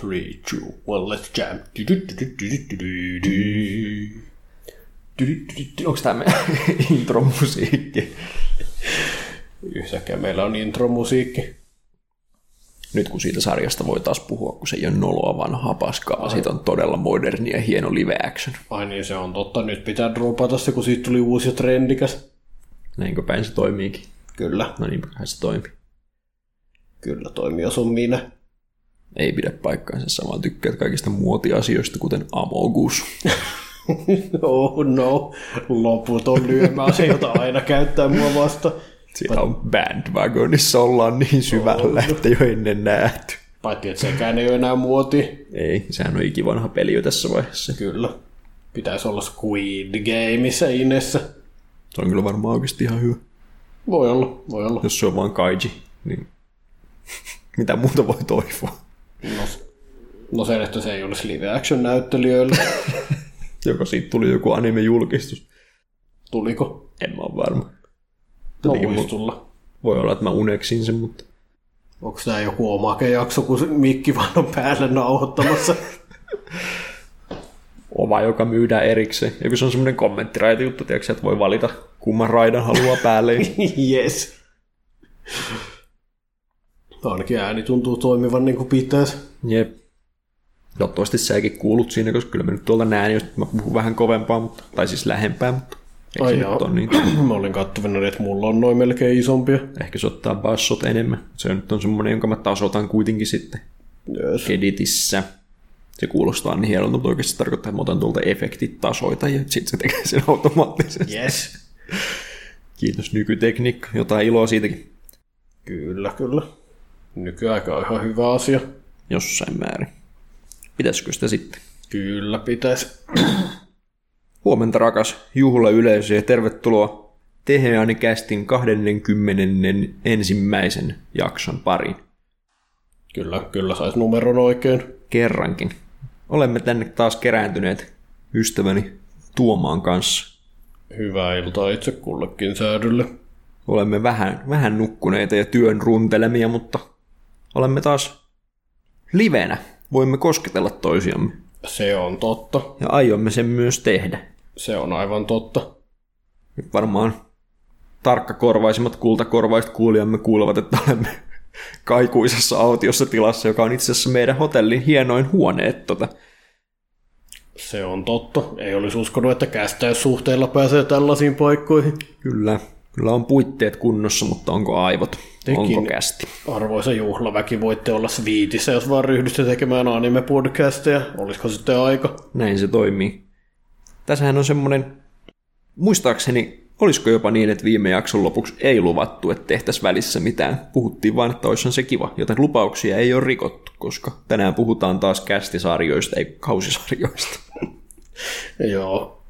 Three, two, one, let's jam. Onko tämä intromusiikki? Yhtäkkiä meillä on intromusiikki. Nyt kun siitä sarjasta voi taas puhua, kun se ei ole noloa vanhaa paskaa, vaan siitä on todella moderni ja hieno live action. Ai niin, se on totta. Nyt pitää dropata se, kun siitä tuli uusi ja trendikäs. Näinkö päin se toimiikin? Kyllä, No niin, se toimii. kyllä toimii, jos on minä. Ei pidä paikkaansa, samaan tykkäät kaikista muotiasioista, kuten Amogus. Oh no, loputon lyömäase, jota aina käyttää mua vasta. Siellä on bandwagonissa ollaan niin syvällä, että jo ennen nähty. Paitsi, että sekään ei ole enää muoti. Ei, sehän on ikivanha peli jo tässä vaiheessa. Kyllä. Pitäisi olla Squid Gameissa Inessä. Se on kyllä varmaan oikeasti ihan hyvä. Voi olla, voi olla. Jos se on vaan kaiji, niin mitä muuta voi toivoa. No, no se, että se ei olisi live action näyttelijöillä. Joko siitä tuli joku anime-julkistus. Tuliko? En mä ole varma. No voisi tulla. Voi olla, että mä uneksin sen, mutta Onko tämä joku omake jakso, kun mikki vaan on päälle nauhoittamassa? oma, joka myydään erikseen. Joku se on semmoinen kommenttiraita juttu, tiedätkö, että voi valita kumman raidan haluaa päälle. yes. Ainakin ääni tuntuu toimivan niin kuin pitäisi. Jep. Toivottavasti säkin kuulut siinä, koska kyllä mä nyt tuolta näen, jos mä puhun vähän kovempaa, mutta, tai siis lähempää, mutta ei Ai se joo. nyt ole niin. Mä olin kattavana, että mulla on noin melkein isompia. Ehkä se ottaa bassot enemmän. Se nyt on semmoinen, jonka mä tasotan kuitenkin sitten Yes. editissä. Se kuulostaa niin hienolta, mutta oikeasti se tarkoittaa, että mä otan tuolta efektit tasoita ja sitten se tekee sen automaattisesti. Yes. Kiitos nykytekniikka, jotain iloa siitäkin Kyllä, kyllä. Nykyaika on ihan hyvä asia. jossain määrin. Pitäisikö sitä sitten? Kyllä pitäisi. Huomenta rakas juhlayleisö ja tervetuloa Teheani Kästin 20. ensimmäisen jakson pariin. Kyllä, kyllä saisi numeron oikein. Kerrankin. Olemme tänne taas kerääntyneet ystäväni Tuomaan kanssa. Hyvää iltaa itse kullekin säädylle. Olemme vähän, vähän nukkuneita ja työn runtelemia, mutta olemme taas livenä. Voimme kosketella toisiamme. Se on totta. Ja aiomme sen myös tehdä. Se on aivan totta. Nyt varmaan tarkkakorvaisimmat kultakorvaiset kuulijamme kuulevat, että olemme kaikuisessa autiossa tilassa, joka on itse asiassa meidän hotellin hienoin huone. että Tota, Se on totta. Ei olisi uskonut, että kästäyssuhteilla pääsee tällaisiin paikkoihin. kyllä, kyllä on puitteet kunnossa, mutta onko aivot? Tekin. Onko kästi? Arvoisa juhlaväki, voitte olla sviitissä, jos vaan ryhdytte tekemään anime-podcasteja. Olisiko sitten aika? Näin se toimii. Tässähän on semmoinen, muistaakseni, olisiko jopa niin, että viime jakson lopuksi ei luvattu, että tehtäisiin välissä mitään. Puhuttiin vain, että olisi se kiva, joten lupauksia ei ole rikottu, koska tänään puhutaan taas kästisarjoista, ei kausisarjoista. Joo.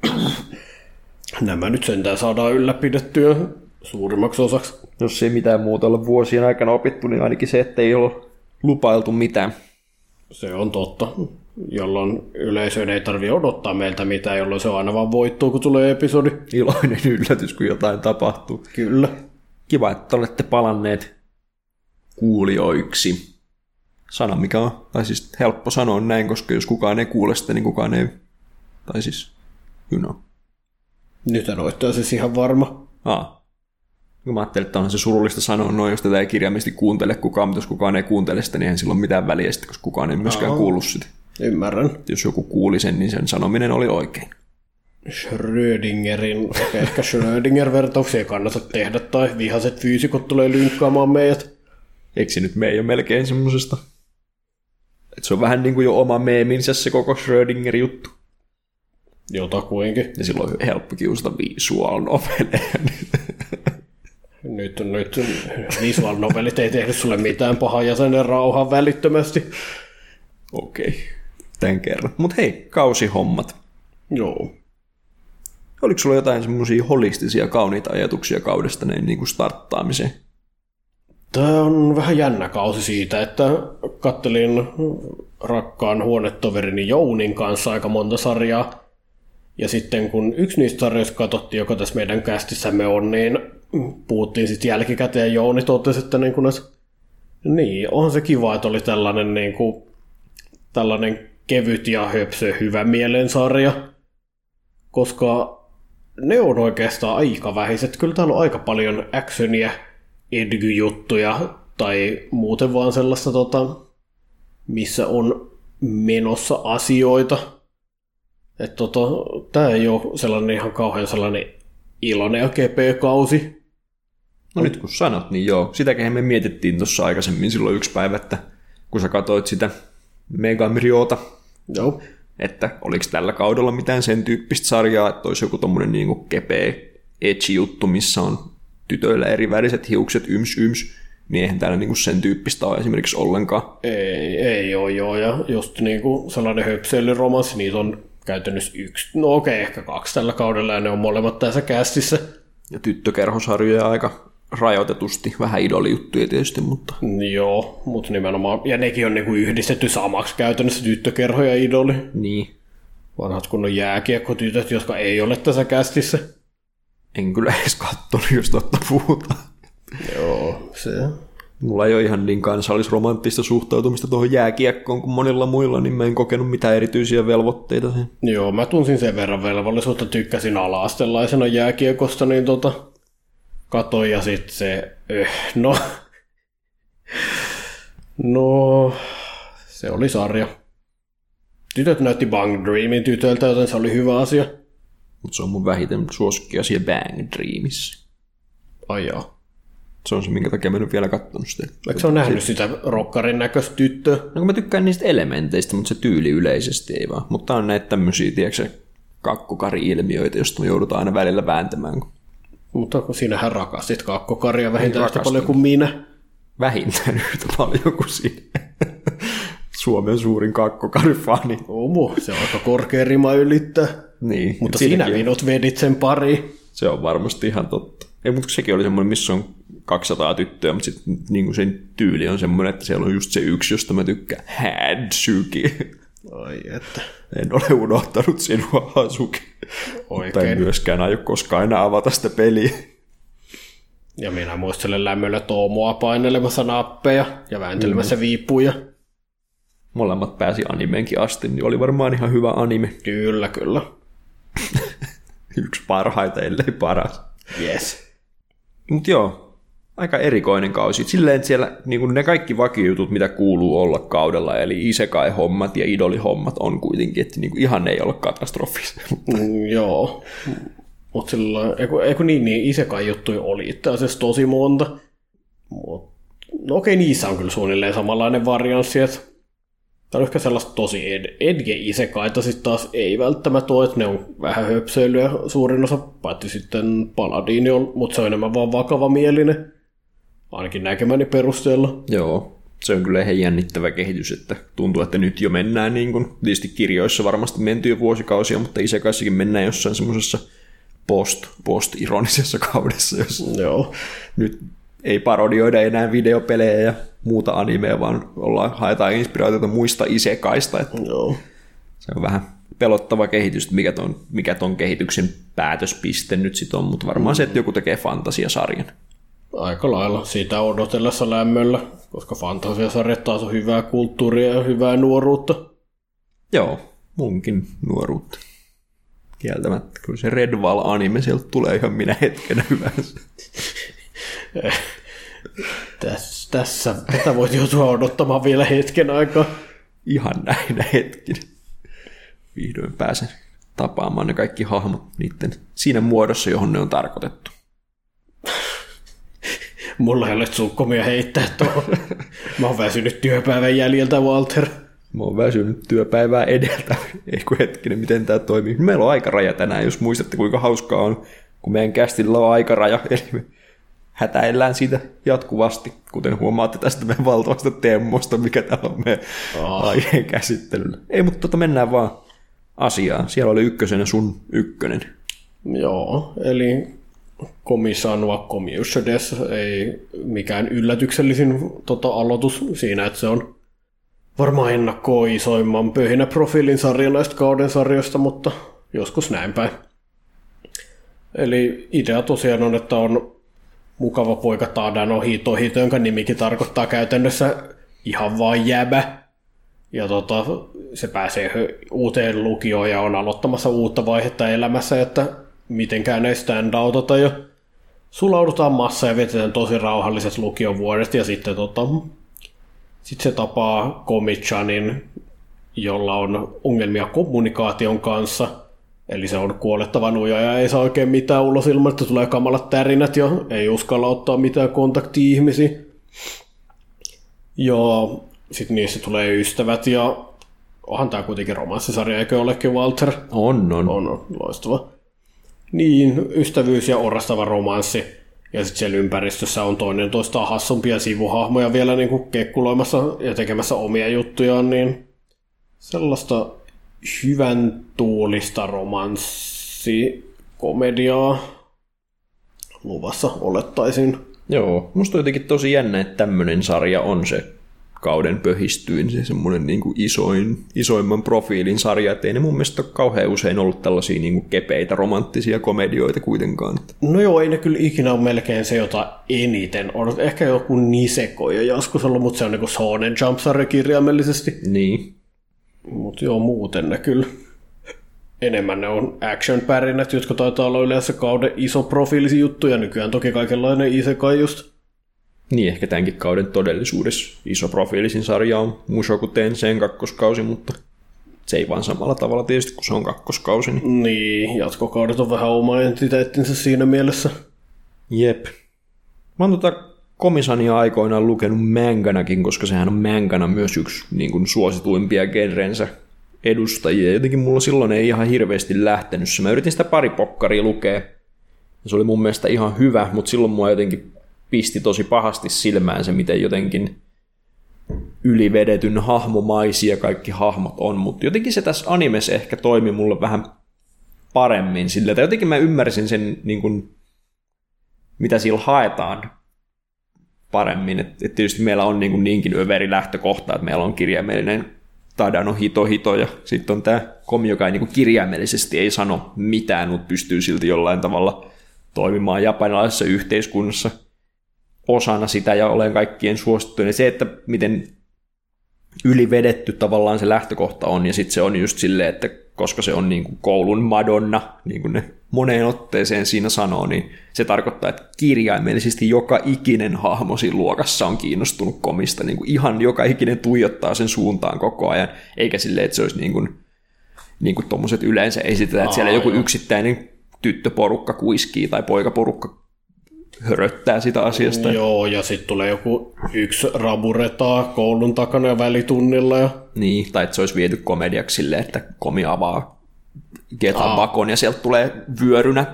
Nämä nyt sentään saadaan ylläpidettyä suurimmaksi osaksi. Jos ei mitään muuta ole vuosien aikana opittu, niin ainakin se, että ei ole lupailtu mitään. Se on totta. Jolloin yleisöön ei tarvi odottaa meiltä mitään, jolloin se on aina vaan voittuu, kun tulee episodi. Iloinen yllätys, kun jotain tapahtuu. Kyllä. Kiva, että olette palanneet kuulijoiksi. Sana, mikä on, tai siis helppo sanoa näin, koska jos kukaan ei kuule sitä, niin kukaan ei, tai siis, you know. Nyt en ole siis ihan varma. Aa. Mä ajattelin, että onhan se surullista sanoa noin, jos tätä ei kirjaimisesti kuuntele kukaan, mutta jos kukaan ei kuuntele sitä, niin eihän sillä ole mitään väliä sitten, koska kukaan ei myöskään Aa. kuullut sitä. Ymmärrän. Jos joku kuuli sen, niin sen sanominen oli oikein. Schrödingerin, okei, ehkä Schrödinger-vertauksia ei kannata tehdä, tai vihaset fyysikot tulee lynkkaamaan meidät. Eikö se nyt mene jo melkein semmosesta? Et se on vähän niin kuin jo oma meeminsä se koko Schrödinger-juttu. Jotakuinkin. Ja silloin on helppo kiusata visual noveleja. Nyt, nyt visual novelit ei tehnyt sulle mitään pahaa jäsenen rauhaa välittömästi. Okei, tämän kerran. Mutta hei, kausihommat. Joo. Oliko sulla jotain semmoisia holistisia, kauniita ajatuksia kaudesta näin niin kuin starttaamiseen? Tämä on vähän jännä kausi siitä, että kattelin rakkaan huonetoverini Jounin kanssa aika monta sarjaa. Ja sitten kun yksi niistä sarjoista katsottiin, joka tässä meidän kästissämme on, niin puhuttiin sitten jälkikäteen Jouni totesi, että niin, kun näissä, niin onhan se kiva, että oli tällainen niin kuin tällainen kevyt ja höpsö hyvä mielen sarja, koska ne on oikeastaan aika vähiset. Kyllä täällä on aika paljon actionia, edgy-juttuja tai muuten vaan sellaista, tota, missä on menossa asioita. Että tota, tämä ei ole sellainen ihan kauhean sellainen iloinen ja kepeä kausi. No nyt kun sanot, niin joo. Sitäkin me mietittiin tuossa aikaisemmin silloin yksi päivä, että kun sä katsoit sitä Megamriota, Joo. että oliko tällä kaudella mitään sen tyyppistä sarjaa, että olisi joku tommonen niinku kepeä edgy juttu, missä on tytöillä eri väriset hiukset, yms yms, niin eihän täällä niinku sen tyyppistä ole esimerkiksi ollenkaan. Ei, ei ole joo, ja just niinku sellainen höpseilyromanssi, niitä on käytännössä yksi, no okei, ehkä kaksi tällä kaudella, ja ne on molemmat tässä kästissä. Ja tyttökerhosarjoja aika rajoitetusti, vähän idolijuttuja tietysti, mutta Joo, mutta nimenomaan, ja nekin on niinku yhdistetty samaksi käytännössä tyttökerho ja idoli. niin. Vanhat kunnon jääkiekkotytöt, jotka ei ole tässä kästissä. En kyllä edes kattonut, jos totta puhutaan. Joo, se. Mulla ei ole ihan niin kansallisromanttista suhtautumista tuohon jääkiekkoon kuin monilla muilla, niin mä en kokenut mitään erityisiä velvoitteita siihen. Joo, mä tunsin sen verran velvollisuutta, tykkäsin ala-astelaisena jääkiekosta, niin tota, katoin ja sitten se, öh, no, no, se oli sarja. Tytöt näytti Bang Dreamin tytöltä, joten se oli hyvä asia. Mutta se on mun vähiten suosikki asia Bang Dreamissa. Ai joo. Se on se, minkä takia mä en ole vielä kattonut sitä. Eikö se ole nähnyt sitä rokkarin näköistä tyttöä? No kun mä tykkään niistä elementeistä, mutta se tyyli yleisesti ei vaan. Mutta on näitä tämmöisiä, tiedätkö kakkokari-ilmiöitä, joista me joudutaan aina välillä vääntämään. Mutta kun sinähän rakastit kakkokaria vähintään yhtä paljon kuin minä. Vähintään yhtä paljon kuin siinä. Suomen suurin kakkokarifani. Omu, se on aika korkea rima ylittää. Niin, Mutta sinä minut vedit sen pari. Se on varmasti ihan totta. Ei, mutta sekin oli semmoinen, missä on 200 tyttöä, mutta sitten niin sen tyyli on semmoinen, että siellä on just se yksi, josta mä tykkään. Hadsuki. Ai että. En ole unohtanut sinua, Hasuki. Mutta en Oikein. myöskään aio koskaan enää avata sitä peliä. Ja minä muistelen lämmöllä Toomoa painelemassa nappeja ja vääntelemässä mm. viippuja. Molemmat pääsi animeenkin asti, niin oli varmaan ihan hyvä anime. Kyllä, kyllä. Yksi parhaita, ellei paras. Yes. Mutta joo, aika erikoinen kausi. Silleen, että siellä niin ne kaikki vakiojutut, mitä kuuluu olla kaudella, eli isekai-hommat ja idolihommat on kuitenkin, että niin ihan ei ole katastrofisia. Mm, joo. Mutta silloin, eiku, eiku niin, niin isekai juttuja oli itse asiassa tosi monta. Mut, no okei, niissä on kyllä suunnilleen samanlainen varianssi, että Tämä on ehkä sellaista tosi ed- edge isekaita sitten taas ei välttämättä ole, että ne on vähän höpsöilyä suurin osa, paitsi sitten Paladini on, mutta se on enemmän vaan vakava mielinen, ainakin näkemäni perusteella. Joo, se on kyllä ihan jännittävä kehitys, että tuntuu, että nyt jo mennään niin kuin, tietysti kirjoissa varmasti menty jo vuosikausia, mutta isekaissakin mennään jossain semmoisessa post, post-ironisessa kaudessa, jos Joo, nyt ei parodioida enää videopelejä ja muuta animea, vaan ollaan, haetaan inspiraatiota muista isekaista, että joo. se on vähän pelottava kehitys, mikä ton, mikä ton kehityksen päätöspiste nyt sitten on, mutta varmaan se, että joku tekee fantasiasarjan. Aika lailla siitä odotellessa lämmöllä, koska fantasiasarjat taas on hyvää kulttuuria ja hyvää nuoruutta. Joo, munkin nuoruutta. Kieltämättä, kyllä se Redwall-anime sieltä tulee ihan minä hetkenä hyvänsä. Tässä, tässä tätä voit joutua odottamaan vielä hetken aikaa. Ihan näinä hetkinä. Vihdoin pääsen tapaamaan ne kaikki hahmot niiden siinä muodossa, johon ne on tarkoitettu. Mulla ei ole sukkomia heittää tuohon. Mä oon väsynyt työpäivän jäljiltä, Walter. Mä oon väsynyt työpäivää edeltä. Ei kun hetkinen, miten tämä toimii. Meillä on aikaraja tänään, jos muistatte kuinka hauskaa on, kun meidän kästillä on aikaraja. Eli me hätäillään siitä jatkuvasti, kuten huomaatte tästä meidän valtavasta teemosta, mikä täällä on meidän Ah. aiheen käsittelyllä. Ei, mutta tota mennään vaan asiaan. Siellä oli ykkösenä sun ykkönen. Joo, eli komisanua komiussades ei mikään yllätyksellisin tota, aloitus siinä, että se on varmaan ennakkoa isoimman pöhinä profiilin sarja näistä kauden sarjoista, mutta joskus näin päin. Eli idea tosiaan on, että on mukava poika Tadano Hito, Hito, jonka nimikin tarkoittaa käytännössä ihan vaan jäbä. Ja tota, se pääsee uuteen lukioon ja on aloittamassa uutta vaihetta elämässä, että mitenkään ei standoutata ja sulaudutaan massa ja vietetään tosi rauhalliset lukiovuodet ja sitten tota, sit se tapaa Komichanin, jolla on ongelmia kommunikaation kanssa. Eli se on kuolettava nuja ja ei saa oikein mitään ulos ilman, että tulee kamalat tärinät ja ei uskalla ottaa mitään kontakti-ihmisiä. Ja sitten niissä tulee ystävät ja onhan tämä kuitenkin romanssisarja, eikö olekin Walter? On, on. On, on loistava. Niin, ystävyys ja orastava romanssi. Ja sitten siellä ympäristössä on toinen toistaan hassumpia sivuhahmoja vielä niin kuin kekkuloimassa ja tekemässä omia juttujaan, niin sellaista hyvän tuulista romanssikomediaa luvassa olettaisin. Joo, musta on jotenkin tosi jännä, että tämmöinen sarja on se kauden pöhistyin, se semmoinen niin kuin isoin, isoimman profiilin sarja, että ei ne mun mielestä ole kauhean usein ollut tällaisia niin kuin kepeitä romanttisia komedioita kuitenkaan. No joo, ei ne kyllä ikinä ole melkein se, jota eniten on. Ehkä joku Niseko ja joskus ollut, mutta se on niin kuin Sonen jump kirjaimellisesti. Niin. Mutta joo, muuten ne kyllä enemmän ne on action-pärinät, jotka taitaa olla yleensä kauden iso profiilisi juttuja. Nykyään toki kaikenlainen isekai just. Niin, ehkä tämänkin kauden todellisuudessa iso profiilisin sarja on Mushoku Tenseen kakkoskausi, mutta se ei vaan samalla tavalla tietysti, kun se on kakkoskausi. Niin, niin jatkokaudet on vähän oma entiteettinsä siinä mielessä. Jep. Mä oon tota Komisania aikoinaan lukenut manganakin, koska sehän on mangana myös yksi niin kuin, suosituimpia genrensä edustajia. Jotenkin mulla silloin ei ihan hirveästi lähtenyt se. Mä yritin sitä pari pokkaria lukea. Se oli mun mielestä ihan hyvä, mutta silloin mua jotenkin pisti tosi pahasti silmään se, miten jotenkin ylivedetyn hahmomaisia kaikki hahmot on, mutta jotenkin se tässä animessa ehkä toimi mulle vähän paremmin sillä, että jotenkin mä ymmärsin sen, niin kuin, mitä sillä haetaan paremmin. Et, et tietysti meillä on niin kuin niinkin överi lähtökohta, että meillä on kirjaimellinen Tadano hito hito ja sitten on tämä komi, joka ei niin kuin kirjaimellisesti ei sano mitään, mutta pystyy silti jollain tavalla toimimaan japanilaisessa yhteiskunnassa – osana sitä ja olen kaikkien suosittu, niin se, että miten ylivedetty tavallaan se lähtökohta on, ja sitten se on just silleen, että koska se on niin kuin koulun madonna, niin kuin ne moneen otteeseen siinä sanoo, niin se tarkoittaa, että kirjaimellisesti joka ikinen hahmo siinä luokassa on kiinnostunut komista, niin kuin ihan joka ikinen tuijottaa sen suuntaan koko ajan, eikä silleen, että se olisi niin kuin, niin kuin yleensä esitetään, että siellä joku yksittäinen tyttöporukka kuiskii tai poikaporukka höröttää sitä asiasta. Joo, ja sitten tulee joku yksi raburetaa koulun takana ja välitunnilla. Ja... Niin, tai että se olisi viety komediaksi silleen, että komi avaa getan bakon ja sieltä tulee vyörynä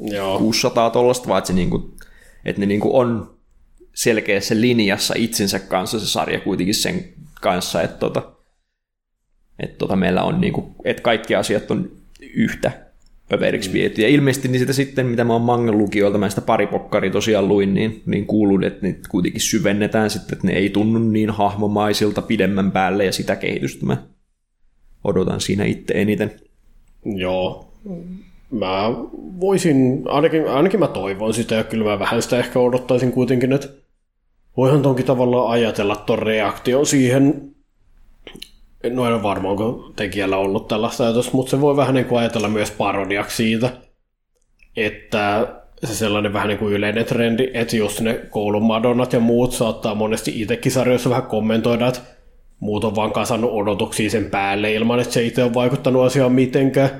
Joo. 600 tollasta, vaan että, se niinku, että ne niinku on selkeässä linjassa itsensä kanssa se sarja kuitenkin sen kanssa, että, tota, että tota meillä on niinku, että kaikki asiat on yhtä överiksi mm. viety. Ja ilmeisesti niin sitä sitten, mitä mä oon mangan lukijoilta, mä sitä pari pokkari tosiaan luin, niin, niin kuulun, että niitä kuitenkin syvennetään sitten, että ne ei tunnu niin hahmomaisilta pidemmän päälle, ja sitä kehitystä mä odotan siinä itse eniten. Joo, mä voisin, ainakin, ainakin mä toivon sitä, ja kyllä mä vähän sitä ehkä odottaisin kuitenkin, että voihan tonkin tavallaan ajatella ton reaktio siihen No en ole varma, onko tekijällä ollut tällaista ajatusta, mutta se voi vähän niin kuin ajatella myös parodiaksi siitä, että se sellainen vähän niin kuin yleinen trendi, että just ne koulun madonnat ja muut saattaa monesti itsekin sarjoissa vähän kommentoida, että muut on vaan kasannut odotuksia sen päälle ilman, että se itse on vaikuttanut asiaan mitenkään.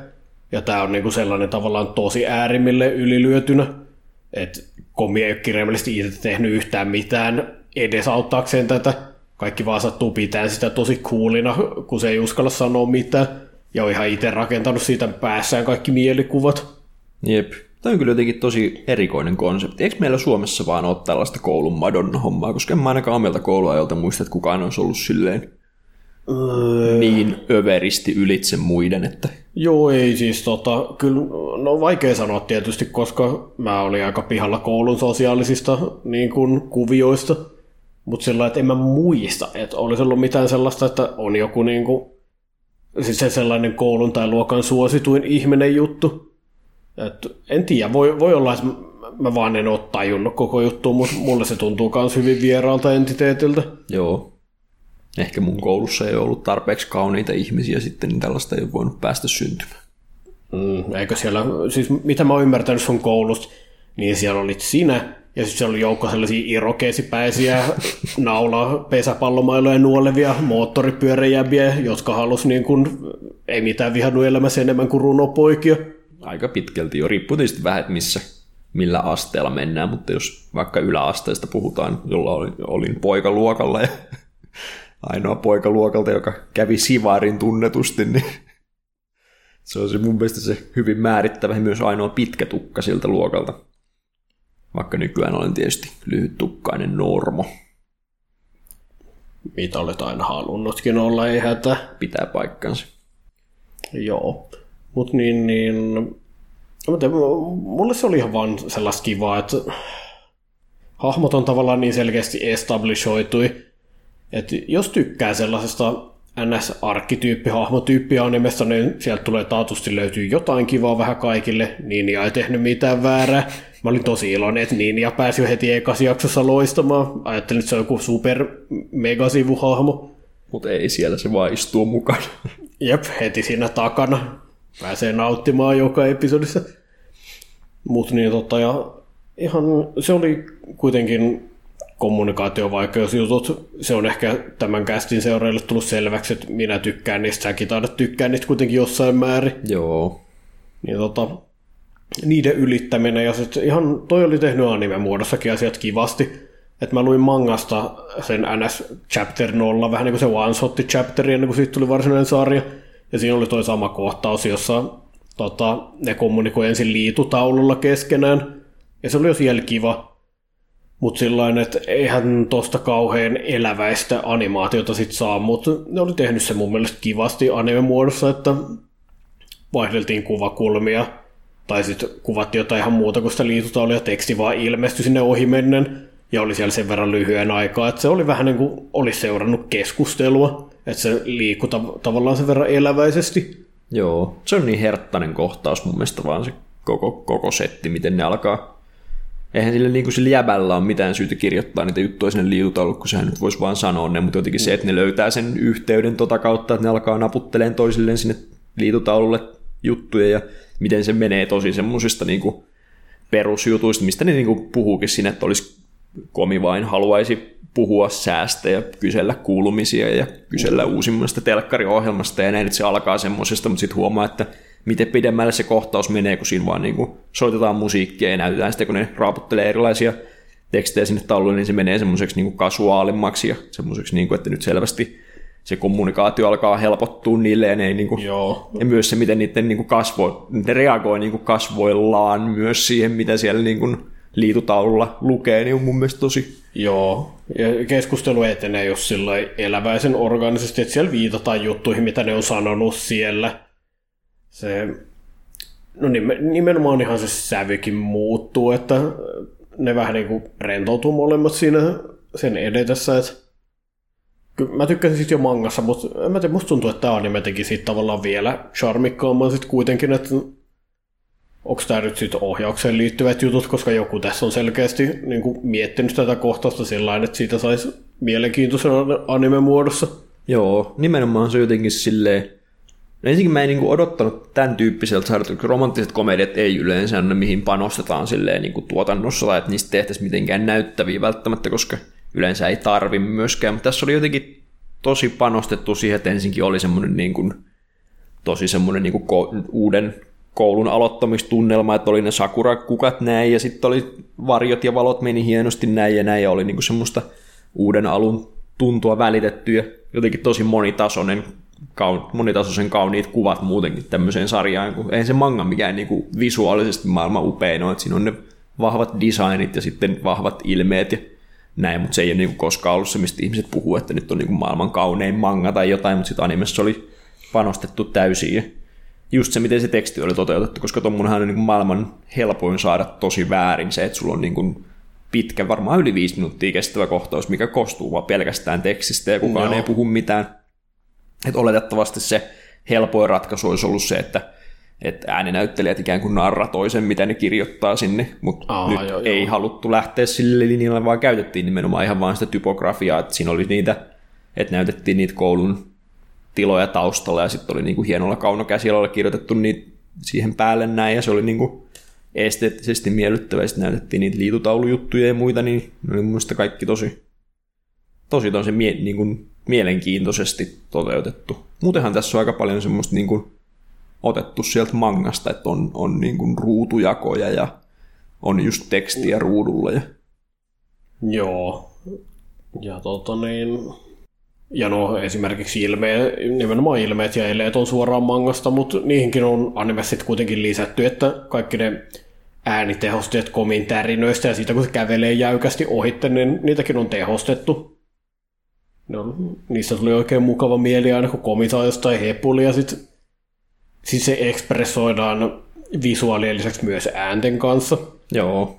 Ja tämä on niin kuin sellainen tavallaan tosi äärimmille ylilyötynä, että komi ei ole kirjaimellisesti itse tehnyt yhtään mitään edesauttaakseen tätä, kaikki vaan sattuu pitää sitä tosi kuulina, kun se ei uskalla sanoa mitään. Ja on ihan itse rakentanut siitä päässään kaikki mielikuvat. Jep. Tämä on kyllä jotenkin tosi erikoinen konsepti. Eikö meillä Suomessa vaan ole tällaista koulun madonna-hommaa? Koska en mä ainakaan omilta kouluajalta muista, että kukaan olisi ollut silleen öö... niin överisti ylitse muiden. Että... Joo, ei siis tota, kyllä, no vaikea sanoa tietysti, koska mä olin aika pihalla koulun sosiaalisista niin kuin, kuvioista. Mutta sillä että en mä muista, että olisi ollut mitään sellaista, että on joku niinku, siis se sellainen koulun tai luokan suosituin ihminen juttu. Et en tiedä, voi, voi olla, että mä vaan en ole tajunnut koko juttu, mutta mulle se tuntuu myös hyvin vieraalta entiteetiltä. Joo. Ehkä mun koulussa ei ollut tarpeeksi kauniita ihmisiä sitten, niin tällaista ei ole voinut päästä syntymään. Mm, eikö siellä, siis mitä mä oon ymmärtänyt sun koulusta, niin siellä olit sinä, ja sitten siellä oli joukko sellaisia irokeesipäisiä naula pesäpallomailoja nuolevia moottoripyöräjäbiä, jotka halusi niin kuin, ei mitään vihannut elämässä enemmän kuin runopoikia. Aika pitkälti jo, riippuu tietysti vähän, missä, millä asteella mennään, mutta jos vaikka yläasteesta puhutaan, jolla olin, olin poikaluokalla ja ainoa poikaluokalta, joka kävi Sivarin tunnetusti, niin se on se mun mielestä se hyvin määrittävä myös ainoa pitkä tukka siltä luokalta. Vaikka nykyään olen tietysti lyhyttukkainen normo. Mitä olet aina halunnutkin olla, ei hätä. Pitää paikkansa. Joo. Mutta niin, niin... Mulle se oli ihan vaan sellaista kivaa, että hahmot on tavallaan niin selkeästi establishoitui, että jos tykkää sellaisesta NS-arkkityyppi, animesta, niin sieltä tulee taatusti löytyy jotain kivaa vähän kaikille. Ninja ei tehnyt mitään väärää. Mä olin tosi iloinen, että Ninja pääsi jo heti ekassa jaksossa loistamaan. Ajattelin, että se on joku super megasivuhahmo. Mutta ei siellä, se vaan istuu mukana. Jep, heti siinä takana. Pääsee nauttimaan joka episodissa. Mutta niin tota, ja ihan se oli kuitenkin kommunikaatiovaikeusjutut, se on ehkä tämän kästin seuraajille tullut selväksi, että minä tykkään niistä, säkin taidat tykkää niistä kuitenkin jossain määrin. Joo. Niin tota, niiden ylittäminen, ja sit ihan toi oli tehnyt anime-muodossakin asiat kivasti. Että mä luin mangasta sen NS Chapter 0, vähän niin kuin se One Shot Chapter, ennen kuin siitä tuli varsinainen sarja. Ja siinä oli toi sama kohtaus, jossa tota, ne kommunikoi ensin liitutaululla keskenään. Ja se oli jo siellä kiva. Mutta sillain, että eihän tosta kauhean eläväistä animaatiota sit saa, mutta ne oli tehnyt se mun mielestä kivasti anime-muodossa, että vaihdeltiin kuvakulmia, tai sitten kuvattiin jotain ihan muuta kuin sitä liitutaulua, ja teksti vaan ilmestyi sinne ohimennen, ja oli siellä sen verran lyhyen aikaa, että se oli vähän niin kuin olisi seurannut keskustelua, että se liikkui tav- tavallaan sen verran eläväisesti. Joo, se on niin herttainen kohtaus mun mielestä vaan se koko, koko setti, miten ne alkaa. Eihän sille, niin kuin sillä jäbällä ole mitään syytä kirjoittaa niitä juttuja sinne liitutauluun, kun sehän nyt voisi vaan sanoa ne, mutta jotenkin se, että ne löytää sen yhteyden tota kautta, että ne alkaa naputteleen toisilleen sinne liitutaululle juttuja ja miten se menee tosi semmoisista niin perusjutuista, mistä ne niin kuin puhuukin sinne, että olisi komi vain haluaisi puhua säästä ja kysellä kuulumisia ja kysellä uusimmasta telkkariohjelmasta ja näin, että se alkaa semmoisesta, mutta sitten huomaa, että miten pidemmälle se kohtaus menee, kun siinä vaan niin kuin soitetaan musiikkia ja näytetään sitä, kun ne raaputtelee erilaisia tekstejä sinne tauluun, niin se menee semmoiseksi niin kasuaalimmaksi ja semmoiseksi, niin että nyt selvästi se kommunikaatio alkaa helpottua niille ja, ne, niin kuin, Joo. ja myös se, miten niiden niin kuin kasvo, ne reagoi niin kuin kasvoillaan myös siihen, mitä siellä niin kuin liitutaululla lukee, niin on mun mielestä tosi... Joo, ja keskustelu etenee jos sillä eläväisen organisesti, että siellä viitataan juttuihin, mitä ne on sanonut siellä se, no nimenomaan ihan se sävykin muuttuu, että ne vähän niin kuin rentoutuu molemmat siinä sen edetessä, että mä tykkäsin siitä jo mangassa, mutta en mä tiedä, musta tuntuu, että tämä anime teki siitä tavallaan vielä charmikkaamman sitten kuitenkin, että onko tämä nyt sitten ohjaukseen liittyvät jutut, koska joku tässä on selkeästi niin kuin miettinyt tätä kohtausta sillä että siitä saisi mielenkiintoisen anime-muodossa. Joo, nimenomaan se jotenkin silleen, No ensinnäkin mä en niin odottanut tämän tyyppiseltä sarjalta, romanttiset komediat ei yleensä ole mihin panostetaan silleen niin kuin tuotannossa tai että niistä tehtäisiin mitenkään näyttäviä välttämättä, koska yleensä ei tarvi myöskään, mutta tässä oli jotenkin tosi panostettu siihen, että ensinkin oli semmoinen niin kuin, tosi semmoinen niin kuin ko- uuden koulun aloittamistunnelma, että oli ne sakura-kukat näin, ja sitten oli varjot ja valot meni hienosti näin ja näin, ja oli niin kuin semmoista uuden alun tuntua välitetty, ja jotenkin tosi monitasoinen monitasoisen kauniit kuvat muutenkin tämmöiseen sarjaan, kun ei se manga mikään niin kuin visuaalisesti maailman upein ole, että siinä on ne vahvat designit ja sitten vahvat ilmeet ja näin, mutta se ei ole niin koskaan ollut se, mistä ihmiset puhuu, että nyt on niin maailman kaunein manga tai jotain, mutta sitten animessa oli panostettu täysin ja just se, miten se teksti oli toteutettu, koska tuommoinenhan on niin maailman helpoin saada tosi väärin se, että sulla on niin kuin pitkä, varmaan yli viisi minuuttia kestävä kohtaus, mikä kostuu vaan pelkästään tekstistä ja kukaan no. ei puhu mitään että oletettavasti se helpoin ratkaisu olisi ollut se, että, että ääninäyttelijät ikään kuin narratoi sen, mitä ne kirjoittaa sinne, mutta Aa, nyt ei joo. haluttu lähteä sille linjalle, vaan käytettiin nimenomaan ihan vain sitä typografiaa, että siinä oli niitä että näytettiin niitä koulun tiloja taustalla ja sitten oli niinku hienolla kaunokäsialalla kirjoitettu niitä siihen päälle näin ja se oli niinku esteettisesti miellyttävä ja sitten näytettiin niitä liitutaulujuttuja ja muita, niin ne oli mun mielestä kaikki tosi, tosi, tosi mie, niinku, mielenkiintoisesti toteutettu. Muutenhan tässä on aika paljon semmoista niinku, otettu sieltä mangasta, että on, on niinku ruutujakoja ja on just tekstiä ruudulla. Ja... Joo. Ja tota niin... Ja no esimerkiksi ilme, nimenomaan ilmeet ja eleet on suoraan mangasta, mutta niihinkin on anime sitten kuitenkin lisätty, että kaikki ne äänitehosteet komin tärinöistä ja siitä kun se kävelee jäykästi ohitte, niin niitäkin on tehostettu. No, niistä tuli oikein mukava mieli aina, kun komi saa jostain hepulia ja sitten sit se ekspressoidaan visuaalien lisäksi myös äänten kanssa. Joo.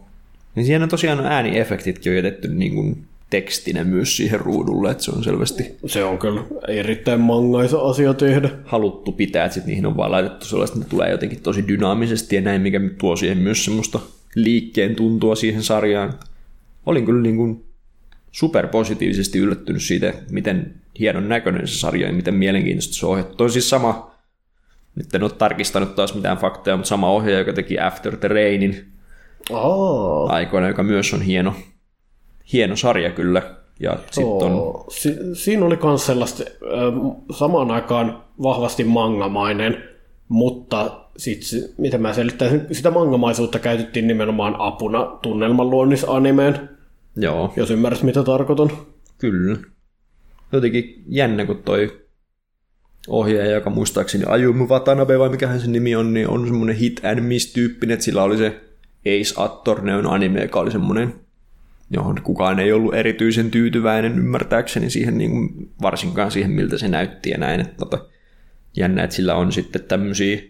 Niin siinä on tosiaan ääniefektitkin on jätetty niin kuin tekstinä myös siihen ruudulle, että se on selvästi... Se on kyllä erittäin mangaisa asia tehdä. Haluttu pitää, että sit niihin on vaan laitettu sellaista, että ne tulee jotenkin tosi dynaamisesti ja näin, mikä tuo siihen myös semmoista liikkeen tuntua siihen sarjaan. Olin kyllä niin kuin superpositiivisesti yllättynyt siitä, miten hienon näköinen se sarja ja miten mielenkiintoista se ohjattu. On siis sama, nyt en ole tarkistanut taas mitään faktoja, mutta sama ohjaaja, joka teki After the Rainin Oh. aikoina, joka myös on hieno, hieno sarja kyllä. Ja sitten on, Si- siinä oli myös sellaista ö, samaan aikaan vahvasti mangamainen, mutta sit, miten mä selittäisin, sitä mangamaisuutta käytettiin nimenomaan apuna tunnelman luonnisanimeen, joo, jos ymmärrät mitä tarkoitan. kyllä. Jotenkin jännä, kun toi ohjaaja, joka muistaakseni Ayumu Watanabe vai mikähän sen nimi on, niin on semmoinen hit and miss tyyppinen, että sillä oli se Ace Attorneyn anime, joka oli semmoinen, johon kukaan ei ollut erityisen tyytyväinen ymmärtääkseni siihen, niin kuin, varsinkaan siihen, miltä se näytti ja näin. Että, tota, jännä, että sillä on sitten tämmöisiä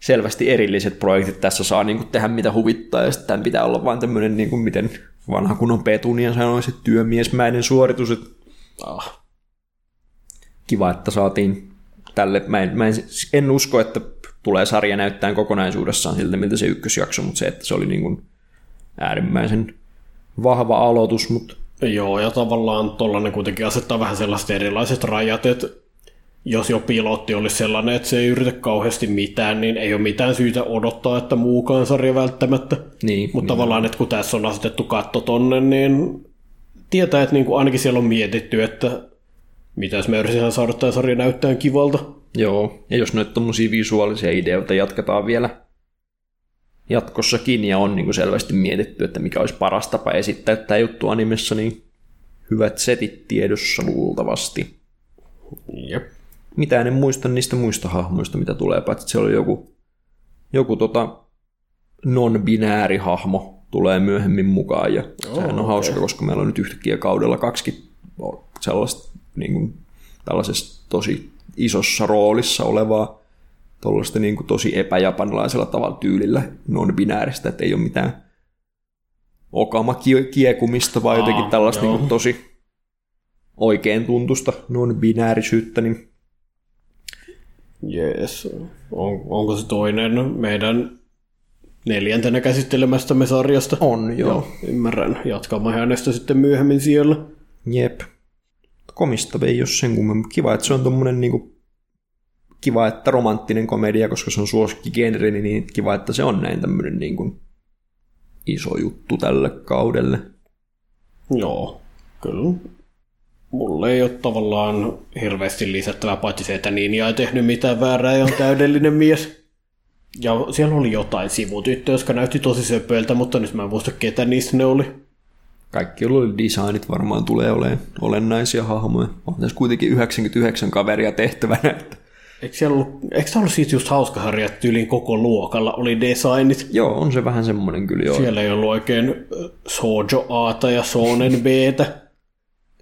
selvästi erilliset projektit. Tässä saa niin kuin, tehdä mitä huvittaa ja sitten pitää olla vain tämmöinen, niin kuin, miten vanha kun on Petunia sanoisi, että työmiesmäinen suoritus. Että, Ah. kiva, että saatiin tälle. Mä en, mä en, en usko, että tulee sarja näyttää kokonaisuudessaan siltä, miltä se ykkösjakso, mutta se, että se oli niin kuin äärimmäisen vahva aloitus, mutta Joo, ja tavallaan tollanen kuitenkin asettaa vähän sellaiset erilaiset rajat, että jos jo pilotti olisi sellainen, että se ei yritä kauheasti mitään, niin ei ole mitään syytä odottaa, että muukaan sarja välttämättä. niin, Mutta tavallaan, että kun tässä on asetettu katto tonne, niin tietää, että niinku ainakin siellä on mietitty, että mitäs me yritetään saada tämä sarja näyttää kivalta. Joo, ja jos noita tommosia visuaalisia ideoita jatketaan vielä jatkossakin ja on niin kuin selvästi mietitty, että mikä olisi paras tapa esittää tämä juttu animessa, niin hyvät setit tiedossa luultavasti. Jep. Mitään en muista niistä muista hahmoista, mitä tulee, paitsi se oli joku, joku tota non-binääri hahmo tulee myöhemmin mukaan ja Joo, sehän on okei. hauska, koska meillä on nyt yhtäkkiä kaudella kaksi sellaista niin kuin, tällaisessa tosi isossa roolissa olevaa tuollaista niin kuin tosi epäjapanlaisella tavalla tyylillä non-binääristä, että ei ole mitään okama kiekumista, vaan Aa, jotenkin tällaista joo. niin kuin tosi oikein tuntusta non-binäärisyyttä, niin Jees. On, onko se toinen meidän neljäntenä käsittelemästämme sarjasta? on joo. Joo, ymmärrän. Jatkamme hänestä sitten myöhemmin siellä. Jep. Komista ei ole sen kummemmin. Kiva, että se on tommonen niinku, kiva, että romanttinen komedia, koska se on suosikkigenre, niin kiva, että se on näin tämmönen niinku iso juttu tälle kaudelle. Joo, kyllä. Mulle ei ole tavallaan hirveästi lisättävää, paitsi se, että Ninja ei tehnyt mitään väärää ja on täydellinen mies. Ja siellä oli jotain sivutyttöjä, jotka näytti tosi söpöiltä, mutta nyt mä en muista, ketä niistä ne oli. Kaikki, designit, varmaan tulee olemaan olennaisia hahmoja. On tässä kuitenkin 99 kaveria tehtävänä. Että... Eikö, siellä ollut, eikö ollut siitä just hauska harja, että tyyliin koko luokalla oli designit? Joo, on se vähän semmonen kyllä joo. Siellä ei ollut oikein Sojo Aata ja Sonen Btä.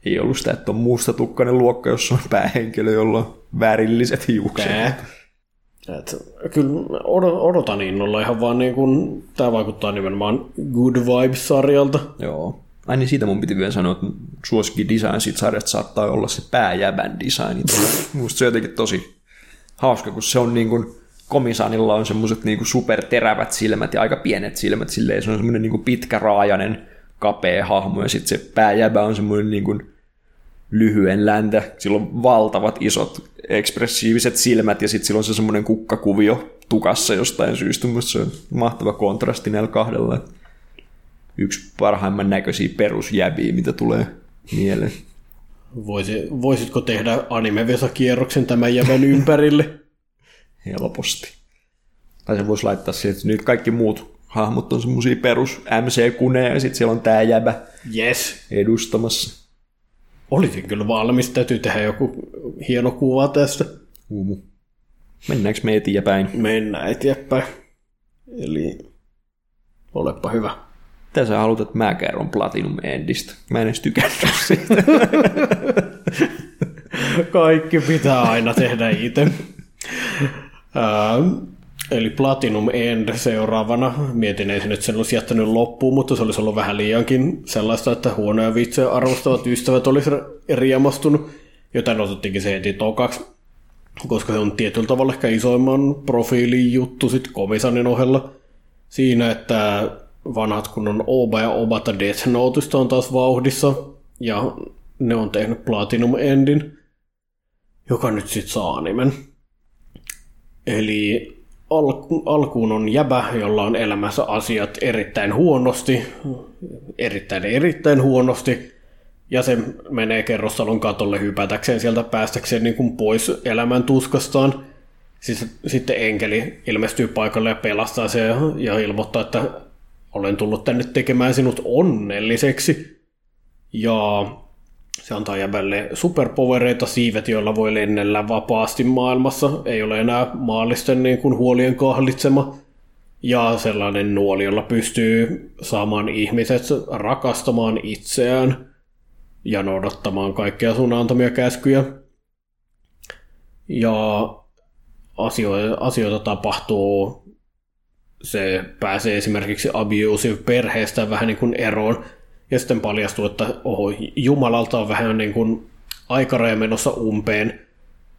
Ei ollut sitä, että on mustatukkainen luokka, jossa on päähenkilö, jolla on värilliset hiukset. Et, kyllä od- odotan innolla ihan vaan niin kuin, tämä vaikuttaa nimenomaan Good Vibes-sarjalta. Joo. Ai niin siitä mun piti vielä sanoa, että suosikki design siitä sarjasta saattaa olla se pääjävän design. Musta se on jotenkin tosi hauska, kun se on niin kuin, komisanilla on semmoiset niin superterävät silmät ja aika pienet silmät, silleen se on semmoinen niin pitkä raajanen kapea hahmo ja sitten se pääjäbä on semmoinen niin kuin lyhyen läntä. Sillä on valtavat isot ekspressiiviset silmät ja sitten sillä on se semmoinen kukkakuvio tukassa jostain syystä. Mutta se on mahtava kontrasti näillä kahdella. Yksi parhaimman näköisiä perusjäbiä, mitä tulee mieleen. Voisi, voisitko tehdä anime-vesakierroksen tämän jävän ympärille? Helposti. Tai se voisi laittaa siihen, että nyt kaikki muut hahmot on semmosia perus MC-kuneja ja sitten siellä on tää jäbä Yes. edustamassa. Olisin kyllä valmis, täytyy tehdä joku hieno kuva tästä. Umu. Mennäänkö me eteenpäin? Mennään eteenpäin. Eli olepa hyvä. Mitä sä haluat, että mä kerron Platinum Endistä? Mä en edes tykännyt siitä. Kaikki pitää aina tehdä itse. Ähm, eli Platinum End seuraavana. Mietin ensin, että sen olisi jättänyt loppuun, mutta se olisi ollut vähän liiankin sellaista, että huonoja vitsejä arvostavat ystävät olisi riemastunut. Joten otettiinkin se heti tokaksi, koska se on tietyllä tavalla ehkä isoimman profiilin juttu sitten komisanin ohella. Siinä, että vanhat kunnon Oba ja Obata Death Noteista on taas vauhdissa, ja ne on tehnyt Platinum Endin, joka nyt sitten saa nimen. Eli alku, alkuun on jäbä, jolla on elämässä asiat erittäin huonosti, erittäin erittäin huonosti, ja se menee kerrostalon katolle hypätäkseen sieltä päästäkseen niin kuin pois elämän tuskastaan. Siis, sitten enkeli ilmestyy paikalle ja pelastaa se ja ilmoittaa, että olen tullut tänne tekemään sinut onnelliseksi. Ja se antaa jäbälle superpowereita, siivet, joilla voi lennellä vapaasti maailmassa. Ei ole enää maallisten niin kuin huolien kahlitsema. Ja sellainen nuoli, jolla pystyy saamaan ihmiset rakastamaan itseään ja noudattamaan kaikkia sun antamia käskyjä. Ja asioita, asioita tapahtuu, se pääsee esimerkiksi abusive perheestä vähän niin kuin eroon, ja sitten paljastuu, että oho, Jumalalta on vähän niin kuin aikaraja menossa umpeen,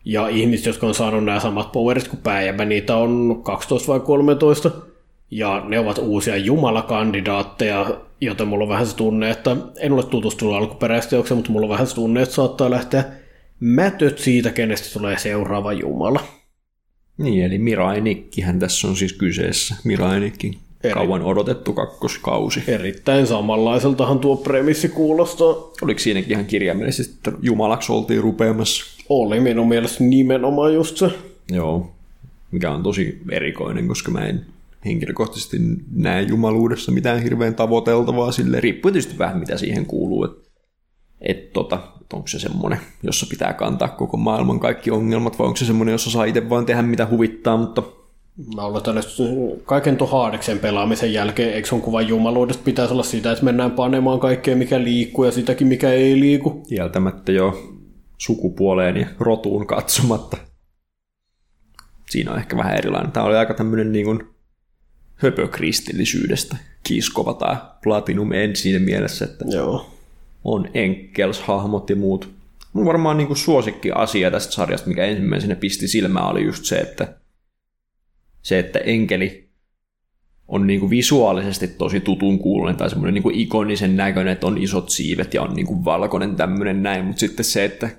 ja ihmiset, jotka on saanut nämä samat powerit kuin pääjämä, niitä on 12 vai 13, ja ne ovat uusia jumalakandidaatteja, joten mulla on vähän se tunne, että en ole tutustunut alkuperäisteokseen, mutta mulla on vähän se tunne, että saattaa lähteä mätöt siitä, kenestä tulee seuraava jumala. Niin, eli Mirainikkihän tässä on siis kyseessä. Mirainikki. Eri- Kauan odotettu kakkoskausi. Erittäin samanlaiseltahan tuo premissi kuulostaa. Oliko siinäkin ihan kirjaimellisesti, että jumalaksi oltiin rupeamassa? Oli minun mielestä nimenomaan just se. Joo. Mikä on tosi erikoinen, koska mä en henkilökohtaisesti näe jumaluudessa mitään hirveän tavoiteltavaa sille. Riippuu tietysti vähän mitä siihen kuuluu. Että et tota, onko se semmoinen, jossa pitää kantaa koko maailman kaikki ongelmat, vai onko se semmoinen, jossa saa itse vaan tehdä mitä huvittaa, mutta Mä oletan, että kaiken tuon Haadeksen pelaamisen jälkeen, eikö sun kuva jumaluudesta pitäisi olla sitä, että mennään panemaan kaikkea, mikä liikkuu ja sitäkin, mikä ei liiku. kieltämättä jo sukupuoleen ja rotuun katsomatta. Siinä on ehkä vähän erilainen. Tämä oli aika tämmöinen niin kuin höpökristillisyydestä kiiskova tämä Platinum End siinä mielessä, että Joo. On enkels-hahmot ja muut. Mun varmaan niin kuin suosikki asia tästä sarjasta, mikä ensimmäisenä pisti silmään, oli just se, että se, että enkeli on niin kuin visuaalisesti tosi tutun kuulonen tai semmoinen niin ikonisen näköinen, että on isot siivet ja on niin kuin valkoinen tämmöinen näin, mutta sitten se, että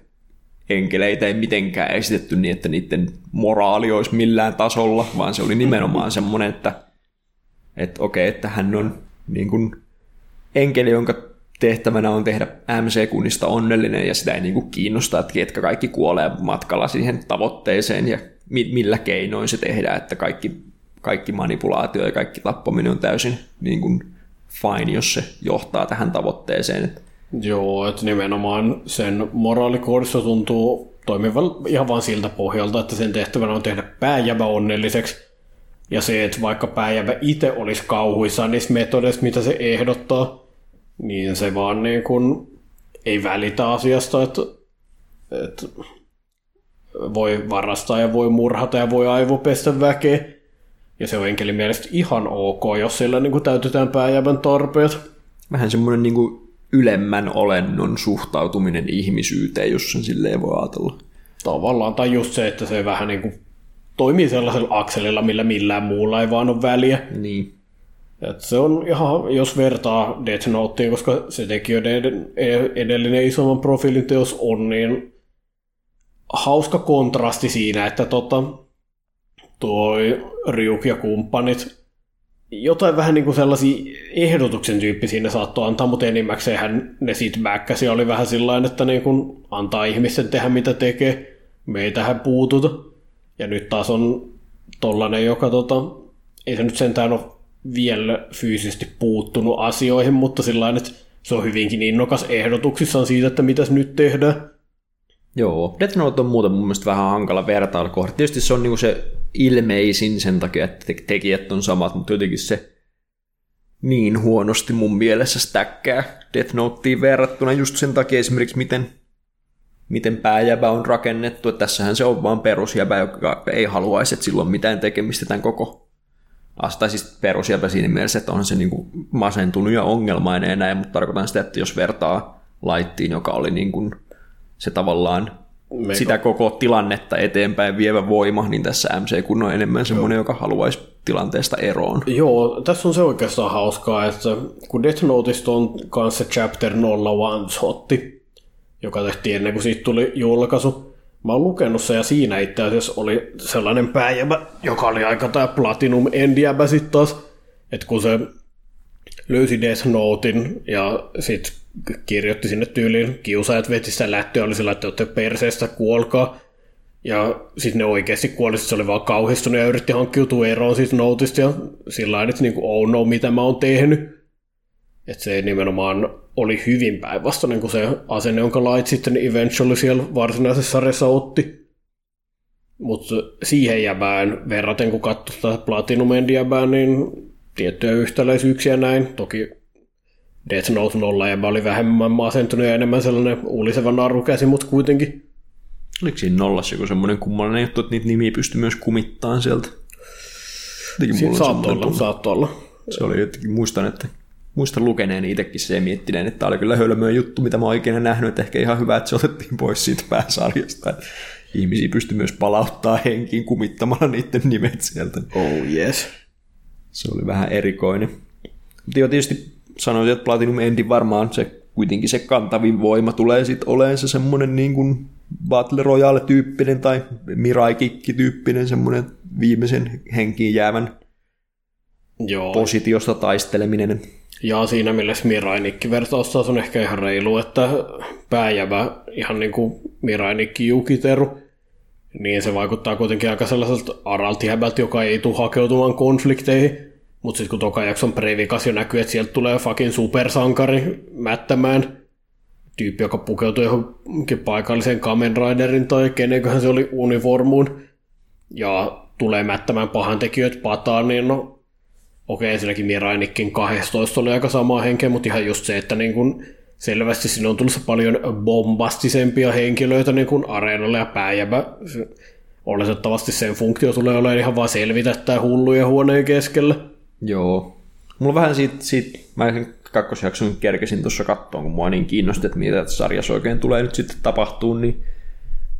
enkeleitä ei mitenkään esitetty niin, että niiden moraali olisi millään tasolla, vaan se oli nimenomaan semmoinen, että, että okei, että hän on niin kuin enkeli, jonka tehtävänä on tehdä MC-kunnista onnellinen ja sitä ei niin kuin kiinnosta, että ketkä kaikki kuolee matkalla siihen tavoitteeseen ja mi- millä keinoin se tehdään, että kaikki, kaikki manipulaatio ja kaikki tappaminen on täysin niin kuin fine, jos se johtaa tähän tavoitteeseen. Joo, että nimenomaan sen moraalikoodissa tuntuu toimivan ihan vaan siltä pohjalta, että sen tehtävänä on tehdä pääjävä onnelliseksi. Ja se, että vaikka pääjävä itse olisi kauhuissaan niistä metodeista, mitä se ehdottaa, niin se vaan niin kuin ei välitä asiasta, että, että voi varastaa ja voi murhata ja voi aivopestä väkeä. Ja se on enkelin mielestä ihan ok, jos sillä niin kuin täytetään pääjävän tarpeet. vähän semmoinen niin kuin ylemmän olennon suhtautuminen ihmisyyteen, jos sen silleen voi ajatella. Tavallaan, tai just se, että se vähän niin kuin toimii sellaisella akselilla, millä millään muulla ei vaan ole väliä. Niin. Et se on ihan, jos vertaa Death Noteen, koska se tekijöiden edellinen isomman profiilin teos on, niin hauska kontrasti siinä, että tota, toi Ryuk ja kumppanit jotain vähän niin kuin sellaisia ehdotuksen tyyppisiä ne saattoi antaa, mutta enimmäkseen ne siitä backkasi oli vähän sillä että niin kuin antaa ihmisten tehdä mitä tekee, me ei tähän puututa. Ja nyt taas on tollanen, joka tota, ei se nyt sentään ole vielä fyysisesti puuttunut asioihin, mutta sillä että se on hyvinkin innokas ehdotuksissaan siitä, että mitäs nyt tehdään. Joo, Death Note on muuten mun mielestä vähän hankala vertailukohta. Tietysti se on niinku se ilmeisin sen takia, että tekijät on samat, mutta jotenkin se niin huonosti mun mielessä stäkkää Death Noteen verrattuna just sen takia esimerkiksi, miten, miten pääjäbä on rakennettu. Että tässähän se on vaan perusjäbä, joka ei haluaisi, että silloin mitään tekemistä tämän koko tai siis perusjäbä siinä mielessä, että on se niinku masentunut ja ongelmainen ja näin, mutta tarkoitan sitä, että jos vertaa laittiin, joka oli niin kuin se tavallaan Meiko. sitä koko tilannetta eteenpäin vievä voima, niin tässä MC kun on enemmän semmoinen, joka haluaisi tilanteesta eroon. Joo, tässä on se oikeastaan hauskaa, että kun Death Noteista on kanssa Chapter 01 shotti, joka tehtiin ennen kuin siitä tuli julkaisu. Mä oon lukenut se ja siinä itse asiassa oli sellainen pääjäbä, joka oli aika tää Platinum Endiäbä sitten taas, että kun se löysi Death Notein ja sitten kirjoitti sinne tyyliin, kiusaajat veti lähtöä, oli sillä, että olette perseestä, kuolkaa. Ja sitten ne oikeasti kuoli, se oli vaan kauhistunut ja yritti hankkiutua eroon siitä noutista ja sillä lailla, että niinku, oh no, mitä mä oon tehnyt. Että se nimenomaan oli hyvin päinvastainen kuin se asenne, jonka lait sitten eventually siellä varsinaisessa sarjassa otti. Mutta siihen jäbään verraten, kun katsoi sitä Platinum jäbää, niin tiettyjä yhtäläisyyksiä näin. Toki Death Note 0 ja mä olin vähemmän masentunut ja enemmän sellainen uuliseva narukäsi, mutta kuitenkin. Oliko siinä nollassa joku semmoinen kummallinen juttu, että niitä nimiä pystyi myös kumittaan sieltä? Siinä saattoi olla, saattoi olla. Se oli jotenkin, muistan, että muistan lukeneen itsekin se ja miettineen, että tämä oli kyllä hölmöä juttu, mitä mä oon oikein nähnyt, että ehkä ihan hyvä, että se otettiin pois siitä pääsarjasta. Ihmisiä pystyi myös palauttaa henkiin kumittamalla niiden nimet sieltä. Oh yes. Se oli vähän erikoinen. Mutta joo, tietysti sanoisin, että Platinum Endin varmaan se kuitenkin se kantavin voima tulee sitten olemaan se semmoinen niin kuin Battle Royale-tyyppinen tai Mirai Kikki-tyyppinen semmoinen viimeisen henkiin jäävän Joo. positiosta taisteleminen. Ja siinä mielessä Mirainikki vertaus on ehkä ihan reilu, että pääjävä ihan niin kuin Mirainikki Jukiteru, niin se vaikuttaa kuitenkin aika sellaiselta araltihäbältä, joka ei tule hakeutumaan konflikteihin, mutta sitten kun toka jakson previkas jo näkyy, että sieltä tulee fucking supersankari mättämään. Tyyppi, joka pukeutuu johonkin paikalliseen Kamen Riderin tai kenenköhän se oli uniformuun ja tulee mättämään pahantekijöitä pataan, niin no okei, ensinnäkin Mirainikin 12 oli aika sama henkeä, mutta ihan just se, että niin kun selvästi sinne on tullut paljon bombastisempia henkilöitä niin kuin areenalle ja pääjäbä. Oletettavasti sen funktio tulee olemaan ihan vaan selvitä tämä hulluja huoneen keskellä. Joo. Mulla vähän siitä, siitä mä kakkosjakson kerkesin tuossa kattoon, kun mua niin kiinnosti, että mitä sarjassa oikein tulee nyt sitten tapahtuu, niin,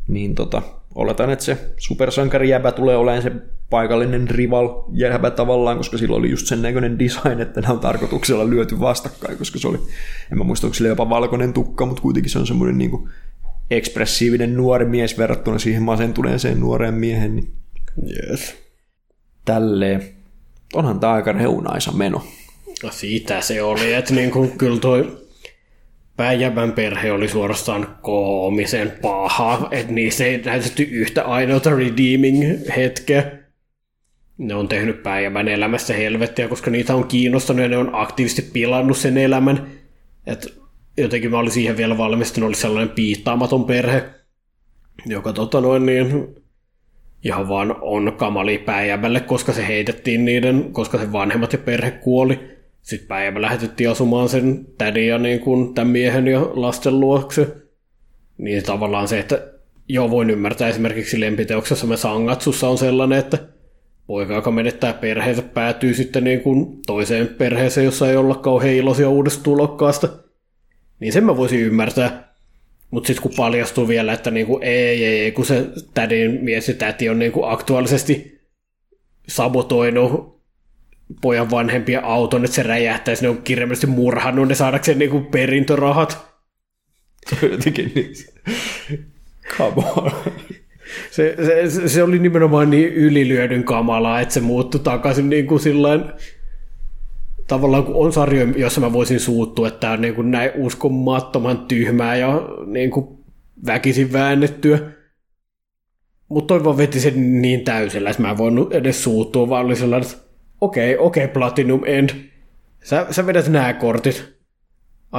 niin tota, oletan, että se supersankarijäbä tulee olemaan se paikallinen rival jäbä tavallaan, koska sillä oli just sen näköinen design, että nämä on tarkoituksella lyöty vastakkain, koska se oli, en mä muista, onko sillä jopa valkoinen tukka, mutta kuitenkin se on semmoinen niin kuin ekspressiivinen nuori mies verrattuna siihen masentuneeseen nuoreen miehen. Niin yes. Tälleen onhan tämä aika reunaisa meno. No siitä se oli, että niin kuin, kyllä toi Päijävän perhe oli suorastaan koomisen paha, että niissä ei näytetty yhtä ainoata redeeming-hetkeä. Ne on tehnyt Päijävän elämässä helvettiä, koska niitä on kiinnostanut ja ne on aktiivisesti pilannut sen elämän. Et jotenkin mä olin siihen vielä valmistunut, oli sellainen piittaamaton perhe, joka tota noin niin, ihan vaan on kamali päijämälle, koska se heitettiin niiden, koska se vanhemmat ja perhe kuoli. Sitten päijämä lähetettiin asumaan sen tädin ja niin kuin tämän miehen ja lasten luokse. Niin tavallaan se, että joo voin ymmärtää esimerkiksi lempiteoksessa me Sangatsussa on sellainen, että poika, joka menettää perheensä, päätyy sitten niin kuin toiseen perheeseen, jossa ei olla kauhean iloisia uudesta tulokkaasta. Niin sen mä voisin ymmärtää. Mutta sitten kun paljastuu vielä, että niinku, ei, ei, ei, kun se tädin mies ja täti on niinku aktuaalisesti sabotoinut pojan vanhempien auton, että se räjähtäisi, ne on kirjaimellisesti murhannut ne saadakseen niinku perintörahat. Se on jotenkin niin. Come on. Se, se, se, oli nimenomaan niin ylilyödyn kamalaa, että se muuttui takaisin niin kuin sillain, tavallaan kun on sarjoja, jossa mä voisin suuttua, että tämä on niin kuin näin uskomattoman tyhmää ja niin kuin väkisin väännettyä. Mutta toi vaan veti sen niin täysillä, että mä en voinut edes suuttua, vaan oli sellainen, että okei, okay, okei, okay, Platinum End. Sä, sä vedät nämä kortit.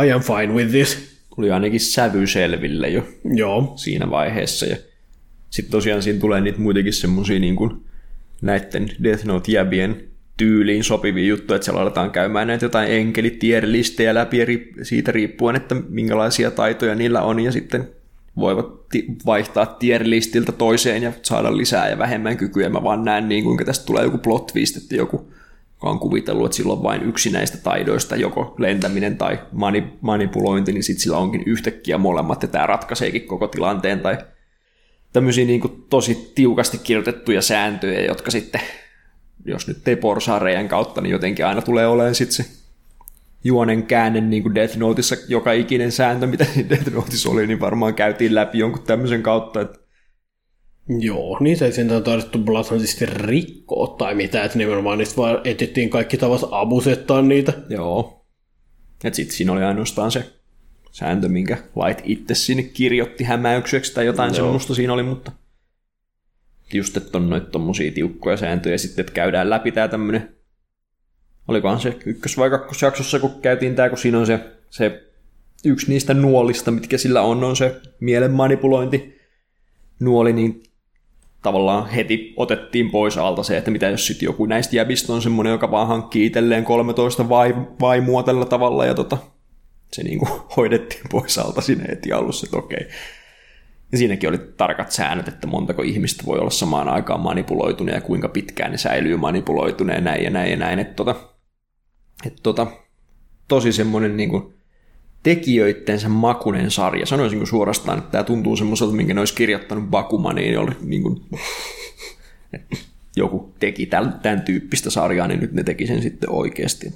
I am fine with this. Oli ainakin sävy selville jo Joo. siinä vaiheessa. Ja sitten tosiaan siinä tulee niitä muitakin semmosia niin kuin näiden Death Note-jäbien tyyliin sopivia juttuja, että siellä aletaan käymään näitä jotain enkelitierlistejä läpi ja siitä riippuen, että minkälaisia taitoja niillä on ja sitten voivat vaihtaa tierlistiltä toiseen ja saada lisää ja vähemmän kykyjä. Mä vaan näen niin, kuinka tästä tulee joku plot twist, että joku joka on kuvitellut, että sillä on vain yksi näistä taidoista, joko lentäminen tai mani- manipulointi, niin sitten sillä onkin yhtäkkiä molemmat, ja tämä ratkaiseekin koko tilanteen, tai tämmöisiä niin kuin tosi tiukasti kirjoitettuja sääntöjä, jotka sitten, jos nyt ei porsaa reijän kautta, niin jotenkin aina tulee olemaan sitten se juonen käänne, niin kuin Death Noteissa joka ikinen sääntö, mitä Death Noteissa oli, niin varmaan käytiin läpi jonkun tämmöisen kautta, että Joo, niitä ei sentään tarvittu blatantisesti rikkoa tai mitään, että nimenomaan niistä vaan etittiin kaikki tavat abusettaa niitä. Joo. Et sit siinä oli ainoastaan se sääntö, minkä lait itse sinne kirjoitti hämäykseksi tai jotain Joo. semmoista siinä oli, mutta just, että on noita tommosia tiukkoja sääntöjä sitten, että käydään läpi tää tämmönen olikohan se ykkös- vai kakkosjaksossa, kun käytiin tää, kun siinä on se, se yksi niistä nuolista, mitkä sillä on, on se mielen manipulointi nuoli, niin tavallaan heti otettiin pois alta se, että mitä jos sitten joku näistä jäbistä on semmoinen, joka vaan hankkii itselleen 13 vai, vaimua tällä tavalla, ja tota, se niinku hoidettiin pois alta sinne heti alussa, että okei. Ja siinäkin oli tarkat säännöt, että montako ihmistä voi olla samaan aikaan manipuloituneen ja kuinka pitkään ne säilyy manipuloituneen näin ja näin ja näin. Että tota, et tota, tosi semmoinen niinku tekijöittensä makunen sarja. Sanoisinko suorastaan, että tämä tuntuu semmoiselta, minkä ne olisi kirjoittanut Bakumaniin, oli niin kuin, että joku teki tämän, tyyppistä sarjaa, niin nyt ne teki sen sitten oikeasti.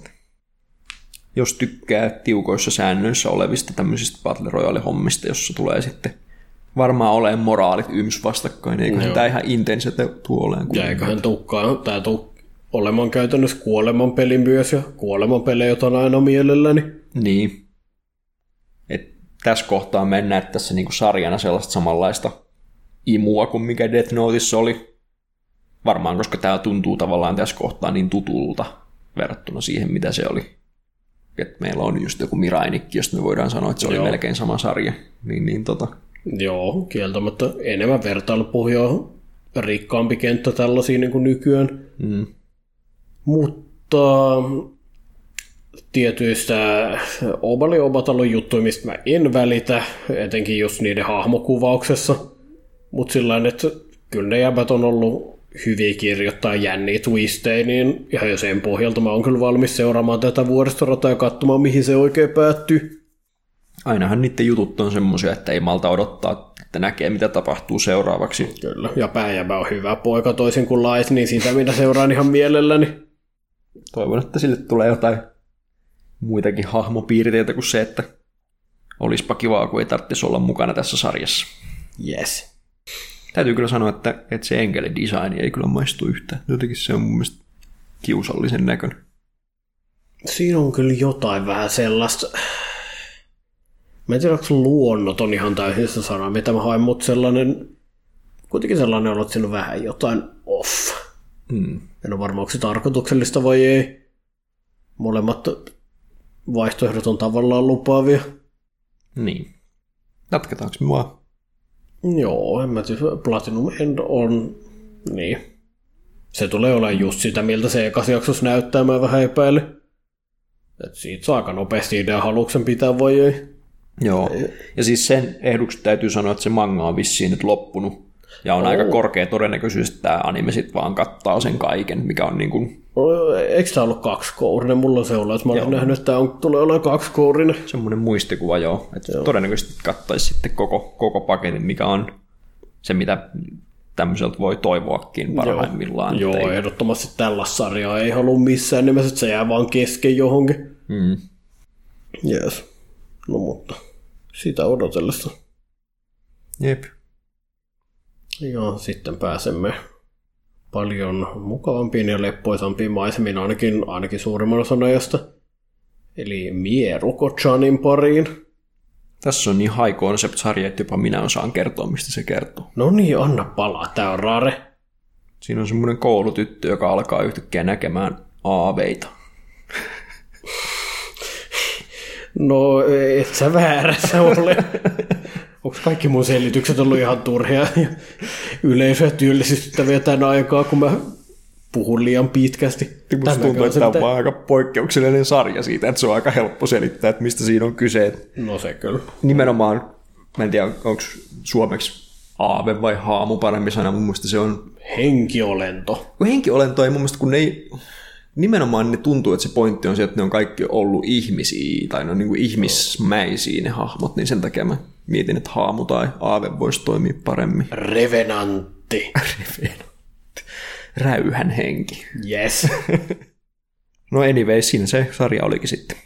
Jos tykkää tiukoissa säännöissä olevista tämmöisistä Battle Royale-hommista, jossa tulee sitten varmaan olemaan moraalit yms vastakkain, eiköhän tämä ihan intense tuo olemaan. Ja eiköhän tukkaa, tämä tuu olemaan käytännössä kuoleman peli myös, ja kuoleman pelejä, jota on aina mielelläni. Niin, tässä kohtaa mennä, että tässä niin kuin sarjana sellaista samanlaista imua kuin mikä Death Noteissa oli. Varmaan, koska tämä tuntuu tavallaan tässä kohtaa niin tutulta verrattuna siihen, mitä se oli. Et meillä on just joku Mirainikki, josta me voidaan sanoa, että se Joo. oli melkein sama sarja. Niin, niin tota. Joo, kieltämättä enemmän vertailupohjaa, rikkaampi kenttä tällaisia niin kuin nykyään. Mm. Mutta tietyistä Obali Obatalon juttuja, mistä mä en välitä, etenkin just niiden hahmokuvauksessa. Mutta sillä että kyllä ne jäbät on ollut hyviä kirjoittaa jänniä twistejä, niin ihan jo sen pohjalta mä oon kyllä valmis seuraamaan tätä vuoristorataa ja katsomaan, mihin se oikein päättyy. Ainahan niiden jutut on semmoisia, että ei malta odottaa, että näkee, mitä tapahtuu seuraavaksi. Kyllä, ja pääjäbä on hyvä poika toisin kuin lait, niin sitä mitä seuraan ihan mielelläni. Toivon, että sille tulee jotain muitakin hahmopiirteitä kuin se, että olisipa kivaa, kun ei tarvitsisi olla mukana tässä sarjassa. Yes. Täytyy kyllä sanoa, että, että se enkele design ei kyllä maistu yhtään. Jotenkin se on mun mielestä kiusallisen näkön. Siinä on kyllä jotain vähän sellaista. Mä en tiedä, onko luonnot on ihan täysin se sana, mitä mä haen, mutta sellainen, kuitenkin sellainen on, että siinä on vähän jotain off. Hmm. En ole varma, onko se tarkoituksellista vai ei. Molemmat vaihtoehdot on tavallaan lupaavia. Niin. Jatketaanko me vaan? Joo, en mä tiedä. Platinum End on... Niin. Se tulee olemaan just sitä, miltä se ekas jaksossa näyttää, mä vähän epäilen. Et siitä saa aika nopeasti idea, haluksen pitää vai ei. Joo, ja siis sen ehdoksi täytyy sanoa, että se manga on vissiin nyt loppunut. Ja on oh. aika korkea todennäköisyys, että tämä anime sitten vaan kattaa sen kaiken, mikä on niin kuin Eikö tämä ollut kaksikourinen? Mulla on se ollut, että mä olen nähnyt, että tämä on, tulee olemaan kaksikourinen. Semmoinen muistikuva, joo. Että joo. Todennäköisesti kattaisi sitten koko, koko paketin, mikä on se, mitä tämmöiseltä voi toivoakin parhaimmillaan. Joo, joo ehdottomasti tällä sarjaa ei halua missään nimessä, että se jää vaan kesken johonkin. Mm. Yes. No mutta sitä odotellessa. Jep. Ja sitten pääsemme paljon mukavampiin ja leppoisampiin maisemiin ainakin, ainakin suurimman osan ajasta. Eli Mieruko-chanin pariin. Tässä on niin high concept-sarja, että jopa minä osaan kertoa, mistä se kertoo. No niin, anna palaa, tää on rare. Siinä on semmoinen koulutyttö, joka alkaa yhtäkkiä näkemään aaveita. No, et sä väärässä ole. Onko kaikki mun selitykset ollut ihan turhia ja yleisöä työllistyttäviä tänä aikaa, kun mä puhun liian pitkästi. Musta tuntuu, että tämä on vaan aika poikkeuksellinen sarja siitä, että se on aika helppo selittää, että mistä siinä on kyse. No se kyllä. Nimenomaan, mä en tiedä, onko suomeksi aave vai haamu parempi sana, mun mielestä se on... Henkiolento. Henkiolento ei mun mielestä, kun ne ei... Nimenomaan ne tuntuu, että se pointti on se, että ne on kaikki ollut ihmisiä, tai ne on niin kuin ihmismäisiä ne hahmot, niin sen takia mä mietin, että haamu tai aave voisi toimia paremmin. Revenantti. Revenantti. Räyhän henki. Yes. no anyway, siinä se sarja olikin sitten.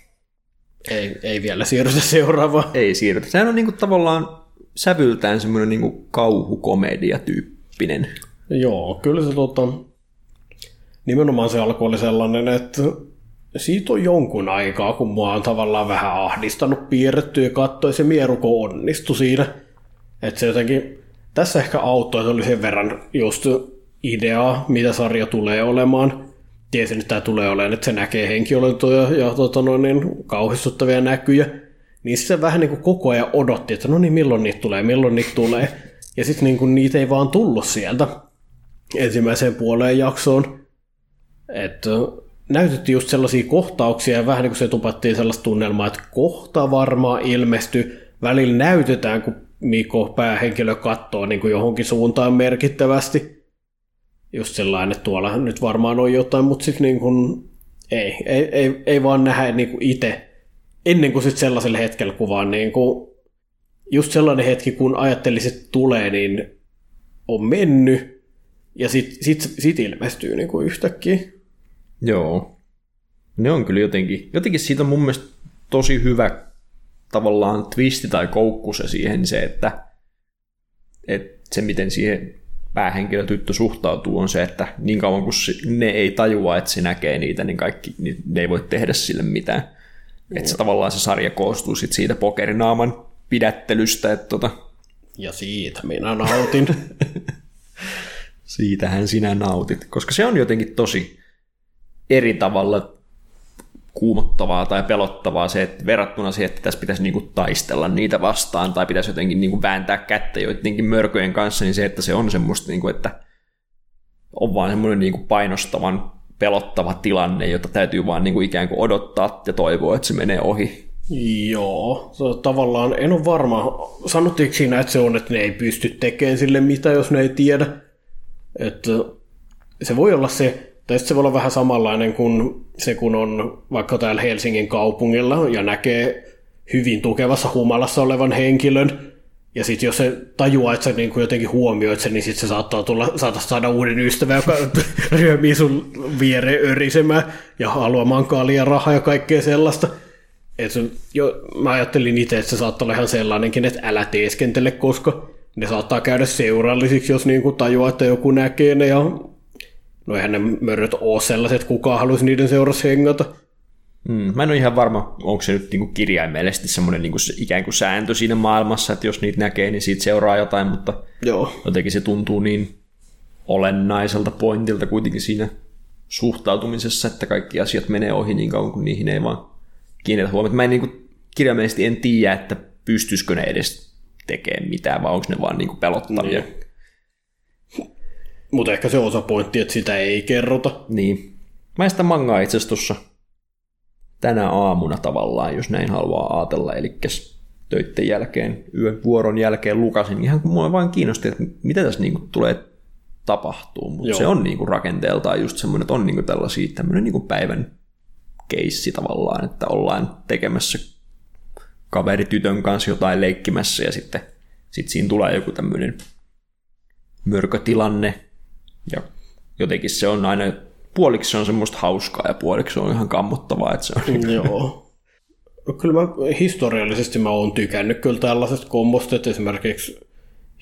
Ei, ei vielä siirrytä seuraavaan. Ei siirrytä. Sehän on niinku tavallaan sävyltään semmoinen niinku kauhukomedia-tyyppinen. Joo, kyllä se tota, nimenomaan se alku oli sellainen, että siitä on jonkun aikaa, kun mua on tavallaan vähän ahdistanut piirretty ja katsoi se mieruko onnistui siinä. Että se jotenkin, tässä ehkä auttoi, se oli sen verran just ideaa, mitä sarja tulee olemaan. Tiesin, että tämä tulee olemaan, että se näkee henkilöitä ja tota noin, niin, kauhistuttavia näkyjä. Niin se vähän niin kuin koko ajan odotti, että no niin, milloin niitä tulee, milloin niitä tulee. Ja sitten niin niitä ei vaan tullut sieltä ensimmäiseen puoleen jaksoon. Että näytettiin just sellaisia kohtauksia ja vähän niin kuin se tupattiin sellaista tunnelmaa, että kohta varmaan ilmesty. Välillä näytetään, kun Miko päähenkilö katsoo niin kuin johonkin suuntaan merkittävästi. Just sellainen, että tuolla nyt varmaan on jotain, mutta sitten niin kuin, ei, ei, ei, ei vaan nähdä niin kuin itse ennen kuin sitten sellaisella hetkellä, kun vaan niin kuin, just sellainen hetki, kun ajattelisit, että tulee, niin on mennyt ja sitten sit, sit ilmestyy niin kuin yhtäkkiä. Joo. Ne on kyllä jotenkin, jotenkin siitä on mun mielestä tosi hyvä tavallaan twisti tai koukku se siihen se, että, että se miten siihen päähenkilö tyttö suhtautuu on se, että niin kauan kun ne ei tajua, että se näkee niitä, niin kaikki niin ne ei voi tehdä sille mitään. Että se tavallaan se sarja koostuu sit siitä pokerinaaman pidättelystä. Että tota... Ja siitä minä nautin. Siitähän sinä nautit, koska se on jotenkin tosi eri tavalla kuumottavaa tai pelottavaa se, että verrattuna siihen, että tässä pitäisi niinku taistella niitä vastaan tai pitäisi jotenkin niinku vääntää kättä joidenkin mörköjen kanssa, niin se, että se on semmoista, niinku, että on vaan semmoinen niinku painostavan pelottava tilanne, jota täytyy vaan niinku ikään kuin odottaa ja toivoa, että se menee ohi. Joo, tavallaan, en ole varma, sanottiinko siinä, että se on, että ne ei pysty tekemään sille mitä, jos ne ei tiedä. Että se voi olla se, tai se voi olla vähän samanlainen kuin se, kun on vaikka täällä Helsingin kaupungilla ja näkee hyvin tukevassa humalassa olevan henkilön, ja sitten jos se tajuaa, että sä niin kuin jotenkin huomioit sen, niin sitten se saattaa tulla, saattaa saada uuden ystävän, joka ryömii sun viereen örisemään ja haluamaan kalia rahaa ja kaikkea sellaista. Et se, jo, mä ajattelin itse, että se saattaa olla ihan sellainenkin, että älä teeskentele, koska ne saattaa käydä seurallisiksi, jos niin kuin tajuaa, että joku näkee ne ja no eihän ne möröt ole sellaiset, kukaan haluaisi niiden seurassa hengata. Mm, mä en ole ihan varma, onko se nyt niinku kirjaimellisesti semmoinen niinku ikään kuin sääntö siinä maailmassa, että jos niitä näkee, niin siitä seuraa jotain, mutta Joo. jotenkin se tuntuu niin olennaiselta pointilta kuitenkin siinä suhtautumisessa, että kaikki asiat menee ohi niin kauan kuin niihin ei vaan kiinnitä huomiota. Mä en niinku, kirjaimellisesti en tiedä, että pystyisikö ne edes tekemään mitään, vai onko ne vaan niinku pelottavia. Niin. Mutta ehkä se osapointti, että sitä ei kerrota. Niin. Mä en sitä mangaa itse asiassa tänä aamuna tavallaan, jos näin haluaa ajatella, eli töitten jälkeen, yön vuoron jälkeen lukasin, ihan kun mua vain kiinnosti, että mitä tässä niinku tulee tapahtuu, mutta se on niinku rakenteeltaan just semmoinen, että on niinku tällaisia tämmöinen niinku päivän keissi tavallaan, että ollaan tekemässä kaveritytön kanssa jotain leikkimässä ja sitten sit siinä tulee joku tämmöinen mörkötilanne. Ja jotenkin se on aina, puoliksi se on semmoista hauskaa ja puoliksi se on ihan kammottavaa. Että se on Joo. No, kyllä mä historiallisesti mä oon tykännyt kyllä tällaisesta kombosta, että esimerkiksi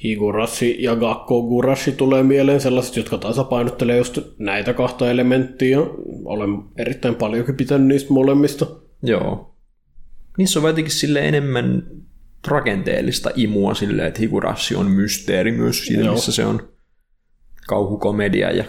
Higurashi ja Gakkogurashi tulee mieleen sellaiset, jotka tasapainottelee just näitä kahta elementtiä. Olen erittäin paljonkin pitänyt niistä molemmista. Joo. Niissä on jotenkin sille enemmän rakenteellista imua silleen, että Higurashi on mysteeri myös siinä, Joo. missä se on kauhukomedia ja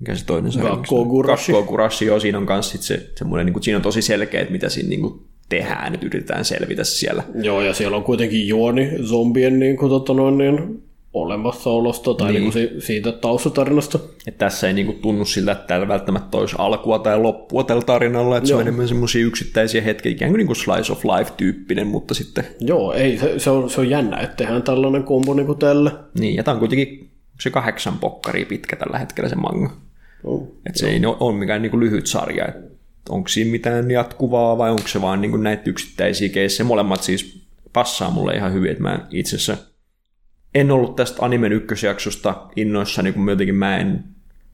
mikä se toinen se Gakkogurashi. Gakkogurashi, joo, siinä on kans sit se, semmoinen, niin kuin, siinä on tosi selkeä, että mitä siinä niin kuin, tehdään, että yritetään selvitä siellä. Joo, ja siellä on kuitenkin juoni zombien niin kuin, tota noin, niin, olemassaolosta tai niin. Niin. Niin kuin, siitä taustatarinasta. Että tässä ei niinku tunnu siltä, että täällä välttämättä olisi alkua tai loppua tällä tarinalla, että Joo. se on enemmän semmoisia yksittäisiä hetkiä, ikään kuin, niinku slice of life-tyyppinen, mutta sitten Joo, ei, se, se, on, se on jännä, että tehdään tällainen kombo niin kuin tällä. niin, ja tämä on kuitenkin se kahdeksan pokkaria pitkä tällä hetkellä se manga. Oh. Että se ei ole mikään niinku lyhyt sarja, että onko siinä mitään jatkuvaa vai onko se vaan niinku näitä yksittäisiä keissejä. Molemmat siis passaa mulle ihan hyvin, että mä itse asiassa en ollut tästä animen ykkösjaksosta innoissani, kun mä jotenkin mä en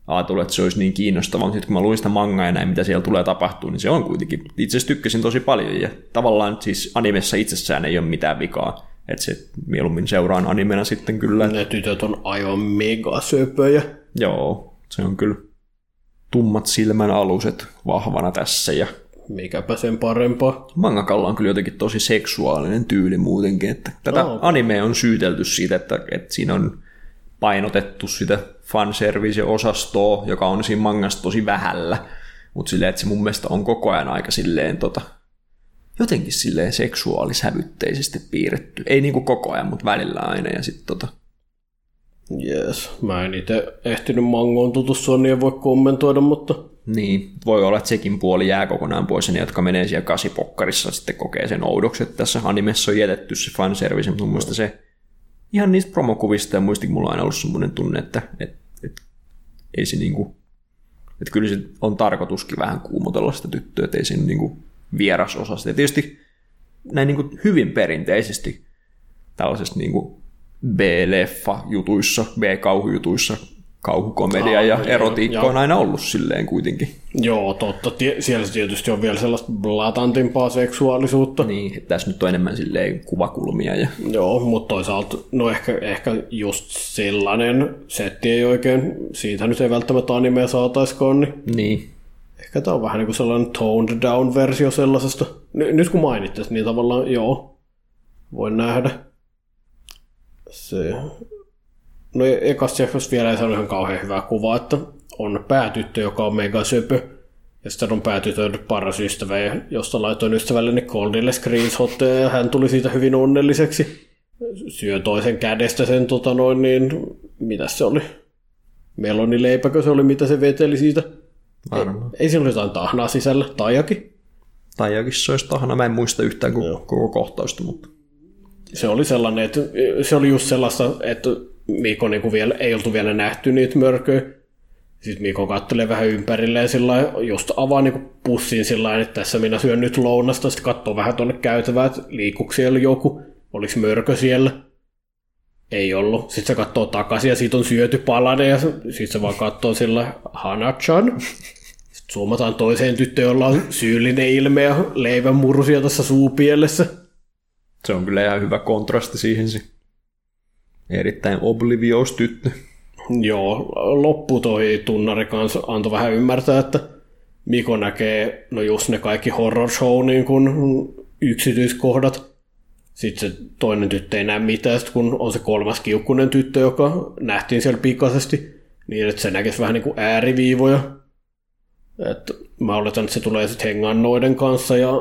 ajatellut, että se olisi niin kiinnostavaa, mutta sitten kun mä luin sitä mangaa ja näin, mitä siellä tulee tapahtuu, niin se on kuitenkin, itse asiassa tykkäsin tosi paljon, ja tavallaan siis animessa itsessään ei ole mitään vikaa, että se mieluummin seuraan animena sitten kyllä. Ne tytöt on aivan mega söpöjä. Joo, se on kyllä tummat silmän aluset vahvana tässä, ja Mikäpä sen parempaa. mangakalla on kyllä jotenkin tosi seksuaalinen tyyli muutenkin, että tätä Oh, okei. animea on syytelty siitä, että, että siinä on painotettu sitä fanservice-osastoa, joka on siinä mangassa tosi vähällä, mutta silleen, että se mun mielestä on koko ajan aika silleen tota, jotenkin silleen seksuaalisävytteisesti piirretty. Ei niinku koko ajan, mutta välillä aina. Ja sit tota, Yes. Mä en itse ehtinyt mangoon tutustua, niin en voi kommentoida, mutta niin, voi olla, että sekin puoli jää kokonaan pois, ja ne, jotka menee siellä kasipokkarissa, sitten kokee sen oudokset. Tässä animessa on jätetty se fanservice, mutta mun se ihan niistä promokuvista ja muistikin mulla on aina ollut semmoinen tunne, että et, et, ei se niinku, että kyllä se on tarkoituskin vähän kuumotella sitä tyttöä, että ei se niinku vieras osa sitä. Ja tietysti näin niinku hyvin perinteisesti tällaisessa niinku B-leffa-jutuissa, B-kauhujutuissa, kauhukomedia Aa, ja erotiikka joo. on aina ollut silleen kuitenkin. joo, totta. Tie- siellä tietysti on vielä sellaista blatantimpaa seksuaalisuutta. Niin, tässä nyt on enemmän silleen kuvakulmia ja Joo, mutta toisaalta, no ehkä, ehkä just sellainen setti ei oikein, siitä nyt ei välttämättä animea saataiskaan, niin niin, ehkä tämä on vähän niin kuin sellainen toned down versio sellaisesta. N- nyt kun mainittais, niin tavallaan joo, voin nähdä. Se. No e- ekasta jaksosta vielä ei saanut ihan kauhean hyvää kuvaa, että on päätyttö, joka on mega söpö. Ja sitten on päätytön paras ystävä, josta laitoin ystävälleni Coldille screenshotteja, ja hän tuli siitä hyvin onnelliseksi. Syö toisen kädestä sen, tota noin, niin, mitä se oli? Melonileipäkö se oli, mitä se veteli siitä? Varmaan. Ei siinä ole jotain tahnaa sisällä, tai jokin. Tai jokin se olisi tahana, mä en muista yhtään koko, Joo. koko kohtausta, mutta Se oli sellainen, että se oli just sellaista, että Mikko niin vielä, ei oltu vielä nähty niitä mörköjä. Sitten Mikko kattelee vähän ympärilleen sillä lailla, just avaa niin pussin sillä lailla, että tässä minä syön nyt lounasta, sitten katsoo vähän tuonne käytävään, että siellä joku, oliko mörkö siellä. Ei ollut. Sitten se katsoo takaisin ja siitä on syöty palanen ja sitten se vaan katsoo sillä Hanachan. Sitten suomataan toiseen tyttöön, jolla on syyllinen ilme ja leivän murusia tässä suupielessä. se on kyllä ihan hyvä kontrasti siihen. Se. Erittäin oblivious tyttö. Joo, loppu toi tunnari kanssa antoi vähän ymmärtää, että Miko näkee no just ne kaikki horror show niin kun yksityiskohdat. Sitten se toinen tyttö ei näe mitään, sit kun on se kolmas kiukkunen tyttö, joka nähtiin siellä pikaisesti, niin että se näkisi vähän niin kuin ääriviivoja. Et mä oletan, että se tulee sitten hengaan noiden kanssa ja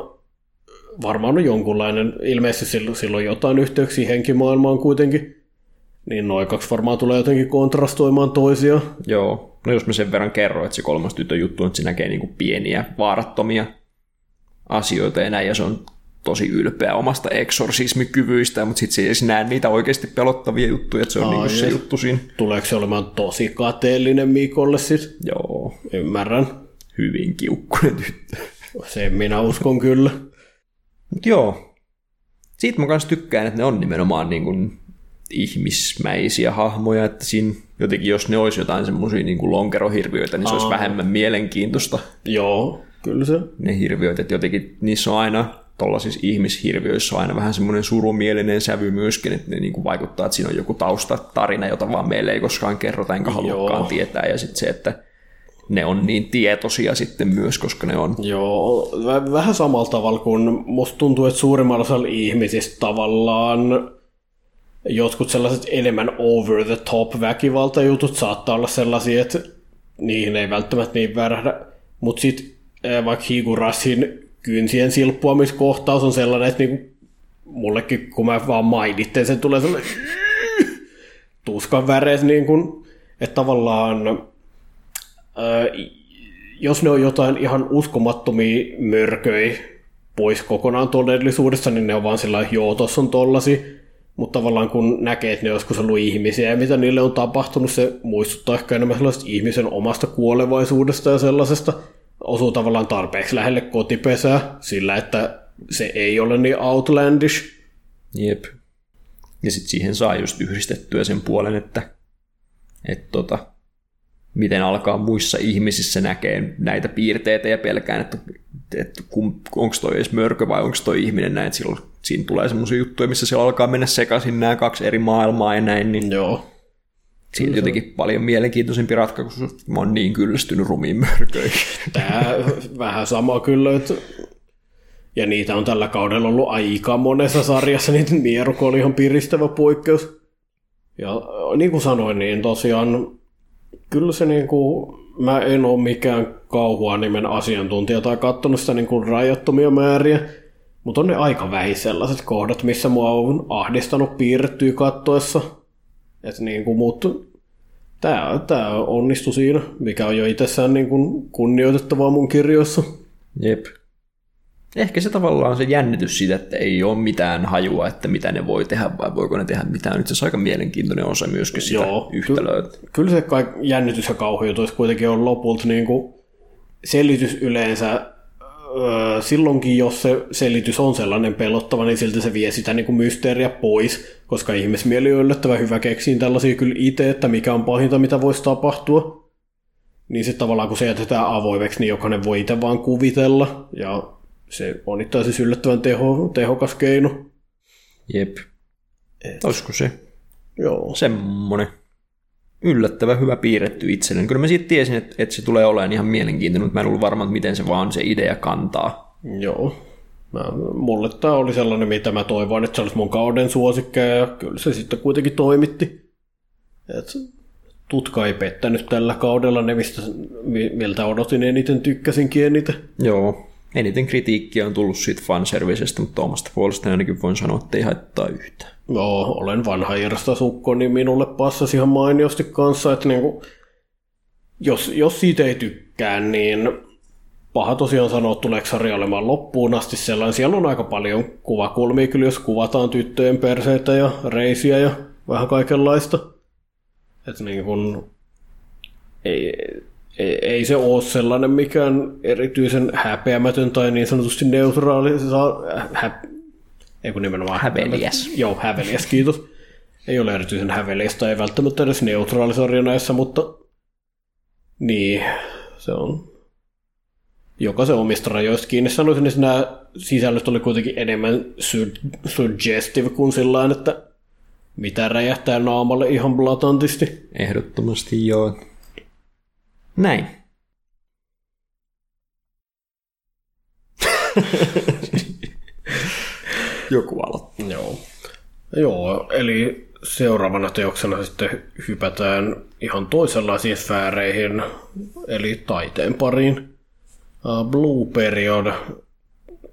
varmaan on jonkunlainen, ilmeisesti silloin, jotain yhteyksiä henkimaailmaan kuitenkin. Niin noin kaksi varmaan tulee jotenkin kontrastoimaan toisiaan. Joo, no jos mä sen verran kerron, että se kolmas tytön juttu on, että se näkee niinku pieniä, vaarattomia asioita ja näin, ja se on tosi ylpeä omasta eksorsismikyvyistä, mutta sitten se ei näe niitä oikeasti pelottavia juttuja, että se on Aa, niinku se juttu siinä. Tuleeko se olemaan tosi kateellinen Mikolle sit? Joo, Ymmärrän. Hyvin kiukkunen tyttö. Sen minä uskon kyllä. Mut joo, siitä mä kanssa tykkään, että ne on nimenomaan niin kuin ihmismäisiä hahmoja, että siinä jotenkin jos ne olisi jotain semmoisia niin lonkerohirviöitä, niin se olisi Aa. vähemmän mielenkiintoista. Joo, kyllä se. Ne hirviöt, että jotenkin niissä on aina tuollaisissa ihmishirviöissä on aina vähän semmoinen surumielinen sävy myöskin, että ne niin kuin vaikuttaa, että siinä on joku taustatarina, jota vaan meille ei koskaan kerrota, enkä haluakaan Joo. tietää, ja sitten se, että ne on niin tietoisia sitten myös, koska ne on Joo, vä- vähän samalla tavalla kuin musta tuntuu, että suurimmalla osalla ihmisistä tavallaan jotkut sellaiset enemmän over the top väkivaltajutut saattaa olla sellaisia, että niihin ei välttämättä niin värähdä. Mutta sitten vaikka Higurasin kynsien silppuamiskohtaus on sellainen, että niinku mullekin kun mä vaan mainitsen, sen tulee sellainen tuskan värees, niin kun, että tavallaan jos ne on jotain ihan uskomattomia mörköjä pois kokonaan todellisuudessa, niin ne on vaan sillä joo, tossa on tollasi. Mutta tavallaan kun näkee, että ne on joskus ollut ihmisiä ja mitä niille on tapahtunut, se muistuttaa ehkä enemmän sellaista ihmisen omasta kuolevaisuudesta ja sellaisesta. Osuu tavallaan tarpeeksi lähelle kotipesää sillä, että se ei ole niin outlandish. Jep. Ja sitten siihen saa just yhdistettyä sen puolen, että, että tota, miten alkaa muissa ihmisissä näkee näitä piirteitä ja pelkään, että, että onko toi edes mörkö vai onko toi ihminen näin, että silloin, siinä tulee semmoisia juttuja, missä siellä alkaa mennä sekaisin nämä kaksi eri maailmaa ja näin, niin Joo. siinä on jotenkin paljon mielenkiintoisempi ratkaisu, kun mä oon niin kyllästynyt rumiin mörköihin. Tää vähän sama kyllä, että ja niitä on tällä kaudella ollut aika monessa sarjassa, niin Mieruko oli ihan piristävä poikkeus. Ja niin kuin sanoin, niin tosiaan kyllä se niin kuin, mä en ole mikään kauhua nimen asiantuntija tai katsonut sitä niin kuin rajattomia määriä, mutta on ne aika vähin sellaiset kohdat, missä mua on ahdistanut piirrettyä kattoessa. Että niin kuin, mutta tämä, tämä onnistui siinä, mikä on jo itsessään niin kuin kunnioitettavaa mun kirjoissa. Jep. Ehkä se tavallaan se jännitys siitä, että ei ole mitään hajua, että mitä ne voi tehdä vai voiko ne tehdä mitään. Nyt se on aika mielenkiintoinen osa myöskin sitä Joo, yhtälöä. Kyllä se kaik, jännitys ja kauhujutuissa kuitenkin on lopulta niin kuin selitys yleensä öö, silloinkin, jos se selitys on sellainen pelottava, niin silti se vie sitä niin kuin mysteeriä pois, koska ihmismieli on yllättävän hyvä keksiin tällaisia kyllä itse, että mikä on pahinta, mitä voisi tapahtua. Niin sitten tavallaan kun se jätetään avoimeksi, niin jokainen voi itse vaan kuvitella, ja se on itse asiassa yllättävän teho, tehokas keino. Jep. Olisiko se Joo. semmonen yllättävän hyvä piirretty itselleni. Kyllä mä siitä tiesin, että, että se tulee olemaan ihan mielenkiintoinen, mutta mä en ollut varma, että miten se vaan se idea kantaa. Joo. Mä, mulle tämä oli sellainen, mitä mä toivoin, että se olisi mun kauden suosikkeja, ja kyllä se sitten kuitenkin toimitti. Et tutka ei pettänyt tällä kaudella ne, mistä, mi- miltä odotin eniten, tykkäsinkin eniten. Joo. Eniten kritiikkiä on tullut siitä fanservicestä, mutta omasta puolestani ainakin voin sanoa, että ei haittaa yhtään. Joo, olen vanha Irsta sukko, niin minulle passasi ihan mainiosti kanssa, että niinku, jos, jos siitä ei tykkää, niin paha tosiaan sanoa, tuleeko sarja olemaan loppuun asti sellainen. Siellä on aika paljon kuvakulmia kyllä, jos kuvataan tyttöjen perseitä ja reisiä ja vähän kaikenlaista. Että niin kun, ei, ei, ei, se ole sellainen mikään erityisen häpeämätön tai niin sanotusti neutraali. Se saa, hä, ei kun nimenomaan Häveliäs. Joo, häveliäs, kiitos. Ei ole erityisen häveliäs tai ei välttämättä edes neutraalisarja näissä, mutta niin, se on jokaisen omista rajoista kiinni. Sanoisin, että nämä sisällöt oli kuitenkin enemmän su- suggestive kuin sillä että mitä räjähtää naamalle ihan blatantisti. Ehdottomasti joo. Näin. Joku aloittaa. Joo. Joo, eli seuraavana teoksena sitten hypätään ihan toisenlaisiin sfääreihin, eli taiteen pariin. Uh, Blue Period,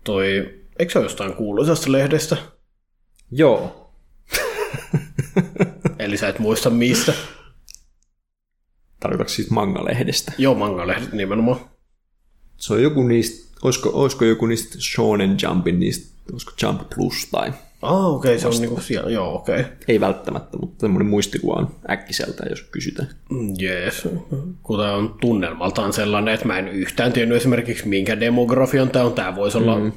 toi, eikö se ole jostain kuuluisasta lehdestä? Joo. Eli sä et muista mistä. Tarkoitatko siis manga-lehdestä? Joo, manga-lehdet nimenomaan. Se on joku niistä, olisiko, olisiko joku niistä Shonen Jumpin, niistä, olisiko Jump Plus tai Ah, okei, okay, se on niinku siellä, joo, okei. Okay. ei välttämättä, mutta semmoinen muistikuva on äkkiseltä, jos kysytään. Jees. Kun tämä on tunnelmaltaan sellainen, että mä en yhtään tiennyt esimerkiksi minkä demografian tämä on. Tämä voisi olla mm.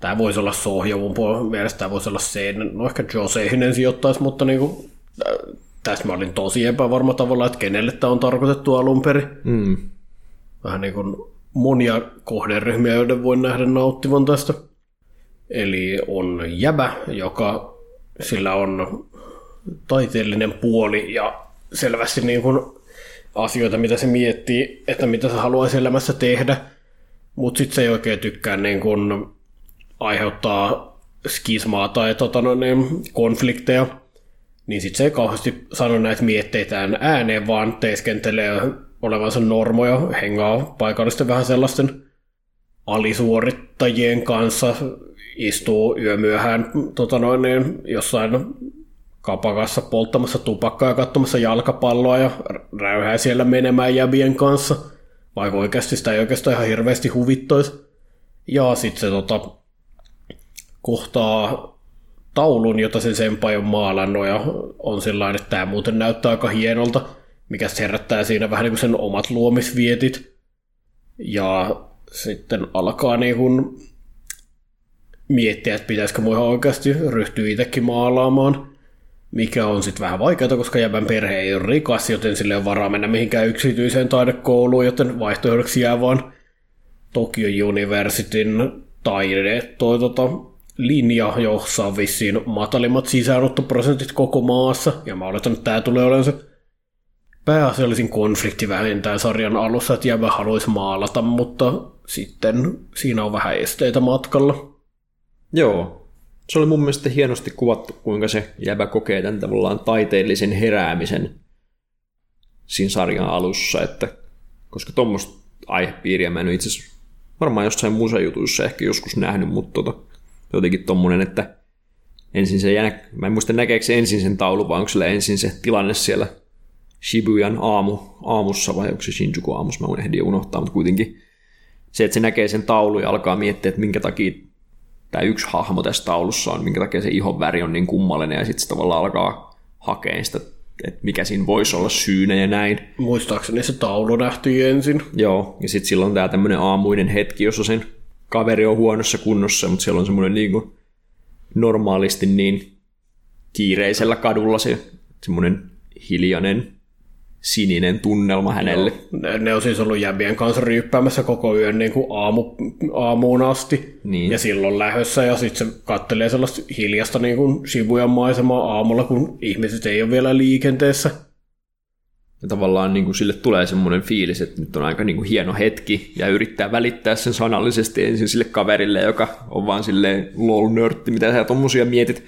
tämä voisi olla Sohjovun mielestä, tämä voisi olla sen, no ehkä Josehinen sijoittaisi, mutta niin tässä mä olin tosi epävarma tavalla, että kenelle tämä on tarkoitettu alun perin. Mm. Vähän niin kuin monia kohderyhmiä, joiden voi nähdä nauttivan tästä. Eli on jäbä, joka sillä on taiteellinen puoli ja selvästi niin kuin asioita, mitä se miettii, että mitä se haluaisi elämässä tehdä, mutta sitten se ei oikein tykkää niin kuin aiheuttaa skismaa tai tota, no, niin, konflikteja, niin sitten se ei kauheasti sano näitä mietteitään ääneen, vaan teeskentelee olevansa normoja, hengaa paikallisten vähän sellaisten alisuorittajien kanssa, istuu yömyöhään tota noin, niin jossain kapakassa polttamassa tupakkaa ja katsomassa jalkapalloa ja räyhää siellä menemään jäbien kanssa, vaikka oikeasti sitä ei oikeastaan ihan hirveästi huvittoisi. Ja sitten se tota, kohtaa taulun, jota se senpai on maalannut ja on sellainen, että tämä muuten näyttää aika hienolta, mikä herättää siinä vähän niin kuin sen omat luomisvietit. Ja sitten alkaa niin kuin miettiä, että pitäisikö mua oikeasti ryhtyä itsekin maalaamaan, mikä on sitten vähän vaikeaa, koska jäbän perhe ei ole rikas, joten sille on varaa mennä mihinkään yksityiseen taidekouluun, joten vaihtoehdoksi jää vaan Tokyo Universityn taide toi tota, linja, jossa on vissiin matalimmat sisäänottoprosentit koko maassa, ja mä oletan, että tämä tulee olemaan se pääasiallisin konflikti vähintään sarjan alussa, että jäbä haluaisi maalata, mutta sitten siinä on vähän esteitä matkalla. Joo. Se oli mun mielestä hienosti kuvattu, kuinka se jäbä kokee tämän tavallaan taiteellisen heräämisen siinä sarjan alussa, että koska tuommoista aihepiiriä mä en itse asiassa varmaan jossain musejutuissa ehkä joskus nähnyt, mutta tota, jotenkin tommonen, että ensin se jää, mä en muista näkeekö se ensin sen taulu, vai onko sillä ensin se tilanne siellä Shibuyan aamu, aamussa, vai onko se Shinjuku aamussa, mä unohdin unohtaa, mutta kuitenkin se, että se näkee sen taulu ja alkaa miettiä, että minkä takia tämä yksi hahmo tässä taulussa on, minkä takia se ihon väri on niin kummallinen, ja sitten se tavallaan alkaa hakea sitä, että mikä siinä voisi olla syynä ja näin. Muistaakseni se taulu nähtiin ensin. Joo, ja sitten silloin tämä tämmöinen aamuinen hetki, jossa sen kaveri on huonossa kunnossa, mutta siellä on semmoinen niin kuin normaalisti niin kiireisellä kadulla se semmoinen hiljainen sininen tunnelma hänelle. Ne, ne on siis ollut jäbien kanssa ryyppäämässä koko yön niin kuin aamu, aamuun asti. Niin. Ja silloin lähössä ja sitten se kattelee sellaista hiljasta niin kuin Shibuyan maisemaa aamulla, kun ihmiset ei ole vielä liikenteessä. Ja tavallaan niin kuin sille tulee semmoinen fiilis, että nyt on aika niin kuin hieno hetki ja yrittää välittää sen sanallisesti ensin sille kaverille, joka on vaan silleen lol nörtti, mitä sä tommosia mietit.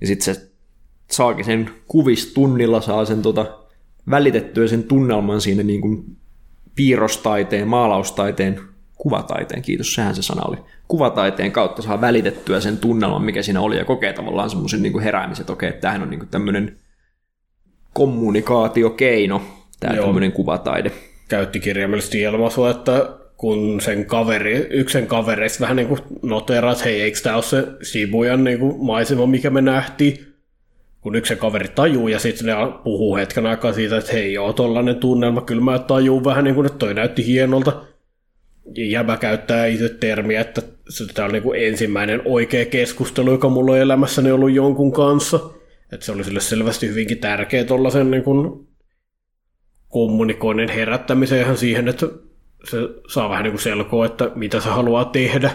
Ja sitten se saakin sen kuvistunnilla, saa sen tota välitettyä sen tunnelman siinä niin kuin piirrostaiteen, maalaustaiteen, kuvataiteen, kiitos, sehän se sana oli, kuvataiteen kautta saa välitettyä sen tunnelman, mikä siinä oli, ja kokee tavallaan semmoisen niin heräämisen, että okei, että tämähän on niin kuin tämmöinen kommunikaatiokeino, tämä Joo. tämmöinen kuvataide. Käytti kirjaimellisesti ilmaisua, että kun sen kaveri, yksi sen kavereista vähän niin kuin noteraa, että hei, eikö tämä ole se Shibuyan niin kuin maisema, mikä me nähtiin, kun yksi kaveri tajuu ja sitten ne puhuu hetken aikaa siitä, että hei joo, tollainen tunnelma, kyllä mä tajuu vähän niin kuin, että toi näytti hienolta. Ja mä käyttää itse termiä, että tämä on niin kuin ensimmäinen oikea keskustelu, joka mulla on elämässäni ollut jonkun kanssa. Että se oli sille selvästi hyvinkin tärkeä tuollaisen niin kuin kommunikoinnin herättämiseen ihan siihen, että se saa vähän niin kuin selkoa, että mitä se haluaa tehdä.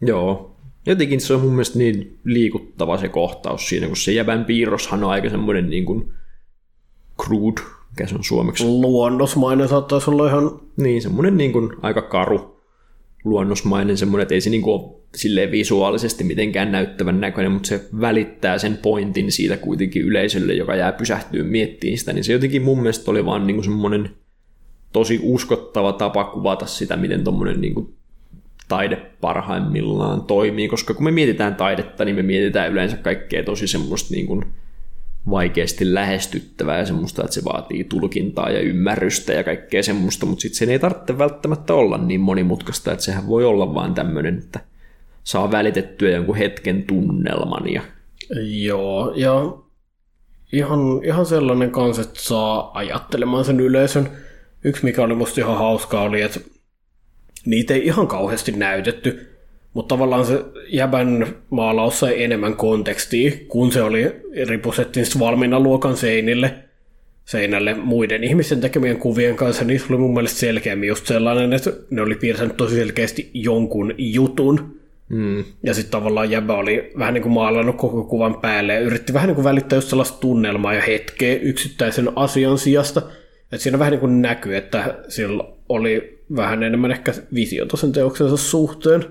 Joo, jotenkin se on mun mielestä niin liikuttava se kohtaus siinä, kun se jäbän piirroshan on aika semmoinen niin kuin crude, mikä se on suomeksi. Luonnosmainen saattaisi olla ihan... Niin, semmoinen niin kuin aika karu luonnosmainen semmoinen, että ei se niin kuin ole silleen visuaalisesti mitenkään näyttävän näköinen, mutta se välittää sen pointin siitä kuitenkin yleisölle, joka jää pysähtyä miettimään sitä, niin se jotenkin mun mielestä oli vaan niin semmoinen tosi uskottava tapa kuvata sitä, miten tuommoinen niin taide parhaimmillaan toimii, koska kun me mietitään taidetta, niin me mietitään yleensä kaikkea tosi semmoista niin kuin vaikeasti lähestyttävää ja semmoista, että se vaatii tulkintaa ja ymmärrystä ja kaikkea semmoista, mutta sitten sen ei tarvitse välttämättä olla niin monimutkaista, että sehän voi olla vaan tämmöinen, että saa välitettyä jonkun hetken tunnelman. Ja... Joo, ja ihan, ihan sellainen kanssa, että saa ajattelemaan sen yleisön. Yksi, mikä oli musta ihan hauskaa, oli, että niitä ei ihan kauheasti näytetty, Mutta tavallaan se jäbän maalaus sai enemmän kontekstia, kun se oli ripusettiin valmiina luokan seinille, seinälle muiden ihmisten tekemien kuvien kanssa, niin se oli mun mielestä selkeämmin just sellainen, että ne oli piirtänyt tosi selkeästi jonkun jutun. Mm. Ja sitten tavallaan jäbä oli vähän niin kuin maalannut koko kuvan päälle ja yritti vähän niin kuin välittää just sellaista tunnelmaa ja hetkeä yksittäisen asian sijasta. Että siinä vähän niin kuin näkyy, että sillä oli vähän enemmän ehkä visiota sen teoksensa suhteen.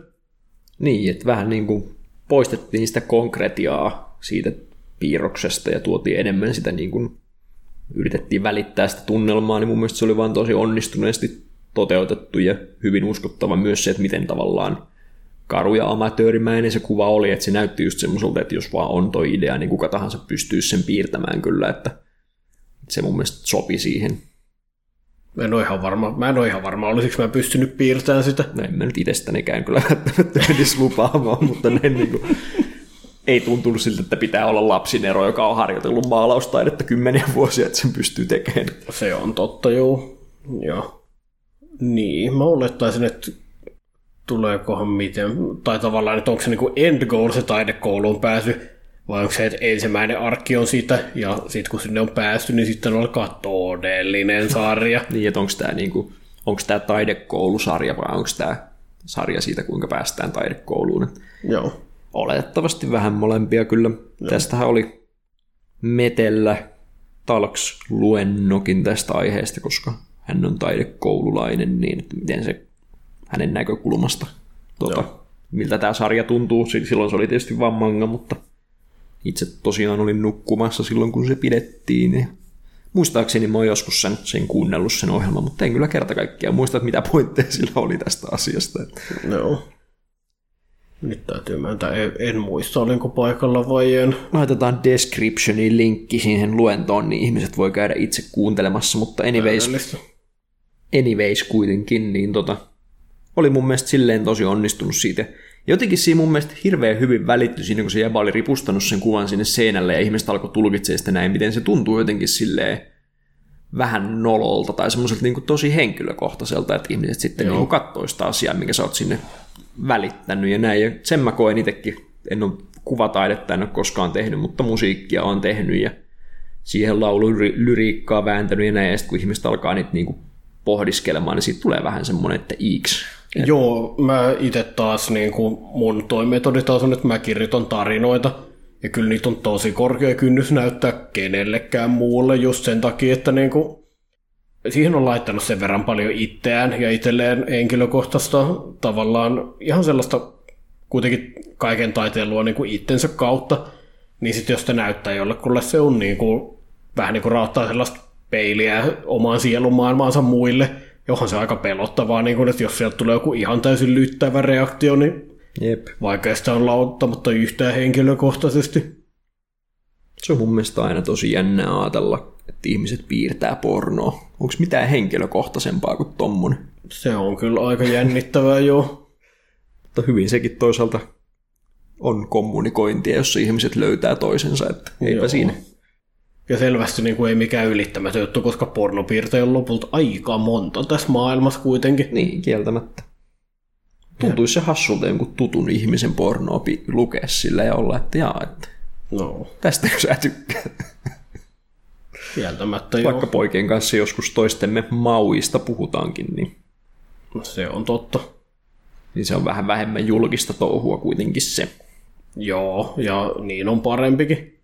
Niin, että vähän niin kuin poistettiin sitä konkretiaa siitä piirroksesta ja tuotiin enemmän sitä niin kuin yritettiin välittää sitä tunnelmaa, niin mun mielestä se oli vaan tosi onnistuneesti toteutettu ja hyvin uskottava myös se, että miten tavallaan karu ja amatöörimäinen se kuva oli, että se näytti just semmoiselta, että jos vaan on toi idea, niin kuka tahansa pystyy sen piirtämään kyllä, että se mun mielestä sopi siihen. Mä en ole ihan varma, mä en ole ihan varma, olisiko mä pystynyt piirtämään sitä. No en mä nyt itsestänikään kyllä välttämättä edes lupaamaan, mutta ne niin kuin, ei tuntunut siltä, että pitää olla lapsinero, joka on harjoitellut maalaustaidetta kymmeniä vuosia, että sen pystyy tekemään. Se on totta, joo. joo. Niin, mä olettaisin, että tuleekohan miten, tai tavallaan, että onko se niin end goal se taidekouluun pääsy, vai onko se, että ensimmäinen arkki on sitä, ja sitten kun sinne on päästy, niin sitten alkaa todellinen sarja. niin, että onko tämä niinku, onko tämä taidekoulusarja, vai onko tämä sarja siitä, kuinka päästään taidekouluun. Joo. Oletettavasti vähän molempia kyllä. Joo. Tästähän oli Metellä Talks luennokin tästä aiheesta, koska hän on taidekoululainen, niin että miten se hänen näkökulmasta, tuota, miltä tämä sarja tuntuu. Silloin se oli tietysti vain manga, mutta itse tosiaan olin nukkumassa silloin, kun se pidettiin. Niin muistaakseni mä oon joskus sen, sen kuunnellut sen ohjelman, mutta en kyllä kerta kaikkiaan muista, että mitä pointteja sillä oli tästä asiasta. Joo. Nyt täytyy myöntää, en, en muista, olinko paikalla vai en. Laitetaan descriptioniin linkki siihen luentoon, niin ihmiset voi käydä itse kuuntelemassa, mutta anyways, anyways kuitenkin, niin tota, oli mun mielestä silleen tosi onnistunut siitä. Jotenkin siinä mun mielestä hirveän hyvin välittyi siinä, kun se jäbä oli ripustanut sen kuvan sinne seinälle ja ihmiset alkoi tulkitsemaan sitä näin, miten se tuntuu jotenkin silleen vähän nololta tai semmoiselta niin tosi henkilökohtaiselta, että ihmiset sitten niin katsoo sitä asiaa, minkä sä oot sinne välittänyt ja näin. Ja sen mä koen itsekin, en ole kuvataidetta, en ole koskaan tehnyt, mutta musiikkia on tehnyt ja siihen laulu lyriikkaa vääntänyt ja näin. Ja sitten kun ihmiset alkaa niitä niin kuin pohdiskelemaan, niin siitä tulee vähän semmoinen, että iiksi. Joo, mä itse taas, niin kuin mun toimetodi taas on, että mä kirjoitan tarinoita, ja kyllä niitä on tosi korkea kynnys näyttää kenellekään muulle just sen takia, että niin kuin, siihen on laittanut sen verran paljon itseään ja itselleen henkilökohtaista tavallaan ihan sellaista kuitenkin kaiken taiteen luo niin kuin itsensä kautta, niin sitten jos sitä näyttää jollekulle, se on niin kuin, vähän niin kuin raottaa sellaista peiliä omaan sielumaailmaansa muille, johon se aika pelottavaa, niin kuin, että jos sieltä tulee joku ihan täysin lyttävä reaktio, niin Jep. vaikka sitä on lauttamatta yhtään henkilökohtaisesti. Se on mun mielestä aina tosi jännä ajatella, että ihmiset piirtää pornoa. Onko mitään henkilökohtaisempaa kuin tommonen? Se on kyllä aika jännittävää, joo. Mutta hyvin sekin toisaalta on kommunikointia, jossa ihmiset löytää toisensa, että eipä joo. siinä. Ja selvästi niin kuin ei mikään ylittämätön juttu, koska pornopiirtejä on lopulta aika monta tässä maailmassa kuitenkin. Niin, kieltämättä. Tuntuisi se hassulta jonkun tutun ihmisen pornoa lukea sillä ja olla, että jaa, että no. tästä sä tykkäät. Kieltämättä Vaikka joo. poikien kanssa joskus toistemme mauista puhutaankin, niin... Se on totta. Niin se on vähän vähemmän julkista touhua kuitenkin se. Joo, ja niin on parempikin.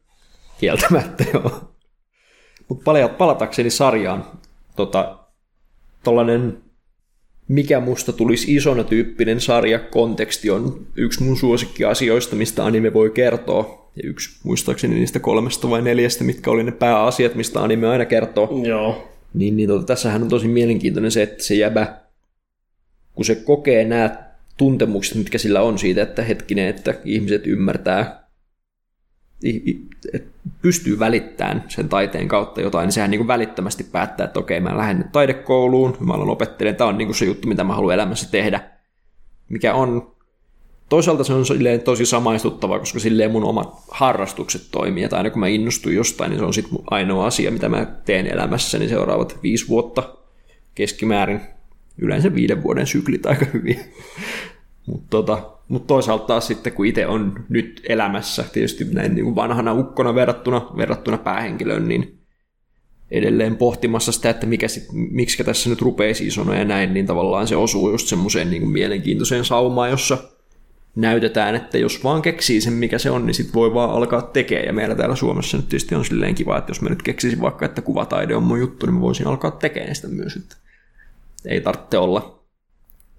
Kieltämättä, joo. Mutta palatakseni sarjaan, tota, tollanen mikä musta tulisi isona tyyppinen sarja, konteksti on yksi mun suosikkiasioista, mistä anime voi kertoa. Ja yksi muistaakseni niistä kolmesta vai neljästä, mitkä oli ne pääasiat, mistä anime aina kertoo. Joo. Niin, niin tota, tässähän on tosi mielenkiintoinen se, että se jäbä, kun se kokee nämä tuntemukset, mitkä sillä on siitä, että hetkinen, että ihmiset ymmärtää pystyy välittämään sen taiteen kautta jotain, niin sehän niin kuin välittömästi päättää, että okei, mä lähden taidekouluun, mä alan opettelemaan, tämä on niin kuin se juttu, mitä mä haluan elämässä tehdä. Mikä on, toisaalta se on tosi samaistuttava, koska silleen mun omat harrastukset toimii, että aina kun mä innostun jostain, niin se on sitten ainoa asia, mitä mä teen elämässäni niin seuraavat viisi vuotta keskimäärin. Yleensä viiden vuoden syklit aika hyvin. Mutta tota, Mutta toisaalta taas sitten, kun itse on nyt elämässä, tietysti näin niin kuin vanhana ukkona verrattuna, verrattuna päähenkilöön, niin edelleen pohtimassa sitä, että mikä sit, miksi tässä nyt rupeisi isona ja näin, niin tavallaan se osuu just semmoiseen niin mielenkiintoiseen saumaan, jossa näytetään, että jos vaan keksii sen, mikä se on, niin sit voi vaan alkaa tekemään. Ja meillä täällä Suomessa nyt tietysti on silleen kiva, että jos mä nyt keksisin vaikka, että kuvataide on mun juttu, niin mä voisin alkaa tekemään sitä myös. Että ei tarvitse olla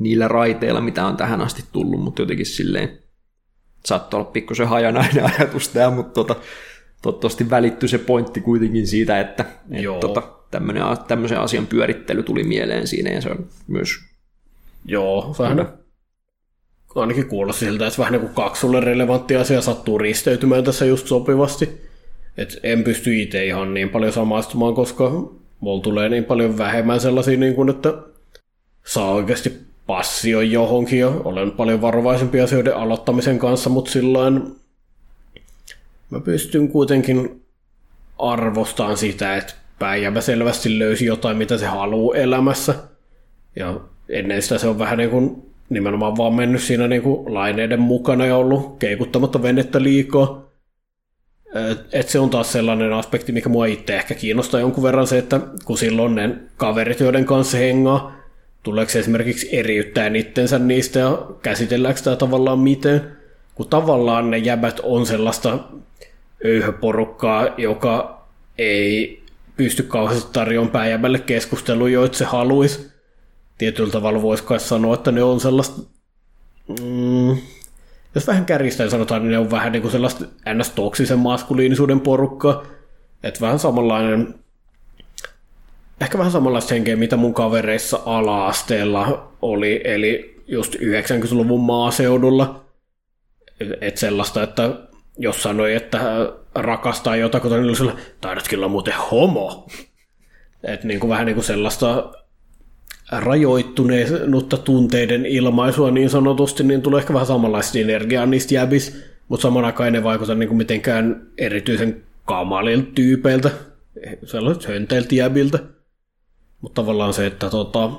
niillä raiteilla, mitä on tähän asti tullut, mutta jotenkin silleen saattoi olla pikkusen hajanainen ajatus tämä, mutta tota, toivottavasti välittyi se pointti kuitenkin siitä, että et, tota, tämmönen, tämmöisen asian pyörittely tuli mieleen siinä ja se on myös Joo, vähän ainakin kuulosti siltä, että vähän niin kuin kaksi sulle relevantti asia sattuu risteytymään tässä just sopivasti. Et en pysty itse ihan niin paljon samaistumaan, koska mulla tulee niin paljon vähemmän sellaisia, niin kuin, että saa oikeasti passio johonkin ja olen paljon varovaisempi asioiden aloittamisen kanssa, mutta silloin mä pystyn kuitenkin arvostamaan sitä, että Päijävä selvästi löysi jotain, mitä se haluaa elämässä. Ja ennen sitä se on vähän niin kuin nimenomaan vaan mennyt siinä niin kuin laineiden mukana ja ollut keikuttamatta venettä liikaa. Et se on taas sellainen aspekti, mikä mua itse ehkä kiinnostaa jonkun verran se, että kun silloin ne kaverit, joiden kanssa hengaa, tuleeko se esimerkiksi eriyttäen itsensä niistä ja käsitelläänkö sitä tavallaan miten, kun tavallaan ne jäbät on sellaista öyhöporukkaa, joka ei pysty kauheasti tarjoamaan pääjäbälle keskustelua, joita se haluaisi. Tietyllä tavalla voisi kai sanoa, että ne on sellaista, mm, jos vähän kärjistäen sanotaan, niin ne on vähän niin kuin sellaista ns-toksisen maskuliinisuuden porukkaa. Että vähän samanlainen, ehkä vähän samanlaista henkeä, mitä mun kavereissa ala-asteella oli, eli just 90-luvun maaseudulla. Että sellaista, että jos sanoi, että rakastaa jotakuta, niin sellainen, taidat kyllä muuten homo. Että niin kuin vähän niin kuin sellaista rajoittunutta tunteiden ilmaisua niin sanotusti, niin tulee ehkä vähän samanlaista energiaa niistä jäbis, mutta saman aikaan ei vaikuta niin kuin mitenkään erityisen kamalilta tyypeiltä, sellaiset hönteiltä jäbiltä. Mutta tavallaan se, että tota,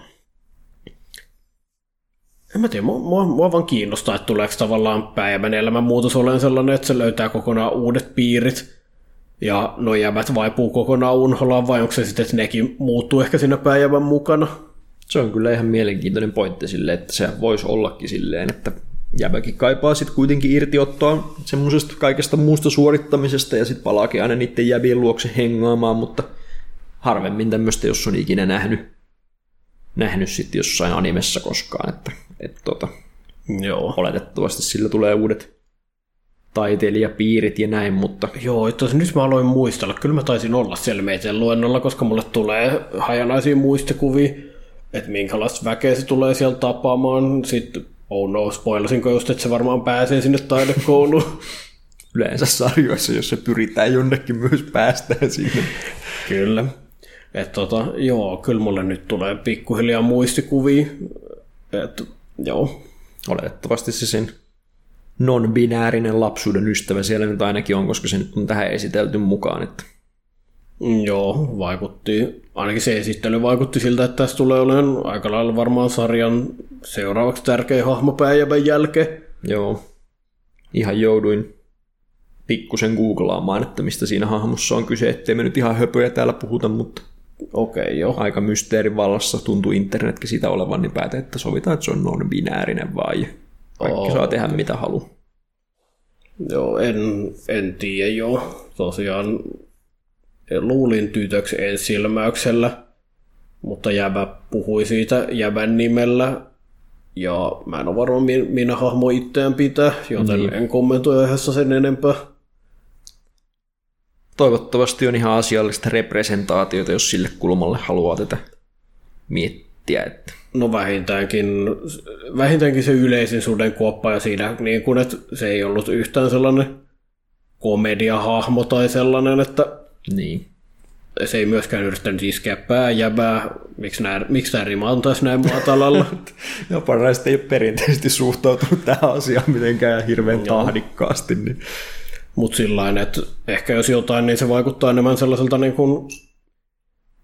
en mä tiedä, mua, mua, mua vaan kiinnostaa, että tuleeko tavallaan päivän elämän muutos olen sellainen, että se löytää kokonaan uudet piirit, ja nuo jäbät vaipuu kokonaan unholaan, vai onko se sitten, että nekin muuttuu ehkä siinä päivän mukana? Se on kyllä ihan mielenkiintoinen pointti sille, että se voisi ollakin silleen, että jäbäkin kaipaa sitten kuitenkin irtiottoa semmoisesta kaikesta muusta suorittamisesta ja sitten palaakin aina niiden jäbien luokse hengaamaan, mutta harvemmin tämmöistä, jos on ikinä nähnyt, nähnyt sitten jossain animessa koskaan, että, että tota, Joo. oletettavasti sillä tulee uudet taiteilijapiirit ja näin, mutta Joo, itse asiassa nyt mä aloin muistella. Kyllä mä taisin olla siellä meidän luennolla, koska mulle tulee hajanaisia muistikuvia, että minkälaista väkeä se tulee siellä tapaamaan. Sitten, oh no, spoilasinko just, että se varmaan pääsee sinne taidekouluun. yleensä sarjoissa, jos se pyritään jonnekin myös päästään sinne. kyllä. Et tota, joo, kyllä mulle nyt tulee pikkuhiljaa muistikuvia. Et, joo, Oletettavasti se sen non-binäärinen lapsuuden ystävä siellä nyt ainakin on, koska se nyt on tähän esitelty mukaan. Että Mm, Joo, vaikutti, ainakin se esittely vaikutti siltä, että tässä tulee olemaan aika lailla varmaan sarjan seuraavaksi tärkeä hahmo Päijävän jälkeen. joo, ihan jouduin pikkusen googlaamaan, että mistä siinä hahmossa on kyse, ettei me nyt ihan höpöjä täällä puhuta, mutta Okei, okay, joo. aika mysteerin vallassa tuntui internetkin sitä olevan, niin päätin, että sovitaan, että se on non-binäärinen vaan ja kaikki Oo, saa tehdä mitä haluaa. Joo, en, en tiedä joo. Tosiaan luulin tytöksi ensilmäyksellä, mutta Jäbä puhui siitä Jäbän nimellä. Ja mä en ole varma, mi- minä hahmo itseään pitää, joten Niin. en kommentoi aiheessa sen enempää. Toivottavasti on ihan asiallista representaatiota, jos sille kulmalle haluaa tätä miettiä. Että No vähintäänkin, vähintäänkin se yleisin sudenkuoppa ja siinä niin kun, että se ei ollut yhtään sellainen komediahahmo tai sellainen, että niin. se ei myöskään yrittänyt iskeä pääjäbää. Miksi nämä, miksi nämä rimantaisi näin matalalla? Ja parhaista ei ole perinteisesti suhtautunut tähän asiaan mitenkään hirveän tahdikkaasti. Niin. Mutta sillä että ehkä jos jotain, niin se vaikuttaa enemmän sellaiselta niin kuin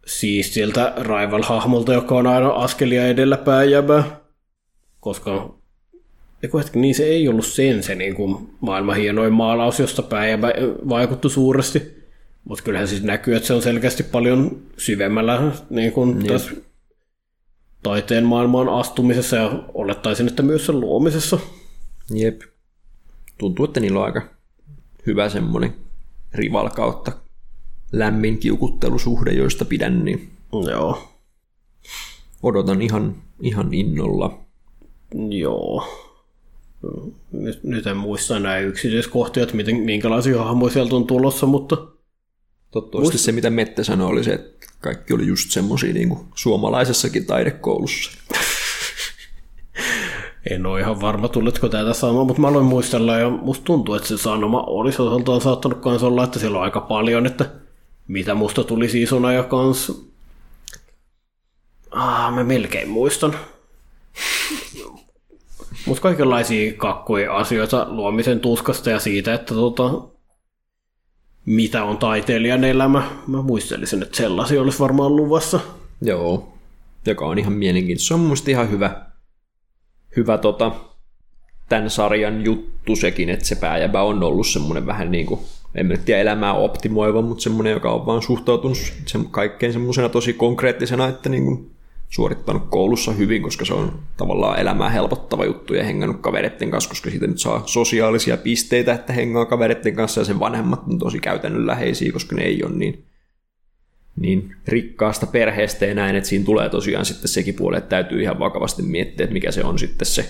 siistiltä rival-hahmolta, joka on aina askelia edellä pääjäbää. Koska Eiku hetki, niin se ei ollut sen se niin kuin maailman hienoin maalaus, josta päivä vaikuttui suuresti. Mutta kyllähän siis näkyy, että se on selkeästi paljon syvemmällä niin kuin tässä taiteen maailmaan astumisessa ja olettaisin, että myös sen luomisessa. Jep. Tuntuu, että niillä on aika hyvä semmoinen rival kautta lämmin kiukuttelusuhde, joista pidän, niin Joo. odotan ihan, ihan innolla. Joo. Nyt, nyt en muista näin yksityiskohtia, että miten, minkälaisia hahmoja sieltä on tulossa, mutta Toivottavasti se, mitä Mette sanoi, oli se, että kaikki oli just semmoisia niin kuin suomalaisessakin taidekoulussa. En ole ihan varma, tuletko tätä saamaan, mutta mä aloin muistella ja musta tuntuu, että se sanoma olisi osaltaan saattanut kans olla, että siellä on aika paljon, että mitä musta tuli siisona ja kans... Ah, mä melkein muistan. Mutta kaikenlaisia kakkuja asioita luomisen tuskasta ja siitä, että tota, mitä on taiteilijan elämä. Mä muistelisin, että sellaisia olisi varmaan luvassa. Joo, joka on ihan mielenkiintoista. Se on mielestä ihan hyvä, hyvä tota, tämän sarjan juttu sekin, että se pääjäbä on ollut semmoinen vähän niin kuin, en nyt tiedä elämää optimoiva, mutta semmoinen, joka on vaan suhtautunut sen kaikkein semmoisena tosi konkreettisena, että niin kuin suorittanut koulussa hyvin, koska se on tavallaan elämää helpottava juttu ja hengannut kavereiden kanssa, koska siitä nyt saa sosiaalisia pisteitä, että hengaa kavereiden kanssa ja sen vanhemmat on tosi käytännönläheisiä, koska ne ei ole niin, niin rikkaasta perheestä ja näin, että siinä tulee tosiaan sitten sekin puoli, että täytyy ihan vakavasti miettiä, että mikä se on sitten se,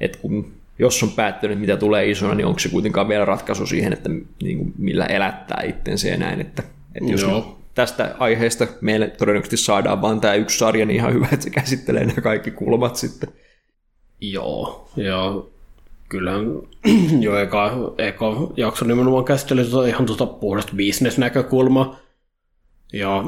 että kun jos on päättänyt, mitä tulee isona, niin onko se kuitenkaan vielä ratkaisu siihen, että niin kuin millä elättää itsensä ja näin, että, että jos Joo. tästä aiheesta meille todennäköisesti saadaan vaan tämä yksi sarja, niin ihan hyvä, että se käsittelee nämä kaikki kulmat sitten. Joo, ja kyllähän jo eka, eka jakso nimenomaan käsitteli tota ihan tuota puhdasta bisnesnäkökulmaa. Ja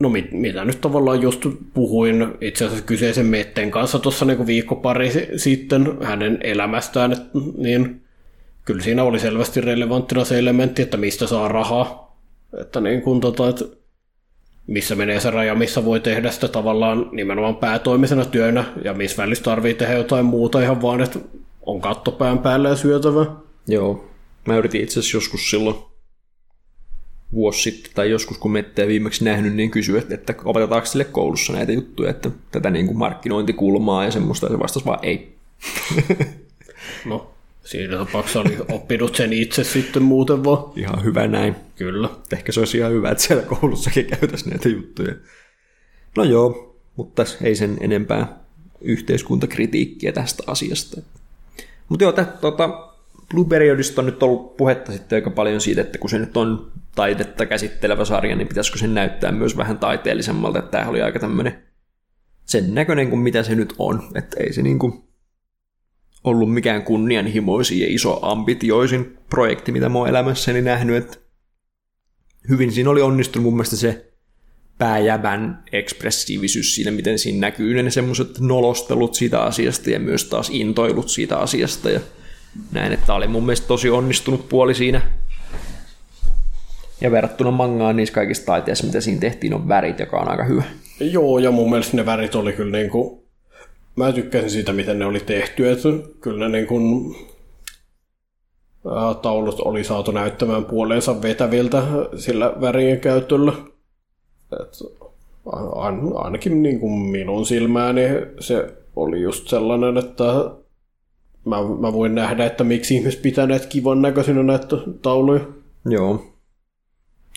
no mit, mitä nyt tavallaan just puhuin itse asiassa kyseisen Metten kanssa tuossa niin viikko pari si- sitten hänen elämästään, et, niin kyllä siinä oli selvästi relevanttina se elementti, että mistä saa rahaa. Että niin kuin tota, että missä menee se raja, missä voi tehdä sitä tavallaan nimenomaan päätoimisena työnä ja missä välissä tarvii tehdä jotain muuta ihan vaan, että on katto pään päällä ja syötävä. Joo. Mä yritin itse asiassa joskus silloin vuosi sitten, tai joskus kun metteä viimeksi nähnyt, niin kysyä, että, että opetetaanko sille koulussa näitä juttuja, että tätä niin kuin markkinointikulmaa ja semmoista, ja se vastasi vaan ei. No, siinä tapauksessa oli oppinut sen itse sitten muuten vaan. Ihan hyvä näin. Kyllä. Ehkä se olisi ihan hyvä, että siellä koulussakin käytäisiin näitä juttuja. No joo, mutta ei sen enempää yhteiskuntakritiikkiä tästä asiasta. Mutta joo, tä- tota, Blue Periodista on nyt ollut puhetta sitten aika paljon siitä, että kun se nyt on taidetta käsittelevä sarja, niin pitäisikö sen näyttää myös vähän taiteellisemmalta, että tämä oli aika tämmöinen sen näköinen kuin mitä se nyt on. Että ei se niinku ollut mikään kunnianhimoisin ja iso ambitioisin projekti, mitä mä oon elämässäni nähnyt, että hyvin siinä oli onnistunut mun mielestä se pääjävän ekspressiivisyys siinä, miten siinä näkyy ne semmoiset nolostelut siitä asiasta ja myös taas intoilut siitä asiasta ja näin, että oli mun mielestä tosi onnistunut puoli siinä. Ja verrattuna mangaan niissä kaikista taiteissa, mitä siinä tehtiin, on värit, joka on aika hyvä. Joo, ja mun mielestä ne värit oli kyllä niin kuin, mä tykkäsin siitä, miten ne oli tehty, että kyllä ne niin kuin, taulut oli saatu näyttämään puoleensa vetäviltä sillä värien käytöllä. Et, ain- ainakin niin kuin minun silmääni se oli just sellainen, että mä, mä voin nähdä, että miksi ihmiset pitää näitä kivan näköisinä näitä tauluja. Joo.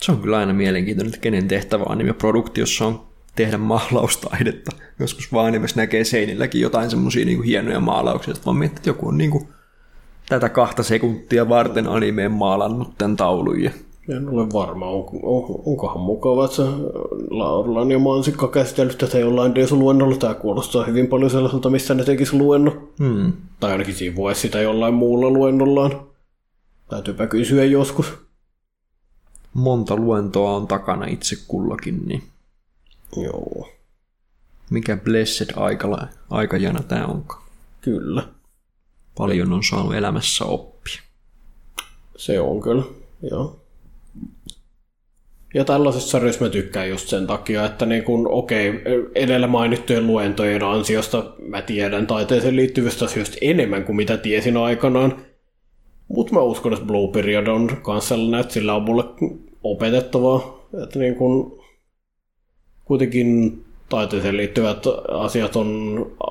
Se on kyllä aina mielenkiintoinen, että kenen tehtävä anime-produktiossa on tehdä maalaustaidetta. Joskus vaan animessa näkee seinilläkin jotain semmoisia niin hienoja maalauksia, että vaan miettii, että joku on niin kuin tätä kahta sekuntia varten animeen maalannut tämän taulun. Ja... En ole varma, on, on, onkohan mukava, että se Laurlan ja Mansikka käsitellyt tätä jollain Desu-luennolla. Tämä kuulostaa hyvin paljon sellaiselta, missä ne tekisi luennon. Hmm. Tai ainakin siivoisi sitä jollain muulla luennollaan. Täytyypä kysyä joskus. Monta luentoa on takana itse kullakin, niin Joo, mikä blessed aikala, aikajana tämä onkaan. kyllä. Paljon on saanut elämässä oppia. Se on kyllä, joo. Ja tällaisessa sarjassa mä tykkään just sen takia, että niin kun, okei, edellä mainittujen luentojen ansiosta mä tiedän taiteeseen liittyvistä asioista enemmän kuin mitä tiesin aikanaan. Mutta mä uskon, että Blue Period on kans sellainen, että sillä on mulle opetettavaa. Että niin kun, kuitenkin taiteeseen liittyvät asiat on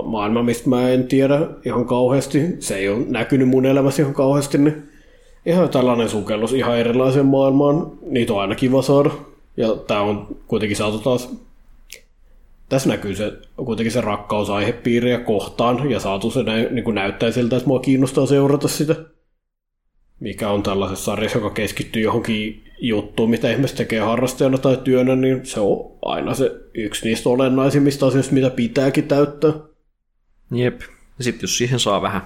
maailma, mistä mä en tiedä ihan kauheasti. Se ei ole näkynyt mun elämässä ihan kauheasti, niin ihan tällainen sukellus ihan erilaiseen maailmaan. Niitä on aina kiva saada. Ja tää on kuitenkin saatu taas tässä näkyy se, kuitenkin se rakkaus aihepiiriä kohtaan ja saatu se nä, niin kuin näyttää siltä, että mua kiinnostaa seurata sitä. Mikä on tällaisessa sarjassa, joka keskittyy johonkin juttuun, mitä ihmiset tekee harrastajana tai työnä, niin se on aina se yksi niistä olennaisimmista asioista, mitä pitääkin täyttää. Jep. Ja sitten jos siihen saa vähän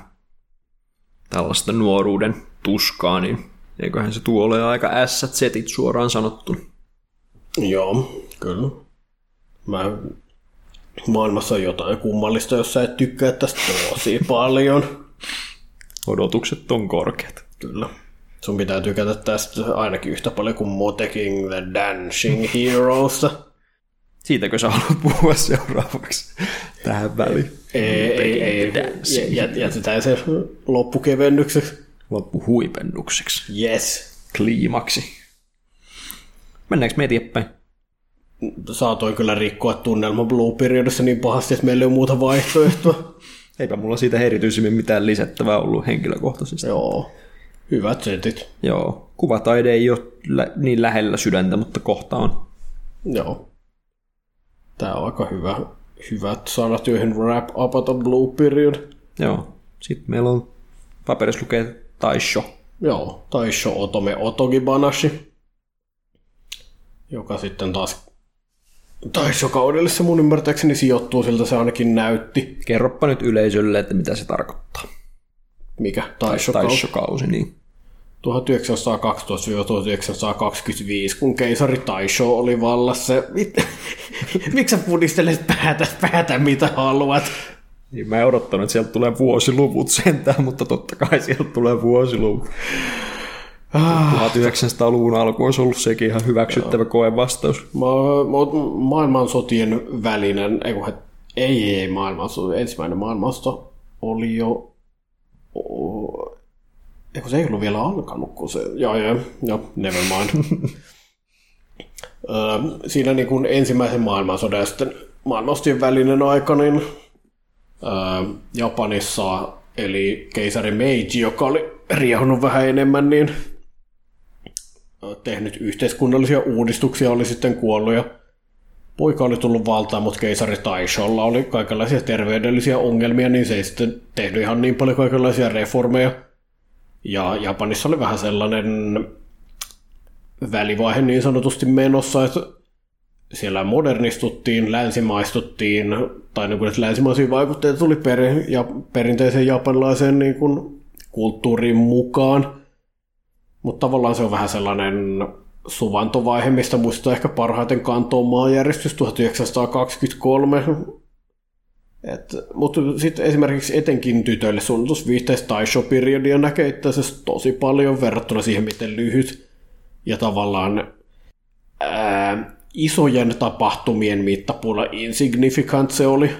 tällaista nuoruuden tuskaa, niin eiköhän se tuo ole aika ässät setit suoraan sanottu. Joo, kyllä. Mä maailmassa on jotain kummallista, jos sä et tykkää tästä tosi paljon. Odotukset on korkeat. Kyllä. Sun pitää tykätä tästä ainakin yhtä paljon kuin Moteking the Dancing Heroes. Siitäkö sä haluat puhua seuraavaksi tähän väliin? Ei, ei, ei. Jät, jätetään se loppukevennykseksi. Loppuhuipennukseksi. Yes. Kliimaksi. Mennäänkö me eteenpäin? Saatoin kyllä rikkoa tunnelma Blue Periodissa niin pahasti, että meillä ei ole muuta vaihtoehtoa. Eipä mulla siitä erityisemmin mitään lisättävää ollut henkilökohtaisesti. Joo. Hyvät setit. Joo. Kuvataide ei ole lä- niin lähellä sydäntä, mutta kohta on. Joo. Tää on aika hyvä, hyvät sanat, joihin wrap up a blue period. Joo. Sitten meillä on paperissa lukee Taisho. Joo, Taisho Otome Otogibanashi, joka sitten taas Taisho-kaudelle se mun ymmärtääkseni sijoittuu, siltä se ainakin näytti. Kerroppa nyt yleisölle, että mitä se tarkoittaa. Mikä? Taisho-kausi. Taisho-kausi, niin. 1912-1925, kun keisari Taisho oli vallassa. Miksi sä pudistelet päätä, päätä mitä haluat? Niin mä en odottanut, että sieltä tulee vuosiluvut sentään, mutta totta kai sieltä tulee vuosiluvut. 1900-luvun alku olisi ollut sekin ihan hyväksyttävä koevastaus. Ma- ma- maailmansotien välinen, ei, ei, ei maailmansota, ensimmäinen maailmansota oli jo, o- ei kun se ei ollut vielä alkanut, kun se, joo joo, joo, never mind. Siinä niin kuin ensimmäisen maailmansodan ja sitten maailmansotien välinen aika, niin Japanissa eli keisari Meiji, joka oli riehunut vähän enemmän, niin tehnyt yhteiskunnallisia uudistuksia, oli sitten kuollut ja poika oli tullut valtaan, mutta keisari Taisholla oli kaikenlaisia terveydellisiä ongelmia, niin se ei sitten tehnyt ihan niin paljon kaikenlaisia reformeja. Ja Japanissa oli vähän sellainen välivaihe niin sanotusti menossa, että siellä modernistuttiin, länsimaistuttiin, tai niin kuin, että länsimaisia vaikutteita tuli per, ja perinteiseen japanilaiseen niin kuin, kulttuuriin mukaan. Mutta tavallaan se on vähän sellainen suvantovaihe, mistä muistaa ehkä parhaiten kantoon maanjärjestys 1923. Et, mutta sitten esimerkiksi etenkin tytöille suunnitusviihteistä Taisho-periodia näkee itse asiassa tosi paljon verrattuna siihen, miten lyhyt ja tavallaan ää, isojen tapahtumien mittapuulla insignificant se oli.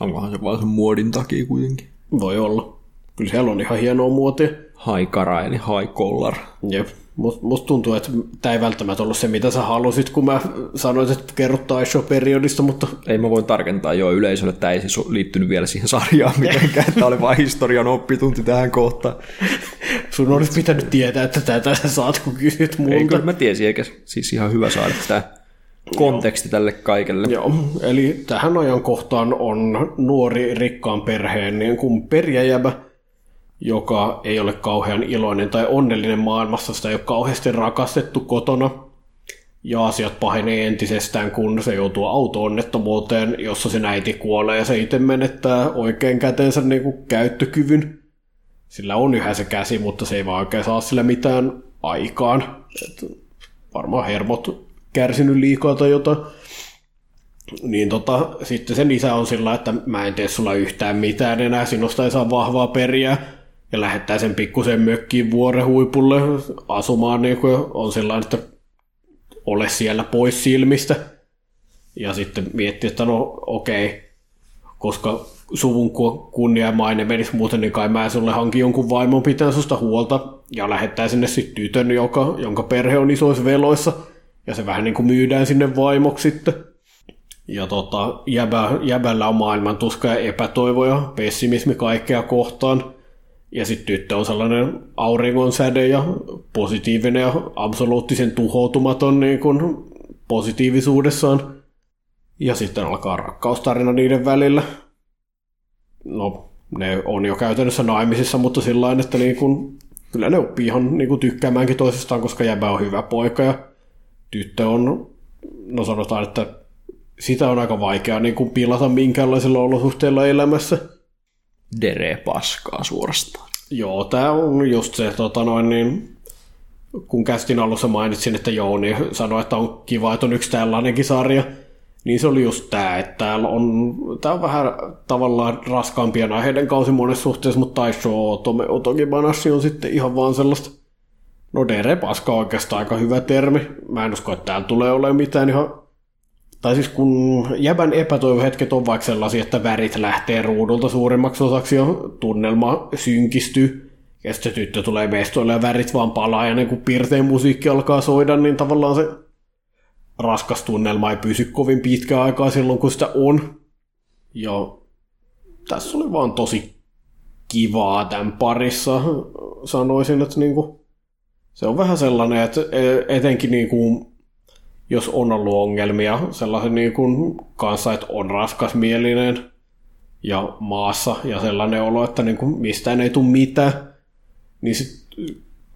Onkohan se vaan sen muodin takia kuitenkin? Voi olla. Kyllä siellä on ihan hienoa muotia. Haikara eli haikollar. Jep. Must, musta tuntuu, että tämä ei välttämättä ollut se, mitä sä halusit, kun mä sanoin, että kerrot Taisho-periodista, mutta Ei mä voin tarkentaa jo yleisölle, että tämä ei siis liittynyt vielä siihen sarjaan mitenkään, että oli vain historian oppitunti tähän kohtaan. sun olisi pitänyt tietää, että tätä sä saat, kun kysyt multa. Ei kyllä mä tiesin, eikä siis ihan hyvä saada tämä konteksti tälle kaikelle. Joo, eli tähän ajankohtaan on nuori rikkaan perheen niin kuin perjäjävä, joka ei ole kauhean iloinen tai onnellinen maailmassa, sitä ei ole kauheasti rakastettu kotona. Ja asiat pahenee entisestään, kun se joutuu auto-onnettomuuteen, jossa se äiti kuolee ja se itse menettää oikein kätensä niin kuin käyttökyvyn. Sillä on yhä se käsi, mutta se ei vaan oikein saa sillä mitään aikaan. Et varmaan hermot kärsinyt liikaa tai jotain. Niin tota, sitten sen isä on sillä, että mä en tee sulla yhtään mitään enää, sinusta ei saa vahvaa periä. Ja lähettää sen pikkusen mökkiin vuoren huipulle asumaan, niin kuin on sillä että ole siellä pois silmistä. Ja sitten miettii, että no okei, koska suvun kunnia ja maine menisi muuten, niin kai mä sulle hankin jonkun vaimon pitää susta huolta ja lähettää sinne sitten tytön, joka, jonka perhe on isoissa veloissa. Ja se vähän niin kuin myydään sinne vaimoksi sitten. Ja tota, jäbä, jäbällä on maailman tuska ja epätoivo ja pessimismi kaikkea kohtaan. Ja sitten tyttö on sellainen auringon säde ja positiivinen ja absoluuttisen tuhoutumaton niin kuin positiivisuudessaan. Ja sitten alkaa rakkaustarina niiden välillä. No, ne on jo käytännössä naimisissa, mutta sillä että niin kuin, kyllä ne oppii ihan niin kuin tykkäämäänkin toisistaan, koska jäbä on hyvä poika ja tyttö on, no sanotaan, että sitä on aika vaikea niin kuin pilata minkäänlaisilla olosuhteilla elämässä. Dere paskaa suorastaan. Joo, tämä on just se, tota noin, niin, kun kästin alussa mainitsin, että Jouni sanoi, että on kiva, että on yksi tällainenkin sarja, niin se oli just tämä, että täällä on, tää on vähän tavallaan raskaampia aiheiden kausi monessa suhteessa, mutta Taisho Otome Otogibanassi on sitten ihan vaan sellaista, no Dere paska oikeastaan aika hyvä termi. Mä en usko, että täällä tulee olemaan mitään ihan tai siis kun jäbän epätoivohetket on vaikka sellaisia, että värit lähtee ruudulta suurimmaksi osaksi ja tunnelma synkistyy, ja sitten tyttö tulee mestoille ja värit vaan palaa, ja niin kun piirtein musiikki alkaa soida, niin tavallaan se raskas tunnelma ei pysy kovin pitkään aikaa silloin, kun sitä on. Ja tässä oli vaan tosi kivaa tämän parissa. Sanoisin, että niinku, se on vähän sellainen, että e- etenkin niinku, jos on ollut ongelmia sellaisen niinku kanssa, että on raskasmielinen ja maassa ja sellainen olo, että niinku mistään ei tule mitään, niin sit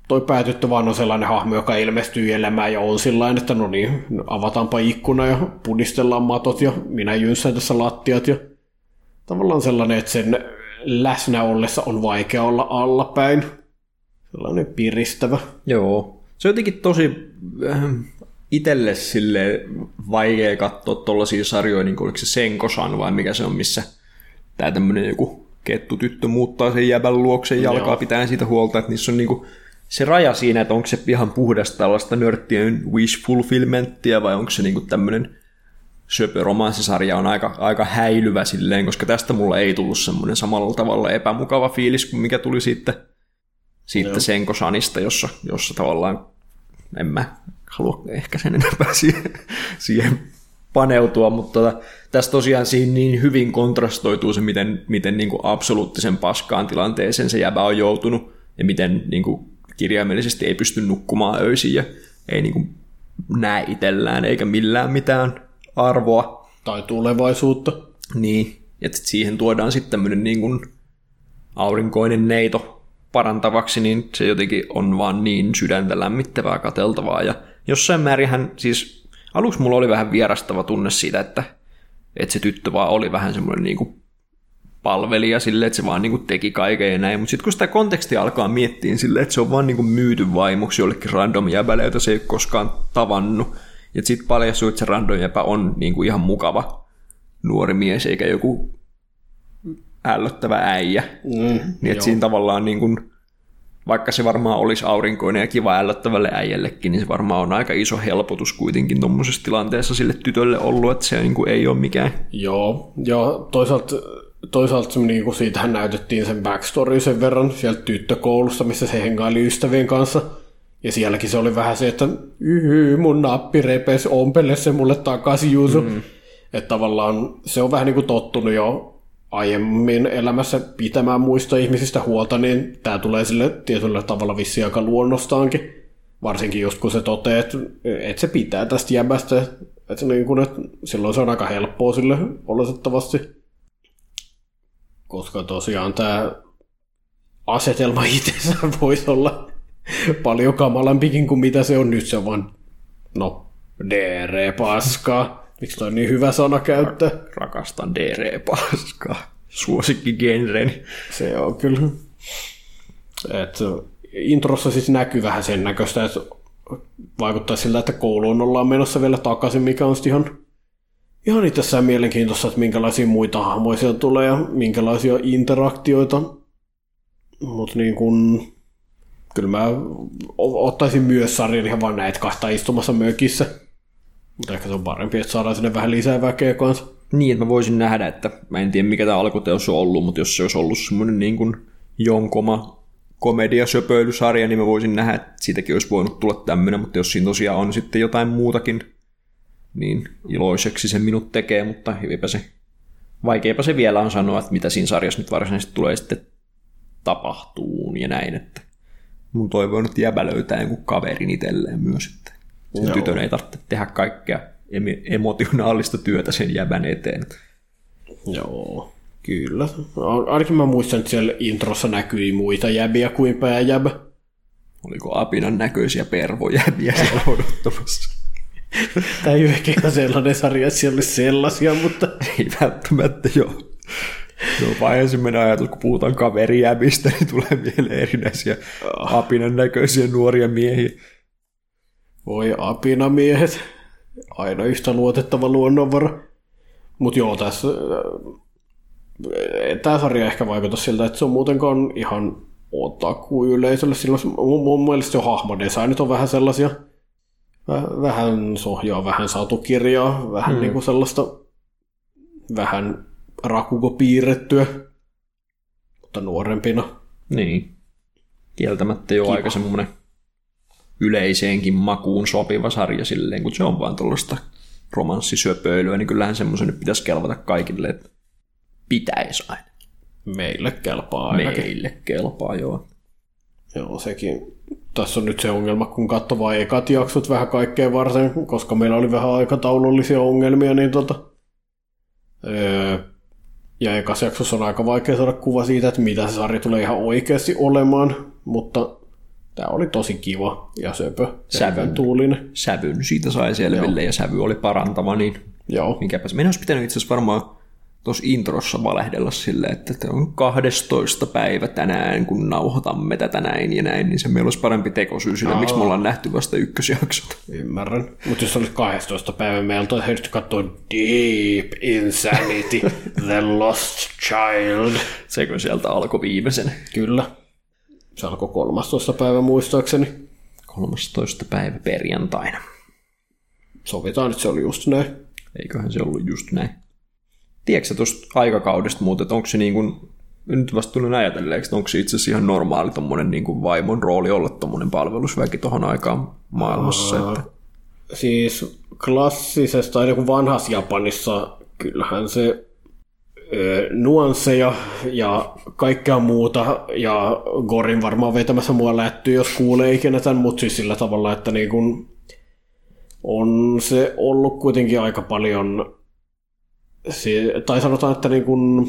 toi päätyttö vaan on sellainen hahmo, joka ilmestyy elämään ja on sillä että no niin, avataanpa ikkuna ja pudistellaan matot ja minä jynsään tässä lattiat ja tavallaan sellainen, että sen läsnä ollessa on vaikea olla allapäin. Sellainen piristävä. Joo. Se on jotenkin tosi äh, itselle sille vaikea katsoa tuollaisia sarjoja, niin kuin oliko se Senkosan vai mikä se on, missä tämä tämmöinen joku kettutyttö muuttaa sen jäbän luoksen jalkaa, Joo. pitää siitä huolta, että niissä on niinku se raja siinä, että onko se ihan puhdasta tällaista nörttien wish fulfillmenttia vai onko se niinku tämmöinen söpö romanssisarja on aika, aika häilyvä silleen, koska tästä mulla ei tullut semmoinen samalla tavalla epämukava fiilis kuin mikä tuli sitten, siitä Senko-sanista, jossa, jossa tavallaan en mä halua ehkä sen enempää siihen, siihen paneutua, mutta tota, tässä tosiaan siinä niin hyvin kontrastoituu se, miten, miten niin kuin absoluuttisen paskaan tilanteeseen se jäbä on joutunut ja miten niin kuin kirjaimellisesti ei pysty nukkumaan öisin ja ei niin kuin näe itsellään eikä millään mitään arvoa. Tai tulevaisuutta. Niin, että siihen tuodaan sitten tämmöinen niin kuin aurinkoinen neito parantavaksi, niin se jotenkin on vaan niin sydäntä lämmittävää kateltavaa. Ja jossain määrin hän, siis aluksi mulla oli vähän vierastava tunne siitä, että, että se tyttö vaan oli vähän semmoinen niin kuin palvelija sille, että se vaan niin kuin teki kaiken ja näin, mutta sitten kun sitä kontekstia alkaa miettiä silleen, että se on vaan niin kuin myyty vaimoksi jollekin random jäbälle, jota se ei koskaan tavannut, ja sitten paljastuu, että se random jäpä on niin kuin ihan mukava nuori mies, eikä joku ällöttävä äijä. Mm, niin että siinä tavallaan niin kuin, vaikka se varmaan olisi aurinkoinen ja kiva ällöttävälle äijällekin, niin se varmaan on aika iso helpotus kuitenkin tuommoisessa tilanteessa sille tytölle ollut, että se niin kuin ei ole mikään. Joo, ja toisaalta toisaalta niin kuin siitähän näytettiin sen backstory sen verran sieltä tyttökoulusta, missä se hengaili ystävien kanssa. Ja sielläkin se oli vähän se, että yhy, mun nappi repes, ompele se mulle takaisin Juuso. Mm-hmm. Että tavallaan se on vähän niin kuin tottunut jo aiemmin elämässä pitämään muista ihmisistä huolta, niin tämä tulee sille tietyllä tavalla vissiin aika luonnostaankin. Varsinkin just kun se toteaa, että, että se pitää tästä jäbästä, että, niin kuin, että silloin se on aika helppoa sille oletettavasti koska tosiaan tämä asetelma itsessään voisi olla paljon kamalampikin kuin mitä se on nyt. Se on vaan, no, DR-paskaa. Miksi toi on niin hyvä sana käyttää? Rakastan DR-paskaa. Suosikki genreni. Se on kyllä. Et, introssa siis näkyy vähän sen näköistä, että vaikuttaa siltä, että kouluun ollaan menossa vielä takaisin, mikä on ihan ihan itsessään mielenkiintoista, että minkälaisia muita hahmoja sieltä tulee ja minkälaisia interaktioita. Mutta niin kun, kyllä mä ottaisin myös sarjan ihan vaan näitä kahta istumassa mökissä. Mutta ehkä se on parempi, että saadaan sinne vähän lisää väkeä kanssa. Niin, että mä voisin nähdä, että mä en tiedä mikä tämä alkuteos on ollut, mutta jos se olisi ollut semmoinen niin kuin jonkoma komediasöpöilysarja, niin mä voisin nähdä, että siitäkin olisi voinut tulla tämmöinen, mutta jos siinä tosiaan on sitten jotain muutakin, niin iloiseksi se minut tekee, mutta hyvinpä se, vaikeapa se vielä on sanoa, että mitä siinä sarjassa nyt varsinaisesti tulee sitten tapahtuu ja näin, että mun toivo on, että jäbä löytää kaverin itselleen myös, että sen Joo. tytön ei tarvitse tehdä kaikkea emotionaalista työtä sen jäbän eteen. Joo, kyllä. Ainakin mä muistan, että siellä introssa näkyi muita jäbiä kuin pääjäbä. Oliko apinan näköisiä pervojäbiä siellä odottamassa? Tämä ei ole ehkä ihan sellainen sarja, että siellä olisi sellaisia, mutta Ei välttämättä joo. Se on vaan ensimmäinen ajatus, kun puhutaan kaverijäbistä, niin tulee mieleen erinäisiä apinan näköisiä nuoria miehiä. Voi apinamiehet. Aina yhtä luotettava luonnonvara. Mutta joo, tässä tämä sarja ehkä vaikuta siltä, että se on muutenkaan ihan otaku yleisölle. Silloin mun, mun mielestä jo hahmodesignit on vähän sellaisia, väh- vähän sohjaa, vähän satukirjaa, vähän mm. niinku sellaista, vähän rakuko piirrettyä, mutta nuorempina. Niin. Kieltämättä jo aika semmoinen yleiseenkin makuun sopiva sarja silleen, kun se on vaan tuollaista romanssisöpöilyä, niin kyllähän semmoisen nyt pitäisi kelvata kaikille, että pitäisi aina. Meille kelpaa ainakin. Meille kelpaa, joo. Joo, sekin. Tässä on nyt se ongelma, kun katsoi vain ekat jaksot vähän kaikkea varten, koska meillä oli vähän aikataulullisia ongelmia, niin tota... Öö, ja ekas jaksossa on aika vaikea saada kuva siitä, että mitä se sarja tulee ihan oikeasti olemaan, mutta tämä oli tosi kiva ja söpö. ja Sävy. hyvän tuulinen. Sävyn siitä sai selville ja sävy oli parantava, niin Joo, mikäpä se. Meidän olisi pitänyt itse asiassa varmaan tuossa introssa valehdella silleen, että tämä on 12. päivä tänään, kun nauhoitamme tätä näin ja näin, niin se meillä olisi parempi tekosyy sille, miksi me ollaan nähty vasta ykkösjaksot. ymmärrän. Mutta jos olisi 12 päivä, meillä on heistä katsoa Deep Insanity, The Lost Child. Sekö sieltä alkoi viimeisen Kyllä. Se alkoi 13. päivä muistaakseni. 13. päivä perjantaina. Sovitaan, että se oli just näin. Eiköhän se ollut just näin. Tiedätkö tuosta aikakaudesta muuten, että onko se niin kuin, nyt vasta tullut ajatelleeksi, että onko se itse asiassa ihan normaali tommonen niin kuin vaimon rooli olla tommonen palvelusväki tuohon aikaan maailmassa, että Siis klassisesta, aina kuin vanhassa Japanissa, kyllähän se nuansseja ja kaikkea muuta, ja Gorin varmaan vetämässä mua lättyy, jos kuulee ikinä tämän, mutta siis sillä tavalla, että niin kun on se ollut kuitenkin aika paljon, tai sanotaan, että niin kun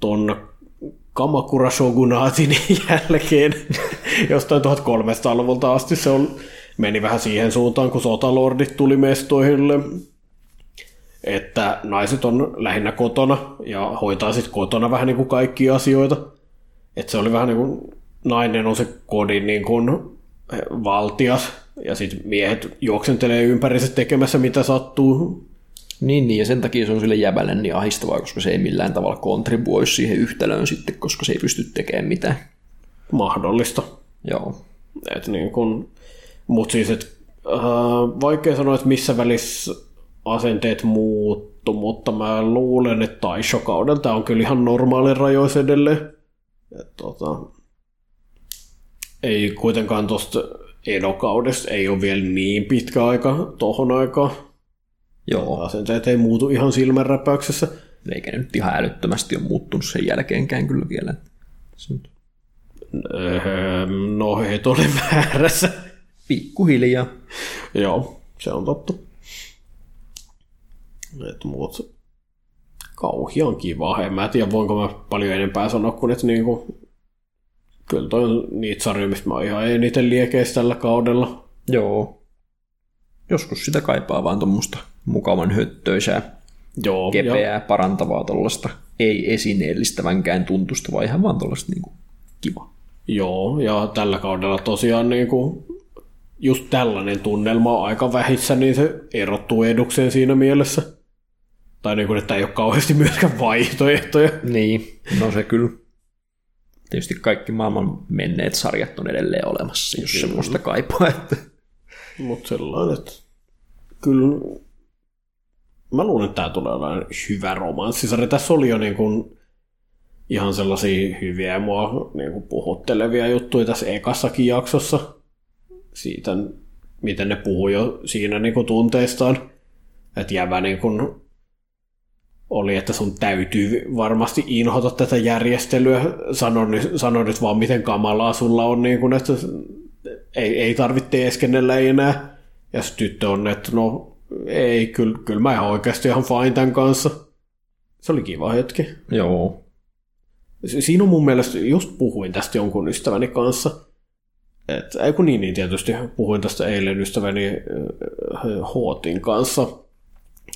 ton Kamakura Shogunaatin jälkeen jostain 1300-luvulta asti se on, meni vähän siihen suuntaan, kun sotalordit tuli mestoihille, että naiset on lähinnä kotona ja hoitaa sitten kotona vähän niin kuin kaikkia asioita. Että se oli vähän niin kuin nainen on se kodin niin kuin valtias ja sitten miehet juoksentelee ympärissä tekemässä mitä sattuu. Niin, niin, ja sen takia se on sille jäbälle niin ahistavaa, koska se ei millään tavalla kontribuoi siihen yhtälöön sitten, koska se ei pysty tekemään mitään. Mahdollista. Joo. Et niin kun, mut siis, et, äh, vaikea sanoa, että missä välissä asenteet muuttu, mutta mä luulen, että Taisho-kaudella tämä on kyllä ihan normaali rajoissa edelleen. Et, tota, ei kuitenkaan tuosta Edo-kaudesta ei ole vielä niin pitkä aika tohon aikaan. Joo, Asenteet ei muutu ihan silmänräpäyksessä. eikä ne nyt ihan älyttömästi ole muuttunut sen jälkeenkään kyllä vielä. Nyt Öö, no, et ole väärässä. Pikkuhiljaa. Joo, se on totta. Et muut kauhian kiva. En mä tiedä, voinko mä paljon enempää sanoa kuin, että niinku, kyllä toi on niitä sarjoja, mistä mä oon ihan eniten liekeistä tällä kaudella. Joo. Joskus sitä kaipaa vaan tuommoista mukavan höttöisää, Joo, ja, kepeää, parantavaa tuollaista, ei esineellistävänkään tuntusta, vaan ihan vaan tuollaista niinku kiva. joo, ja tällä kaudella tosiaan niinku, just tällainen tunnelma on aika vähissä, niin se erottuu edukseen siinä mielessä. Tai niinku, että ei ole kauheasti myöskään vaihtoehtoja. Niin, no se kyllä. Tietysti kaikki maailman menneet sarjat on edelleen olemassa, jos semmoista kaipaa. Että... Mutta sellainen, että kyllä mä luulen, että tämä tulee olemaan hyvä romanssisarja. Tässä oli jo niin kuin ihan sellaisia hyviä mua niin kuin puhuttelevia juttuja tässä ekassakin jaksossa. Siitä, miten ne puhuu jo siinä niin kuin tunteistaan. Että jävä niin kuin oli, että sun täytyy varmasti inhota tätä järjestelyä. Sano nyt, sano nyt vaan, miten kamalaa sulla on, niin kuin, että ei, ei tarvitse teeskennellä enää. Ja se tyttö on, että no ei, kyllä, kyllä mä ihan oikeasti ihan fine tämän kanssa. Se oli kiva hetki. Joo. Siinä on mun mielestä, just puhuin tästä jonkun ystäväni kanssa, että ei kun niin, niin tietysti puhuin tästä eilen ystäväni Hootin kanssa,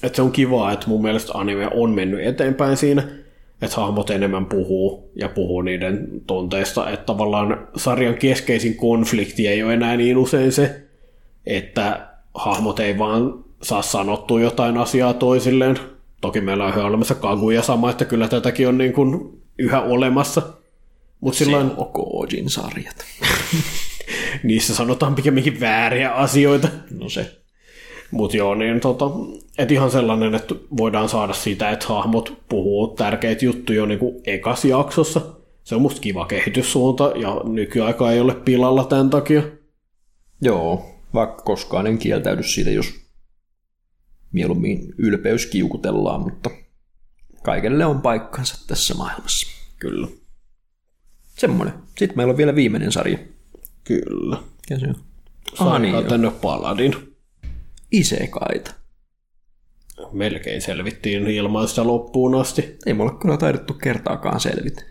että se on kiva, että mun mielestä anime on mennyt eteenpäin siinä, että hahmot enemmän puhuu ja puhuu niiden tunteista, että tavallaan sarjan keskeisin konflikti ei ole enää niin usein se, että hahmot ei vaan saa sanottua jotain asiaa toisilleen. Toki meillä on yhä olemassa kaguja sama, että kyllä tätäkin on niin kuin yhä olemassa. Mut silloin... on Kojin sarjat. Niissä sanotaan pikemminkin vääriä asioita. No se. Mutta joo, niin tota, et ihan sellainen, että voidaan saada siitä, että hahmot puhuu tärkeitä juttuja niin kuin ekas jaksossa. Se on musta kiva kehityssuunta ja nykyaika ei ole pilalla tämän takia. Joo, vaikka koskaan en kieltäydy siitä, jos mieluummin ylpeys kiukutellaan, mutta kaikelle on paikkansa tässä maailmassa. Kyllä. Semmoinen. Sitten meillä on vielä viimeinen sarja. Kyllä. Ja se on? Ah, niin tänne Paladin. Isekaita. Melkein selvittiin ilman sitä loppuun asti. Ei mulla kyllä taidettu kertaakaan selvitä.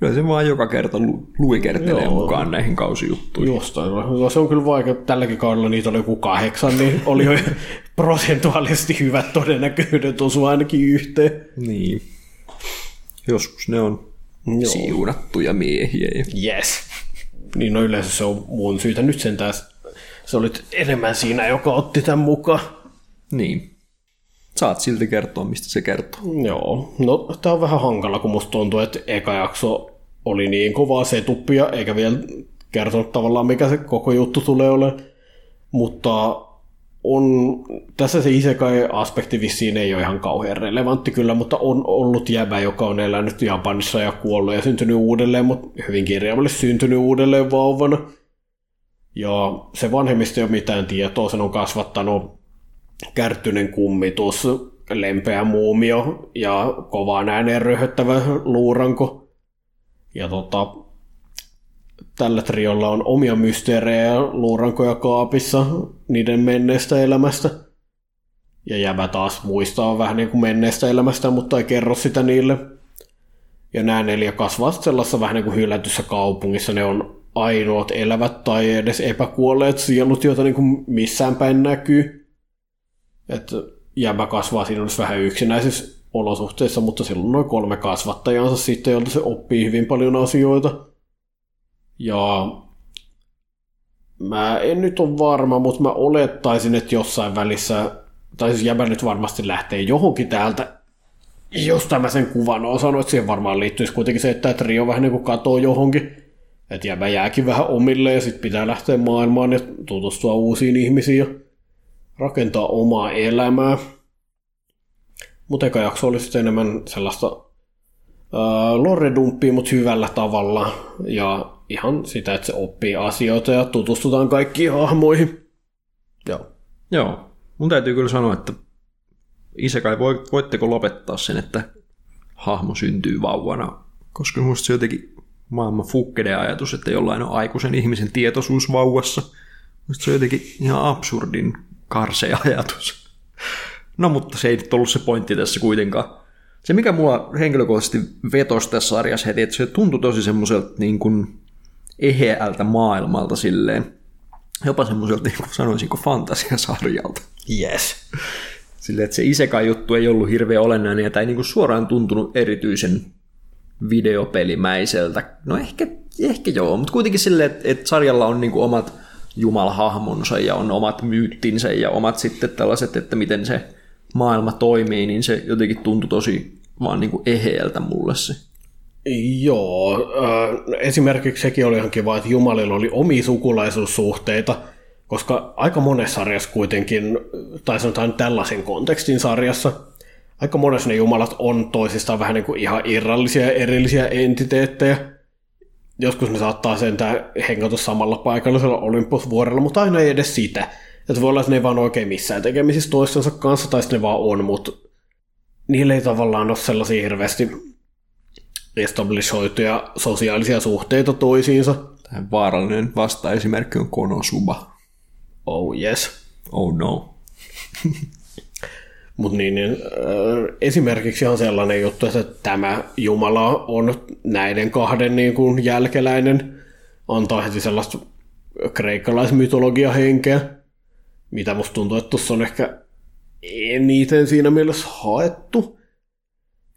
Kyllä se vaan joka kerta lu- luikertelee Joo. mukaan näihin kausijuttuihin. Jostain. Se on kyllä vaikea. Tälläkin kaudella niitä oli joku kahdeksan, niin oli jo prosentuaalisesti hyvät todennäköisyydet osua ainakin yhteen. Niin. Joskus ne on Joo. siunattuja miehiä. Yes. Niin no yleensä se on mun syytä nyt sen taas. Se oli enemmän siinä, joka otti tämän mukaan. Niin. Saat silti kertoa, mistä se kertoo. Joo. No, tää on vähän hankala, kun musta tuntuu, että eka jakso oli niin kovaa setuppia, eikä vielä kertonut tavallaan, mikä se koko juttu tulee olemaan. Mutta on, tässä se isekai-aspekti vissiin ei ole ihan kauhean relevantti kyllä, mutta on ollut jäbä, joka on elänyt Japanissa ja kuollut ja syntynyt uudelleen, mutta hyvin kirjaimellisesti syntynyt uudelleen vauvana. Ja se vanhemmista ei ole mitään tietoa, sen on kasvattanut kärttyinen kummitus, lempeä muumio ja kovaan ääneen röhöttävä luuranko. Ja tota, tällä triolla on omia mysteerejä luurankoja kaapissa niiden menneestä elämästä. Ja jävä taas muistaa vähän niin kuin menneestä elämästä, mutta ei kerro sitä niille. Ja nämä neljä kasvaa sellaisessa vähän niin kuin hylätyssä kaupungissa. Ne on ainoat elävät tai edes epäkuolleet sielut, joita niin kuin missään päin näkyy. Että jäbä kasvaa siinä olisi vähän yksinäisissä olosuhteissa, mutta silloin on noin kolme kasvattajansa sitten, joilta se oppii hyvin paljon asioita. Ja mä en nyt ole varma, mutta mä olettaisin, että jossain välissä, tai siis jäbä nyt varmasti lähtee johonkin täältä, jos mä sen kuvan osannut, että siihen varmaan liittyisi kuitenkin se, että Trio vähän niin kuin katoo johonkin, että jäbä jääkin vähän omille ja sitten pitää lähteä maailmaan ja tutustua uusiin ihmisiin ja rakentaa omaa elämää. Mutta eka jakso oli sitten enemmän sellaista äh, lore-dumppia, mutta hyvällä tavalla. Ja ihan sitä, että se oppii asioita ja tutustutaan kaikkiin hahmoihin. Joo. Joo. Mun täytyy kyllä sanoa, että Isekai, voitteko lopettaa sen, että hahmo syntyy vauvana? Koska musta se jotenkin maailman fukkede ajatus, että jollain on aikuisen ihmisen tietoisuus vauvassa. Musta se on jotenkin ihan absurdin karsea ajatus. No mutta se ei nyt ollut se pointti tässä kuitenkaan. Se mikä mua henkilökohtaisesti vetosi tässä sarjassa heti, että se tuntui tosi semmoiselta niin kuin eheältä maailmalta silleen. Jopa semmoiselta, niin kuin sanoisinko, fantasiasarjalta. Yes. Silleen, että se isekai juttu ei ollut hirveän olennainen ja tämä ei niin kuin suoraan tuntunut erityisen videopelimäiseltä. No ehkä, ehkä joo, mutta kuitenkin silleen, että, että sarjalla on niin kuin omat jumalhahmonsa ja on omat myyttinsä ja omat sitten tällaiset, että miten se maailma toimii, niin se jotenkin tuntui tosi vaan niin kuin eheeltä mulle se. Joo, äh, esimerkiksi sekin oli ihan kiva, että Jumalilla oli omia sukulaisuussuhteita, koska aika monessa sarjassa kuitenkin, tai sanotaan tällaisen kontekstin sarjassa, aika monessa ne jumalat on toisistaan vähän niin kuin ihan irrallisia ja erillisiä entiteettejä. Joskus ne saattaa sentään hengata samalla paikallisella Olympusvuorella, mutta aina ei edes sitä. Että voi olla, että ne ei vaan oikein missään tekemisissä toistensa kanssa, tai sitten ne vaan on, mutta niillä ei tavallaan ole sellaisia hirveästi establishoituja sosiaalisia suhteita toisiinsa. Tämä vaarallinen vasta-esimerkki on Konosuba. Oh yes. Oh no. Mutta niin, niin, äh, esimerkiksi on sellainen juttu, että tämä Jumala on näiden kahden niin kuin jälkeläinen, antaa heti sellaista kreikkalaismytologia henkeä, mitä musta tuntuu, että tuossa on ehkä eniten siinä mielessä haettu.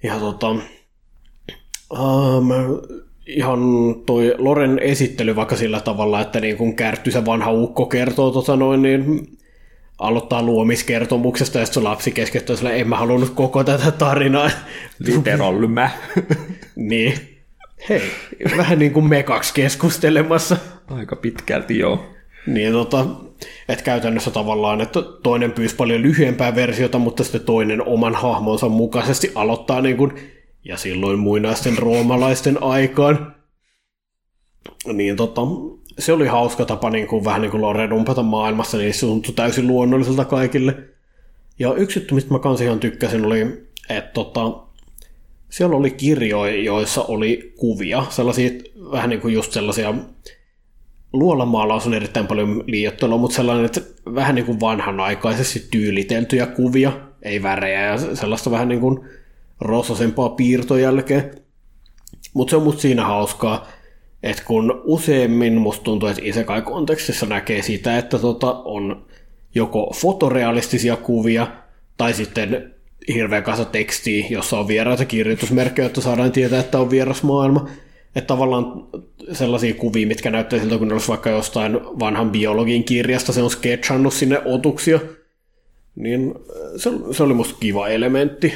Ja tota, um, ihan toi Loren esittely vaikka sillä tavalla, että niin kun Kärtty se vanha ukko kertoo tota noin, niin aloittaa luomiskertomuksesta ja sitten se lapsi keskeyttää sille, en mä halunnut koko tätä tarinaa. Literallymä. niin. Hei, vähän niin kuin me kaksi keskustelemassa. Aika pitkälti joo. Niin tota, että käytännössä tavallaan, että toinen pyysi paljon lyhyempää versiota, mutta sitten toinen oman hahmonsa mukaisesti aloittaa niin kuin, ja silloin muinaisten roomalaisten aikaan. Niin tota, se oli hauska tapa niin kuin, vähän niin kuin Lore dumpata maailmassa, niin se tuntui täysin luonnolliselta kaikille. Ja yksi juttu, mistä mä kanssa ihan tykkäsin, oli, että tota, siellä oli kirjoja, joissa oli kuvia, sellaisia vähän niin kuin just sellaisia luolamaalaus on erittäin paljon liiottelua, mutta sellainen, että vähän niin kuin vanhanaikaisesti tyyliteltyjä kuvia, ei värejä ja sellaista vähän niin kuin rosasempaa piirtojälkeä. Mutta se on musta siinä hauskaa, että kun useimmin musta tuntuu, että isekai-kontekstissa näkee sitä, että tota on joko fotorealistisia kuvia tai sitten hirveä kasa tekstiä, jossa on vieraita kirjoitusmerkkejä, että saadaan tietää, että on vieras maailma. Että tavallaan sellaisia kuvia, mitkä näyttää siltä, kun olisi vaikka jostain vanhan biologin kirjasta, se on sketchannut sinne otuksia. Niin se, se oli musta kiva elementti.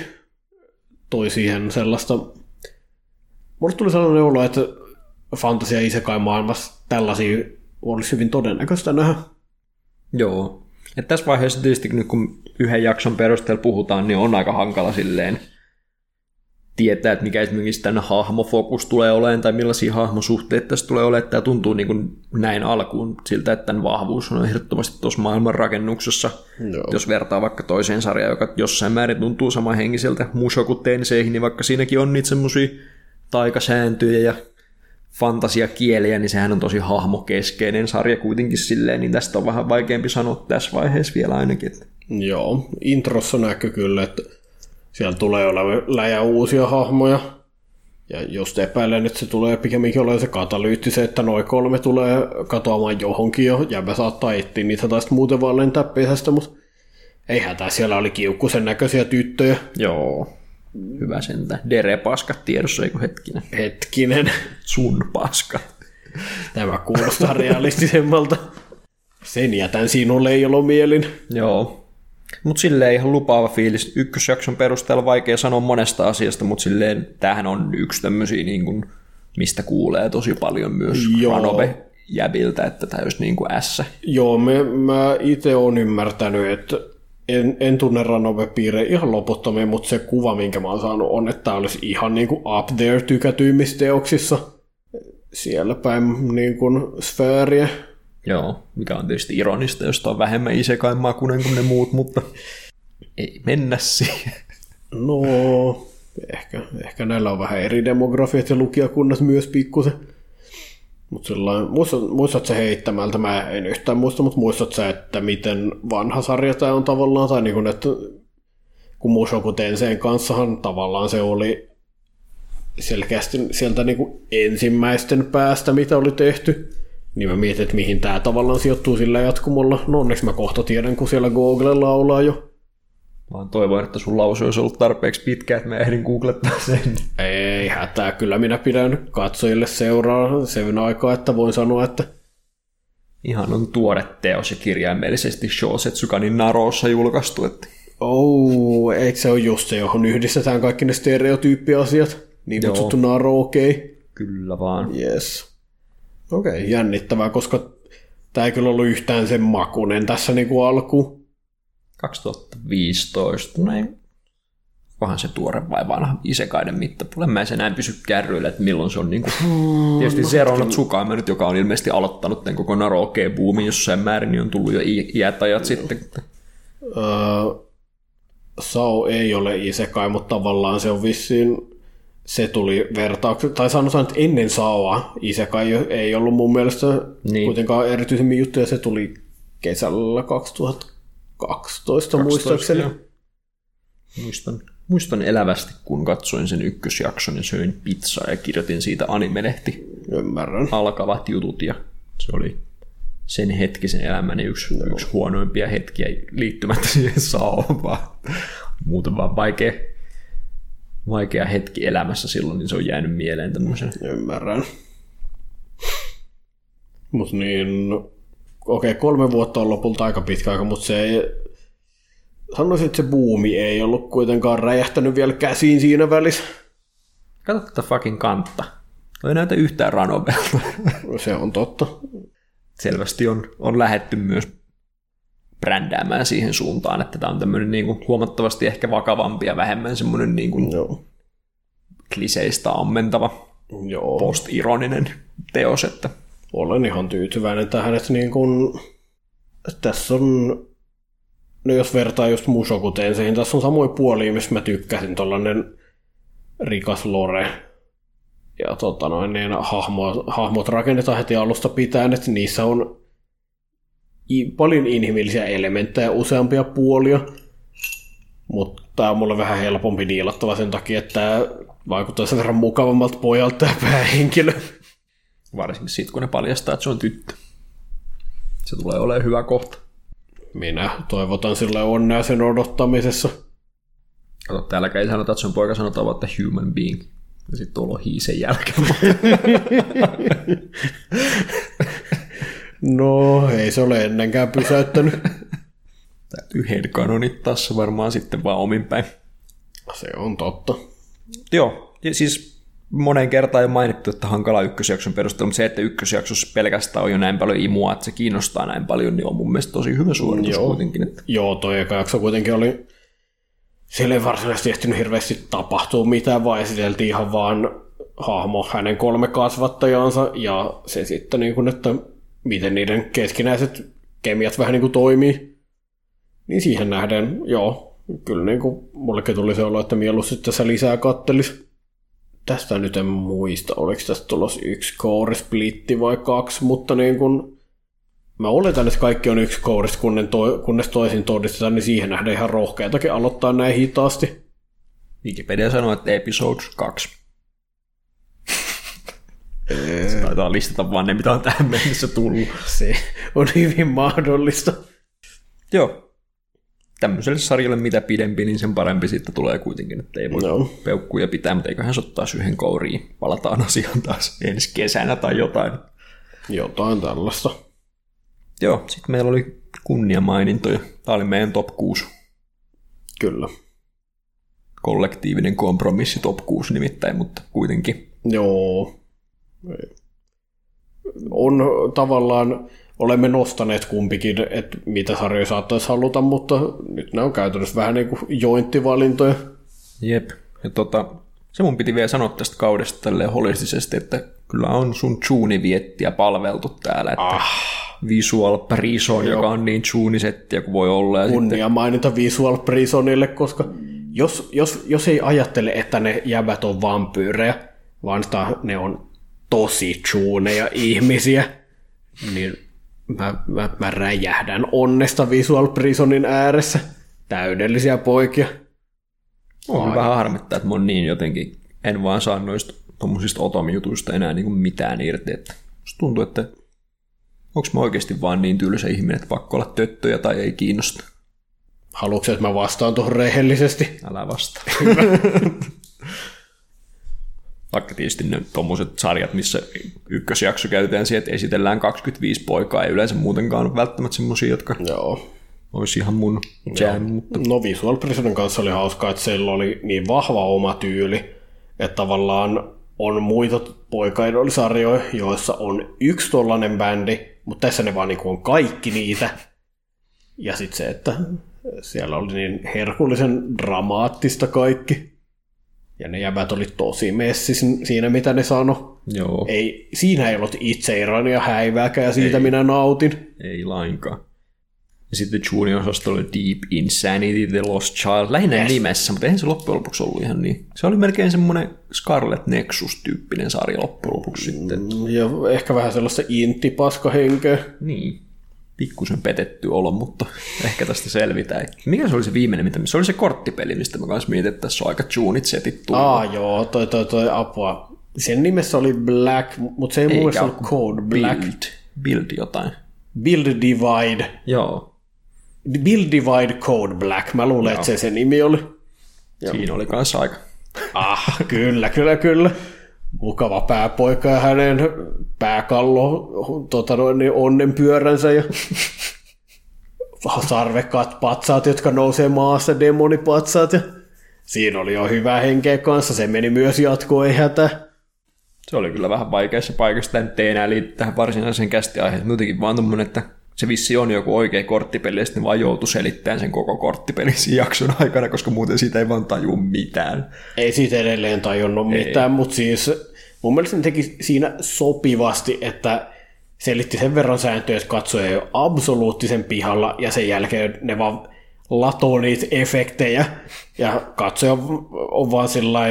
Toi siihen sellaista... Mulle tuli sellainen olo, että fantasia isekai maailmassa tällaisia olisi hyvin todennäköistä nähdä. Joo. Et tässä vaiheessa tietysti nyt kun yhden jakson perusteella puhutaan, niin on aika hankala silleen tietää, että mikä esimerkiksi tämän hahmofokus tulee olemaan tai millaisia hahmosuhteita tässä tulee olemaan. Tämä tuntuu niin kuin näin alkuun siltä, että tämän vahvuus on ehdottomasti tuossa maailmanrakennuksessa. Joo. Jos vertaa vaikka toiseen sarjaan, joka jossain määrin tuntuu samanhenkiseltä Mushoku Tenseihin, niin vaikka siinäkin on niitä semmoisia taikasääntöjä ja fantasiakieliä, niin sehän on tosi hahmokeskeinen sarja kuitenkin silleen, niin tästä on vähän vaikeampi sanoa tässä vaiheessa vielä ainakin. Joo, introssa näkyy kyllä, että siellä tulee läjä uusia hahmoja. Ja just epäilen, että se tulee pikemminkin olemaan se katalyytti, se, että noin kolme tulee katoamaan johonkin jo, ja mä saattaa etsiä niitä taas muuten vaan lentää pesästä, mutta ei hätää, siellä oli kiukkusen näköisiä tyttöjä. Joo, hyvä sentä. Dere paskat tiedossa, eikö hetkinen? Hetkinen. Sun paska. Tämä kuulostaa realistisemmalta. Sen jätän sinulle, mielin. Joo, mutta silleen ihan lupaava fiilis. Ykkösjakson perusteella vaikea sanoa monesta asiasta, mutta silleen tämähän on yksi tämmöisiä, niin kuin, mistä kuulee tosi paljon myös. Ranobe jäbiltä, että tämä olisi niin kuin S. Joo, me, mä itse olen ymmärtänyt, että en, en tunne ranobe ihan loputtomia, mutta se kuva, minkä mä oon saanut, on, että tämä olisi ihan niin kuin up there tykätyimmissä teoksissa. Siellä päin niin kuin sfääriä. Joo, mikä on tietysti ironista, jos on vähemmän isekai makunen kuin ne muut, mutta ei mennä siihen. No, ehkä, ehkä näillä on vähän eri demografiat ja lukijakunnat myös pikkusen. Mutta sellainen, muistat, sä heittämältä, mä en yhtään muista, mutta muistat sä, että miten vanha sarja tämä on tavallaan, tai niin kuin, että kun Mushoku Tenseen kanssahan tavallaan se oli selkeästi sieltä niin kuin ensimmäisten päästä, mitä oli tehty. Niin mä mietin, että mihin tämä tavallaan sijoittuu sillä jatkumolla. No onneksi mä kohta tiedän, kun siellä Google laulaa jo. Vaan toivon, että sun lause olisi ollut tarpeeksi pitkä, että mä ehdin googlettaa sen. Ei hätää, kyllä minä pidän katsojille seuraa sen aikaa, että voin sanoa, että ihan on tuore teos ja kirjaimellisesti Shosetsukanin Narossa julkaistu. Että... Oh, eikö se ole just se, johon yhdistetään kaikki ne stereotyyppiasiat? niin Joo. kutsuttu Naro okei. Okay. Kyllä vaan. Yes. Okei, okay, jännittävää, koska tämä ei kyllä ollut yhtään sen makunen tässä niinku alku. 2015, no ei, onhan se tuore vai vanha Isekaiden mittapulle. Mä en se näin pysy kärryillä, että milloin se on niinku... Tietysti Zero no Tsukaima nyt, joka on ilmeisesti aloittanut tämän koko Naroke-boomin jossain määrin, niin on tullut jo iät ajat sitten. Öö, Sao ei ole isekai, mutta tavallaan se on vissiin, se tuli vertaukset, tai sanotaan, että ennen Saoa isekai ei ollut mun mielestä Niin. niin. kuitenkaan erityisemmin juttuja, se tuli kesällä 2012 muistaakseni. Muistan, muistan elävästi, kun katsoin sen ykkösjakson ja söin pizzaa ja kirjoitin siitä animelehti Ymmärrän. alkavat jutut ja se oli sen hetkisen elämäni yksi, no. yksi huonoimpia hetkiä liittymättä siihen saavaan, vaan muuten vaan vaikea, vaikea hetki elämässä silloin, niin se on jäänyt mieleen tämmöisen. Ymmärrän. Mutta niin, okei, okay, kolme vuotta on lopulta aika pitkä aika, mutta se ei, sanoisin, että se buumi ei ollut kuitenkaan räjähtänyt vielä käsiin siinä välissä. Kato tätä fucking kantta. Ei näytä yhtään ranovelta. Se on totta. Selvästi on, on lähetty myös brändäämään siihen suuntaan, että tämä on tämmöinen niin kuin huomattavasti ehkä vakavampi ja vähemmän semmoinen niin kuin Joo. kliseistä ammentava Joo. postironinen teos, että Olen ihan tyytyväinen tähän, että niin kun, tässä on, no jos vertaa just Mushoku Tenseihin, tässä on samoin puolia, missä mä tykkäsin, tollanen rikas lore, ja tota noin, niin hahmo, hahmot rakennetaan heti alusta pitäen, että niissä on paljon inhimillisiä elementtejä, useampia puolia, mutta tämä on mulle vähän helpompi diilattava sen takia, että tämä vaikuttaa sen verran mukavammalta pojalta tämä päähenkilö. Varsinkin sitten kun ne paljastaa, että se on tyttö. Se tulee olemaan hyvä kohta. Minä toivotan sille onnea sen odottamisessa. Kato, täälläkään ei sanota, että se on poika, sanotaan vaan, että human being. Ja sitten tuolla on hiisen jälkeen. No, ei se ole ennenkään pysäyttänyt. Täytyy headcanonittaa se varmaan sitten vaan omin päin. Se on totta. Joo, ja siis moneen kertaan jo mainittu, että hankala ykkösjakson perusteella, mutta se, että ykkösjaksossa pelkästään on jo näin paljon imua, että se kiinnostaa näin paljon, niin on mun mielestä tosi hyvä suoritus Joo. kuitenkin. Että Joo, toi eka jakso kuitenkin oli... Siellä ei varsinaisesti ehtinyt hirveästi tapahtua mitään, vaan esiteltiin ihan vaan hahmo hänen kolme kasvattajansa ja se sitten, niin kuin, että miten niiden keskinäiset kemiat vähän niin kuin toimii. Niin siihen nähden, joo, kyllä niin kuin, mullekin tuli se olo, että mieluusti tässä lisää kattelis. Tästä nyt en muista, oliko tästä tulossa yksi core splitti vai kaksi, mutta niin kuin, mä oletan, että kaikki on yksi kourista, kunnes, to, kunnes toisin todistetaan, niin siihen nähdään ihan rohkeatakin aloittaa näin hitaasti. Wikipedia sanoo, että episode 2. Se taitaa listata vaan ne, mitä on tähän mennessä tullut. Se on hyvin mahdollista. Joo. Tämmöiselle sarjalle mitä pidempi, niin sen parempi sitten tulee kuitenkin, että ei voi No. peukkuja pitää, mutta eiköhän se ottaa yhden kouriin. Palataan asiaan taas ensi kesänä tai jotain. Jotain tällaista. Joo, sitten meillä oli kunniamainintoja. Tämä oli meidän top 6 Kyllä. kollektiivinen kompromissi top 6 nimittäin, mutta kuitenkin. Joo. On tavallaan, olemme nostaneet kumpikin, että mitä sarjoja saattaisi haluta, mutta nyt ne on käytännössä vähän niin kuin jointtivalintoja. Jep. Ja tota, se mun piti vielä sanoa tästä kaudesta tälleen holistisesti, että kyllä on sun chuuni-viettiä palveltu täällä, että ah. Visual Prison, joka on niin chuunisettiä kuin voi olla. Ja sitten, Kunnia mainita Visual Prisonille, koska jos, jos, jos ei ajattele, että ne jäbät on vampyyrejä, vaan sitä ne on tosi chuuneja ihmisiä, niin mä, mä, mä räjähdän onnesta Visual Prisonin ääressä. Täydellisiä poikia. on vähän harmittaa, että mä oon niin jotenkin, en vaan saa noista tommosista otomijutuista enää niin kuin mitään irti. Että musta tuntuu, että onko mä oikeasti vaan niin tylsä ihminen, että pakko olla töttöjä tai ei kiinnosta. Haluatko, että mä vastaan tuohon rehellisesti? Älä vastaa. Vaikka tietysti ne tommoset sarjat, missä ykkösjakso käytetään siihen, että esitellään 25 poikaa, ei yleensä muutenkaan ole välttämättä semmosia, jotka Joo. olisi ihan mun jam, mutta No Visual Prisonin kanssa oli hauskaa, että sillä oli niin vahva oma tyyli, Että tavallaan on muita poikaidolisarjoja, joissa on yksi tollanen bändi, mutta tässä ne vaan niin on kaikki niitä. Ja sitten se, että siellä oli niin herkullisen dramaattista kaikki. Ja ne jäbät oli tosi messis siinä, mitä ne sano. Joo. Ei, siinä ei ollut itseirania häivääkään, ja siitä ei. minä nautin. Ei lainkaan. Ja sitten Junior-osasto oli Deep Insanity, The Lost Child, lähinnä yes. nimessä, mutta eihän se loppujen lopuksi ollut ihan niin. Se oli melkein semmoinen Scarlet Nexus-tyyppinen sarja loppujen lopuksi sitten. Mm, ja ehkä vähän sellaista intipaskahenkeä. Niin, pikkusen petetty olo, mutta ehkä tästä selvitään. Mikä se oli se viimeinen, mitä se oli se korttipeli, mistä mä kanssa mietin, että tässä on aika tunit setit tullut. Aa joo, toi toi toi apua. Sen nimessä oli Black, mutta se ei mun mielestä ollut Code Black. Build, build jotain. Build Divide. Joo. Build Divide Code Black, mä luulen, Joo. että se se nimi oli. Joo. Siinä oli kanssa aika. Ah, kyllä, kyllä, kyllä. Mukava pääpoika ja hänen pääkallo tota noin, niin onnenpyöränsä ja sarvekkaat patsaat, jotka nousee maassa, demonipatsaat. Ja siinä oli jo hyvä henkeä kanssa, se meni myös jatkoon, ei hätä. Se oli kyllä vähän vaikeassa paikassa, nyt ei enää liity tähän varsinaiseen kästiaiheeseen, muutenkin vaan tommonen, että se vissi on joku oikea korttipeli, ja sitten vaan joutui selittämään sen koko korttipeli jakson aikana, koska muuten siitä ei vaan taju mitään. Ei siitä edelleen tajunnut ei. mitään, mutta siis mun mielestä ne teki siinä sopivasti, että selitti sen verran sääntöjä, että katsoja ole absoluuttisen pihalla, ja sen jälkeen ne vaan latoo niitä efektejä, ja katsoja on vaan sillä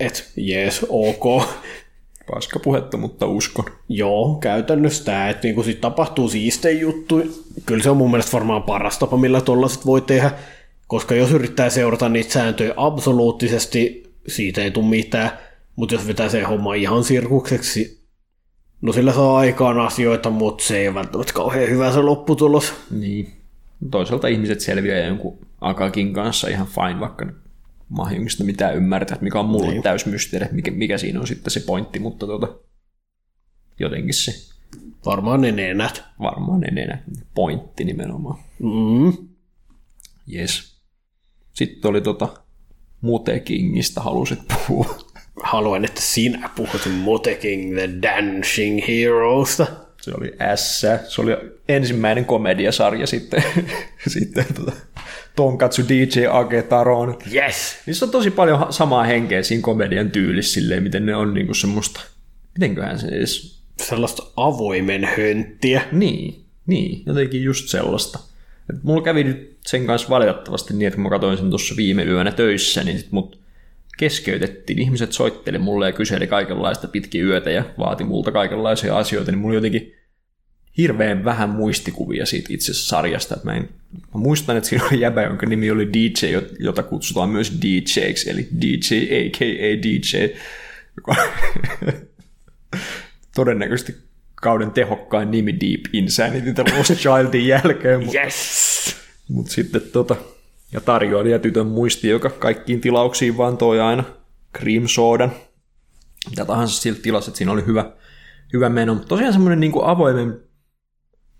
että jees, ok, Paska puhetta, mutta uskon. Joo, käytännössä tämä, että niinku sit tapahtuu siistejä juttu. Kyllä se on mun mielestä varmaan paras tapa, millä tuollaiset voi tehdä, koska jos yrittää seurata niitä sääntöjä absoluuttisesti, siitä ei tule mitään, mutta jos vetää se homma ihan sirkukseksi, no sillä saa aikaan asioita, mutta se ei ole välttämättä kauhean hyvä se lopputulos. Niin. Toisaalta ihmiset selviää jonkun Akakin kanssa ihan fine, vaikka mahjongista mitään ymmärtää, mikä on mulle niin. täys mysteeri, mikä, mikä siinä on sitten se pointti, mutta tuota, jotenkin se. Varmaan ne nenät. Varmaan ne nenät. Pointti nimenomaan. Mm. Yes. Sitten oli tota Mutekingistä halusit puhua. Haluan, että sinä puhut Muteking the Dancing Heroesta. Se oli S. Se oli ensimmäinen komediasarja sitten, sitten tota, Tonkatsu DJ Agetaron. Yes! Niissä on tosi paljon samaa henkeä siinä komedian tyylissä, silleen, miten ne on niinku semmoista, mitenköhän se edes... Sellaista avoimen hönttiä. Niin, niin, jotenkin just sellaista. Et mulla kävi nyt sen kanssa valitettavasti niin, että kun mä katsoin sen tuossa viime yönä töissä, niin sit mut keskeytettiin. Ihmiset soitteli mulle ja kyseli kaikenlaista pitkin yötä ja vaati multa kaikenlaisia asioita, niin mulla jotenkin hirveän vähän muistikuvia siitä itse sarjasta. Mä, en, mä muistan, että siinä oli jäbä, jonka nimi oli DJ, jota kutsutaan myös DJiksi, eli DJ aka DJ, joka todennäköisesti kauden tehokkain nimi Deep Insanity The Lost Childin jälkeen. Mutta, yes! Mutta sitten tota, ja tarjoilija tytön muisti, joka kaikkiin tilauksiin vaan toi aina cream sodan. Mitä tahansa siltä että siinä oli hyvä, hyvä meno. Tosiaan semmoinen niin avoimen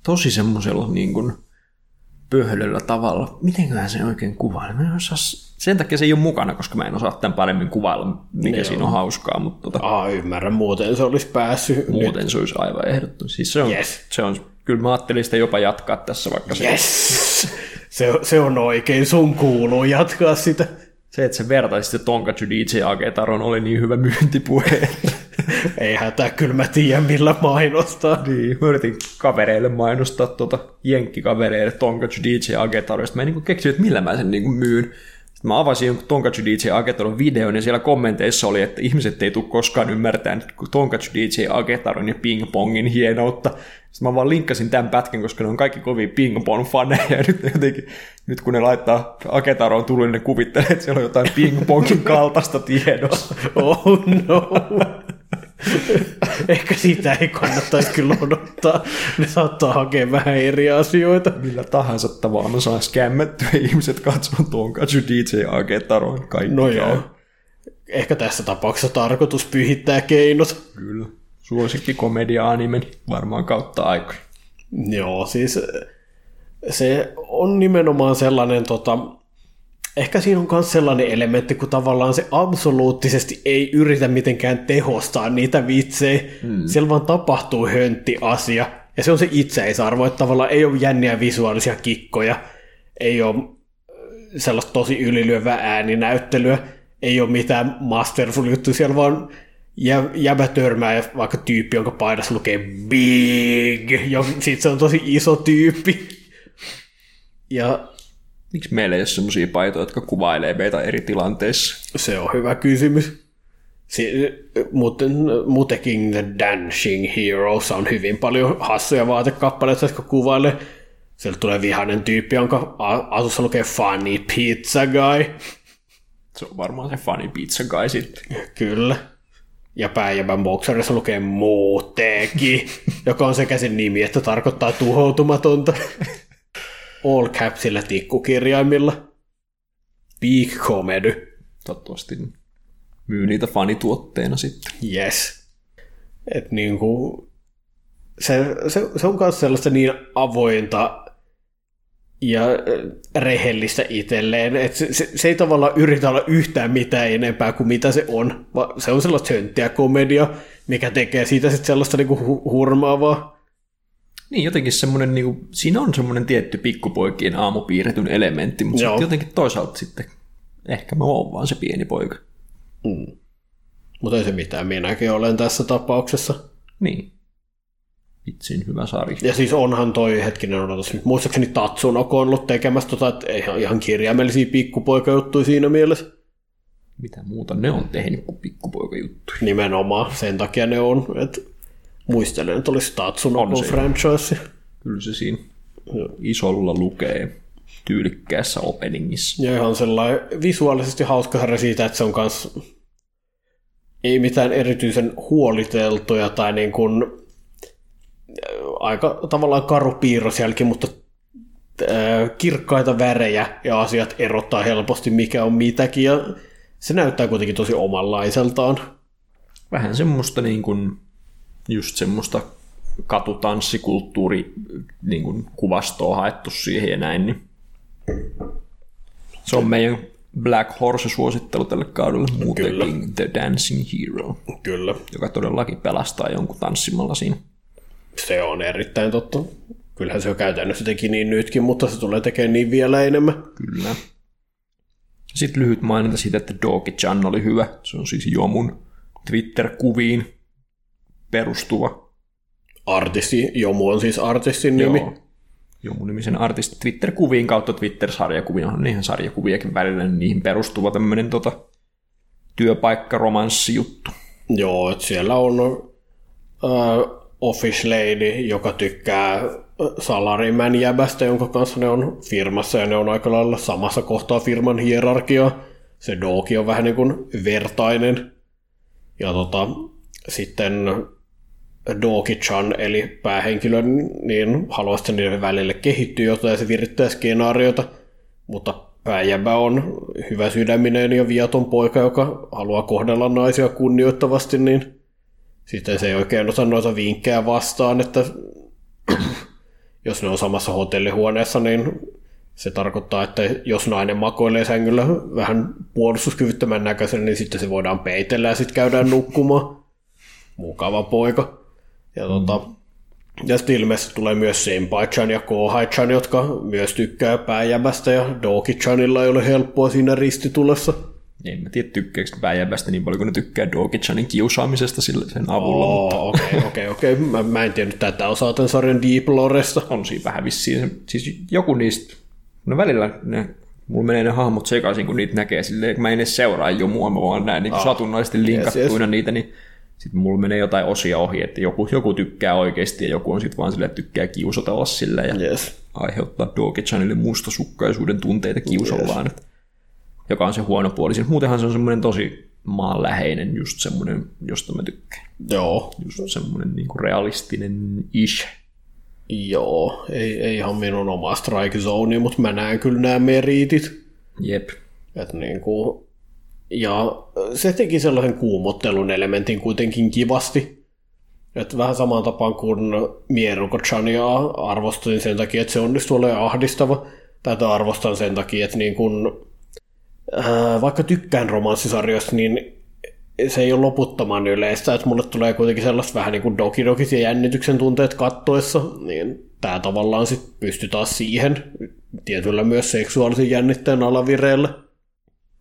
tosi semmoisella niin kuin pöhlöllä tavalla. Mitenköhän se oikein kuvailla? Mä en osaa, sen takia se ei ole mukana, koska mä en osaa tämän paremmin kuvailla, mikä Joo. siinä on hauskaa. Mutta tota, Aa, ymmärrän, muuten se olisi päässyt. Muuten nyt. se olisi aivan ehdottomasti. Siis se on, yes. se on, kyllä mä ajattelin sitä jopa jatkaa tässä, vaikka se... Yes! se, se on oikein, sun kuuluu jatkaa sitä. Se, että se vertaisi sitten Tonkatsu DJ Agetaron oli niin hyvä myyntipuhe. Ei hätää, kyllä mä tiedän millä mainostaa. Niin, mä yritin kavereille mainostaa tuota jenkkikavereille Tonkatsu DJ Agetaroista. Mä en niin keksinyt, että millä mä sen niin myyn. Sitten mä avasin Tonkatsu DJ Agetaron videon ja siellä kommenteissa oli, että ihmiset ei tule koskaan ymmärtämään Tonkatsu DJ Agetaron ja Ping Pongin hienoutta. Sitten mä vaan linkkasin tämän pätkän, koska ne on kaikki kovin Ping Pong faneja ja nyt jotenkin, nyt kun ne laittaa Agetaroon tullut, niin ne kuvittelee, että siellä on jotain Ping Pongin kaltaista tiedossa. Oh no. Ehkä sitä ei kannattaisi kyllä odottaa. Ne saattaa hakea vähän eri asioita. Millä tahansa tavalla saa skämmettyä ihmiset katsomaan tuon katso DJ Agetaron kaikki No joo. Ehkä tässä tapauksessa tarkoitus pyhittää keinot. Kyllä. Suosikki komedia-animen varmaan kautta aikoja. Joo, siis se on nimenomaan sellainen, tota, ehkä siinä on myös sellainen elementti, kun tavallaan se absoluuttisesti ei yritä mitenkään tehostaa niitä vitsejä. Hmm. Siellä vaan tapahtuu höntti asia. Ja se on se itseisarvo, että tavallaan ei ole jänniä visuaalisia kikkoja, ei ole sellaista tosi ylilyövää ääninäyttelyä, ei ole mitään masterful juttu, siellä vaan jä, jäbä törmää ja vaikka tyyppi, jonka paidassa lukee big, ja sit se on tosi iso tyyppi. Ja Miksi meillä ei ole sellaisia paitoja, jotka kuvailee meitä eri tilanteissa? Se on hyvä kysymys. Si- muuten, muutenkin The Dancing Heroes on hyvin paljon hassuja vaatekappaleita, jotka kuvailee. Sieltä tulee vihainen tyyppi, jonka asussa lukee Funny Pizza Guy. Se on varmaan se Funny Pizza Guy sitten. Kyllä. Ja päijävän boxerissa lukee Muuteki, joka on sekä sen nimi, että tarkoittaa tuhoutumatonta. All capsilla tikkukirjaimilla. Big comedy. Toivottavasti myy niitä fanituotteena sitten. Yes. Et niinku, se, se, se on myös sellaista niin avointa ja rehellistä itselleen, että se, se, se ei tavallaan yritä olla yhtään mitään enempää kuin mitä se on, vaan se on sellaista hönttiä komedia, mikä tekee siitä sitten sellaista niinku hu- hurmaavaa. Niin, jotenkin semmoinen, niin kuin, siinä on semmoinen tietty pikkupoikien aamupiirretyn elementti, mutta sitten jotenkin toisaalta sitten ehkä mä oon vaan se pieni poika. Mm. Mutta ei se mitään, minäkin olen tässä tapauksessa. Niin. Vitsin hyvä sarja. Ja siis onhan toi hetkinen odotus. Muistaakseni Tatsunoko on ollut tekemässä tota, että ihan, ihan kirjaimellisia pikkupoikajuttuja siinä mielessä. Mitä muuta ne on tehnyt kuin pikkupoikajuttuja? Nimenomaan, sen takia ne on. Et muistelen, että olisi Tatsunoko franchise. Kyllä se siinä isolla lukee tyylikkäässä openingissa. Ja ihan sellainen visuaalisesti hauska sarja siitä, että se on kans ei mitään erityisen huoliteltuja tai niin kuin aika tavallaan karu piirrosjälki, mutta kirkkaita värejä ja asiat erottaa helposti mikä on mitäkin ja se näyttää kuitenkin tosi omanlaiseltaan. Vähän semmoista niin kuin, just semmoista katutanssikulttuuri niin kuin kuvastoa haettu siihen ja näin, niin se on meidän Black Horse-suosittelu tälle kaudelle, muutenkin The Dancing Hero. Kyllä. Joka todellakin pelastaa jonkun tanssimalla siinä. Se on erittäin totta. Kyllähän se on käytännössä teki niin nytkin, mutta se tulee tekemään niin vielä enemmän. Kyllä. Sitten lyhyt maininta siitä, että Doki Chan oli hyvä. Se on siis Jomun Twitter-kuviin perustuva. Artisti, Jomu on siis artistin nimi. Joo. Jomu-nimisen artisti Twitter-kuviin kautta Twitter-sarjakuvia, on ihan sarjakuviakin välillä, niin niihin perustuva tämmöinen tota, työpaikkaromanssijuttu. Joo, että siellä on uh, office lady, joka tykkää salarimän jäbästä, jonka kanssa ne on firmassa, ja ne on aika lailla samassa kohtaa firman hierarkiaa. Se Doki on vähän niin kuin vertainen. Ja tota, sitten Doki-chan, eli päähenkilö, niin haluaisi, niiden välille kehittyä jotain se virittää skenaariota, mutta pääjäbä on hyvä sydäminen ja viaton poika, joka haluaa kohdella naisia kunnioittavasti, niin sitten se ei oikein osaa noita vinkkejä vastaan, että jos ne on samassa hotellihuoneessa, niin se tarkoittaa, että jos nainen makoilee sängyllä vähän puolustuskyvyttömän näköisen, niin sitten se voidaan peitellä ja sitten käydään nukkumaan. Mukava poika. Ja, mm. tota, ja sitten ilmeisesti tulee myös Senpai-chan ja Kohai-chan, jotka myös tykkää pääjämästä, ja Doki-chanilla ei ole helppoa siinä ristitulessa. En mä tiedä, tykkääkö pääjämästä niin paljon, kun ne tykkää Doki-chanin kiusaamisesta sen avulla. Okei, okei, okei. Mä en tiennyt tätä osaa tämän sarjan Deep Loresta. On siinä vähän vissiin. Siis joku niistä, no välillä ne mulla menee ne hahmot sekaisin, kun niitä näkee silleen, kun mä en edes seuraa jo mua, mä vaan näen niin ah, satunnaisesti linkattuina yes, yes. niitä, niin sitten mulla menee jotain osia ohi, että joku, joku tykkää oikeasti ja joku on sitten vaan silleen, että tykkää kiusata sillä ja yes. aiheuttaa Doge-chanille mustasukkaisuuden tunteita kiusallaan, yes. joka on se huono puoli. Siis muutenhan se on semmoinen tosi maanläheinen, just semmoinen, josta mä tykkään. Joo. Just semmoinen niin kuin realistinen ish. Joo, ei, ei ihan minun oma strike zone, mutta mä näen kyllä nämä meriitit. Jep. Että niin kuin, ja se teki sellaisen kuumottelun elementin kuitenkin kivasti. Että vähän samaan tapaan kuin Mieruko Chania arvostin sen takia, että se onnistui olemaan ahdistava. Tätä arvostan sen takia, että niin kun ää, vaikka tykkään romanssisarjoista, niin se ei ole loputtoman yleistä, että mulle tulee kuitenkin sellaista vähän niin kuin dokidokit ja jännityksen tunteet kattoessa, niin tämä tavallaan sitten pystyy taas siihen tietyllä myös seksuaalisen jännitteen alavireelle.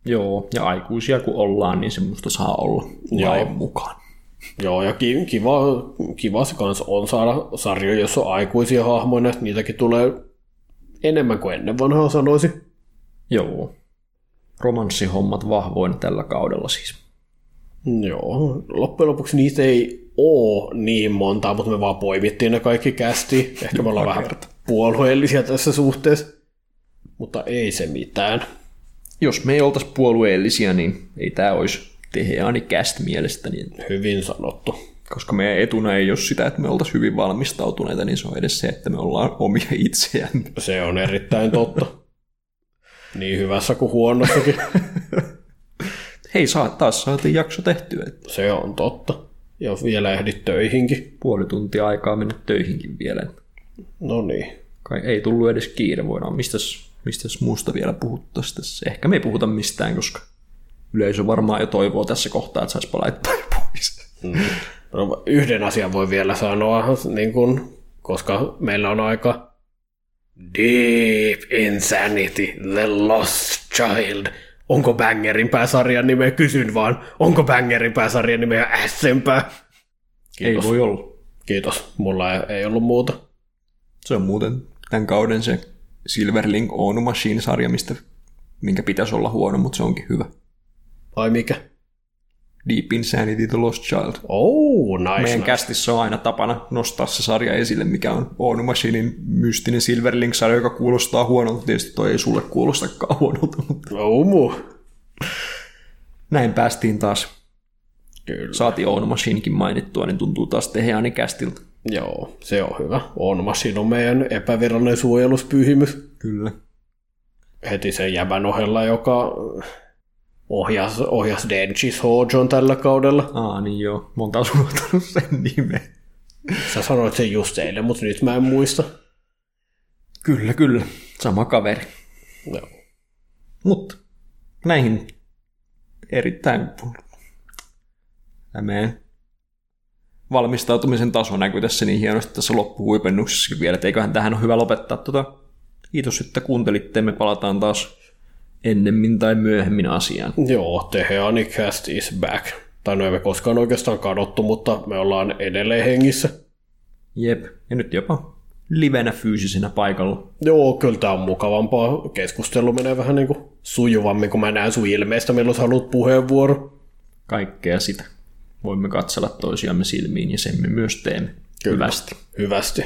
Joo, ja aikuisia kun ollaan, niin semmoista saa olla lain mukaan. Joo, ja kiva, kiva se kanssa on saada sarjoja, jossa on aikuisia hahmoja, niitäkin tulee enemmän kuin ennen vanhaa sanoisi. Joo. Romanssihommat vahvoin tällä kaudella siis. Joo, loppujen lopuksi niitä ei ole niin montaa, mutta me vaan poimittiin ne kaikki kästi. Ehkä me ollaan vähän puolueellisia tässä suhteessa, mutta ei se mitään. Jos me ei oltaisi puolueellisia, niin ei tämä olisi Teheani käst mielestäni. Hyvin sanottu. Koska meidän etuna ei ole sitä, että me oltaisiin hyvin valmistautuneita, niin se on edes se, että me ollaan omia itseään. Se on erittäin totta. niin hyvässä kuin huonossakin. Hei, saa, taas saatiin jakso tehtyä. Se on totta. Ja vielä ehdit töihinkin. Puoli tuntia aikaa mennä töihinkin vielä. No niin. Kai ei tullut edes kiire, voidaan mistäs, mistäs muusta vielä puhuttaisiin tässä. Ehkä me ei puhuta mistään, koska yleisö varmaan jo toivoo tässä kohtaa, että saisi laittaa pois. Mm. No, yhden asian voi vielä sanoa, niin kun, koska meillä on aika Deep Insanity, The Lost Child. Onko Bangerin pääsarjan nimeä? Kysyn vaan. Onko Bangerin pääsarjan nimeä Ässempää? Kiitos. Ei voi olla. Kiitos. Mulla ei, ei ollut muuta. Se on muuten tämän kauden se Silverlink On Machine-sarja, mistä, minkä pitäisi olla huono, mutta se onkin hyvä. Ai mikä? Deep Insanity The Lost Child. Oh, nice. Meidän nice. kästissä on aina tapana nostaa se sarja esille, mikä on On Machinein mystinen Silverlink-sarja, joka kuulostaa huonolta. Tietysti toi ei sulle kuulostakaan huonolta, mutta... Oh, mu. Näin päästiin taas. Kyllä. Saatiin On Machinekin mainittua, niin tuntuu taas Teheani kästiltä. Joo, se on hyvä. On Machine on meidän epävirallinen suojeluspyhimys. Kyllä. Heti sen jäbän ohella, joka ohjas, ohjas Denchis Hojon tällä kaudella. Aa, niin joo. Monta olisi unohtanut sen nimen. Sä sanoit sen just eilen, mutta nyt mä en muista. Kyllä, kyllä. Sama kaveri. Joo. Mutta näihin erittäin meidän valmistautumisen taso näkyy tässä niin hienosti tässä loppuhuipennuksessa vielä, että eiköhän tähän ole hyvä lopettaa. Tota, kiitos, että kuuntelitte. Me palataan taas ennemmin tai myöhemmin asiaan. Joo, Teheani Cast is back. Tai no emme koskaan oikeastaan kadottu, mutta me ollaan edelleen hengissä. Jep, ja nyt jopa livenä fyysisenä paikalla. Joo, kyllä tämä on mukavampaa. Keskustelu menee vähän niin kuin sujuvammin, kun mä näen sun ilmeistä, milloin sä haluat puheenvuoro. Kaikkea sitä. Voimme katsella toisiamme silmiin ja sen me myös teemme. Kyllä. Hyvästi. Hyvästi.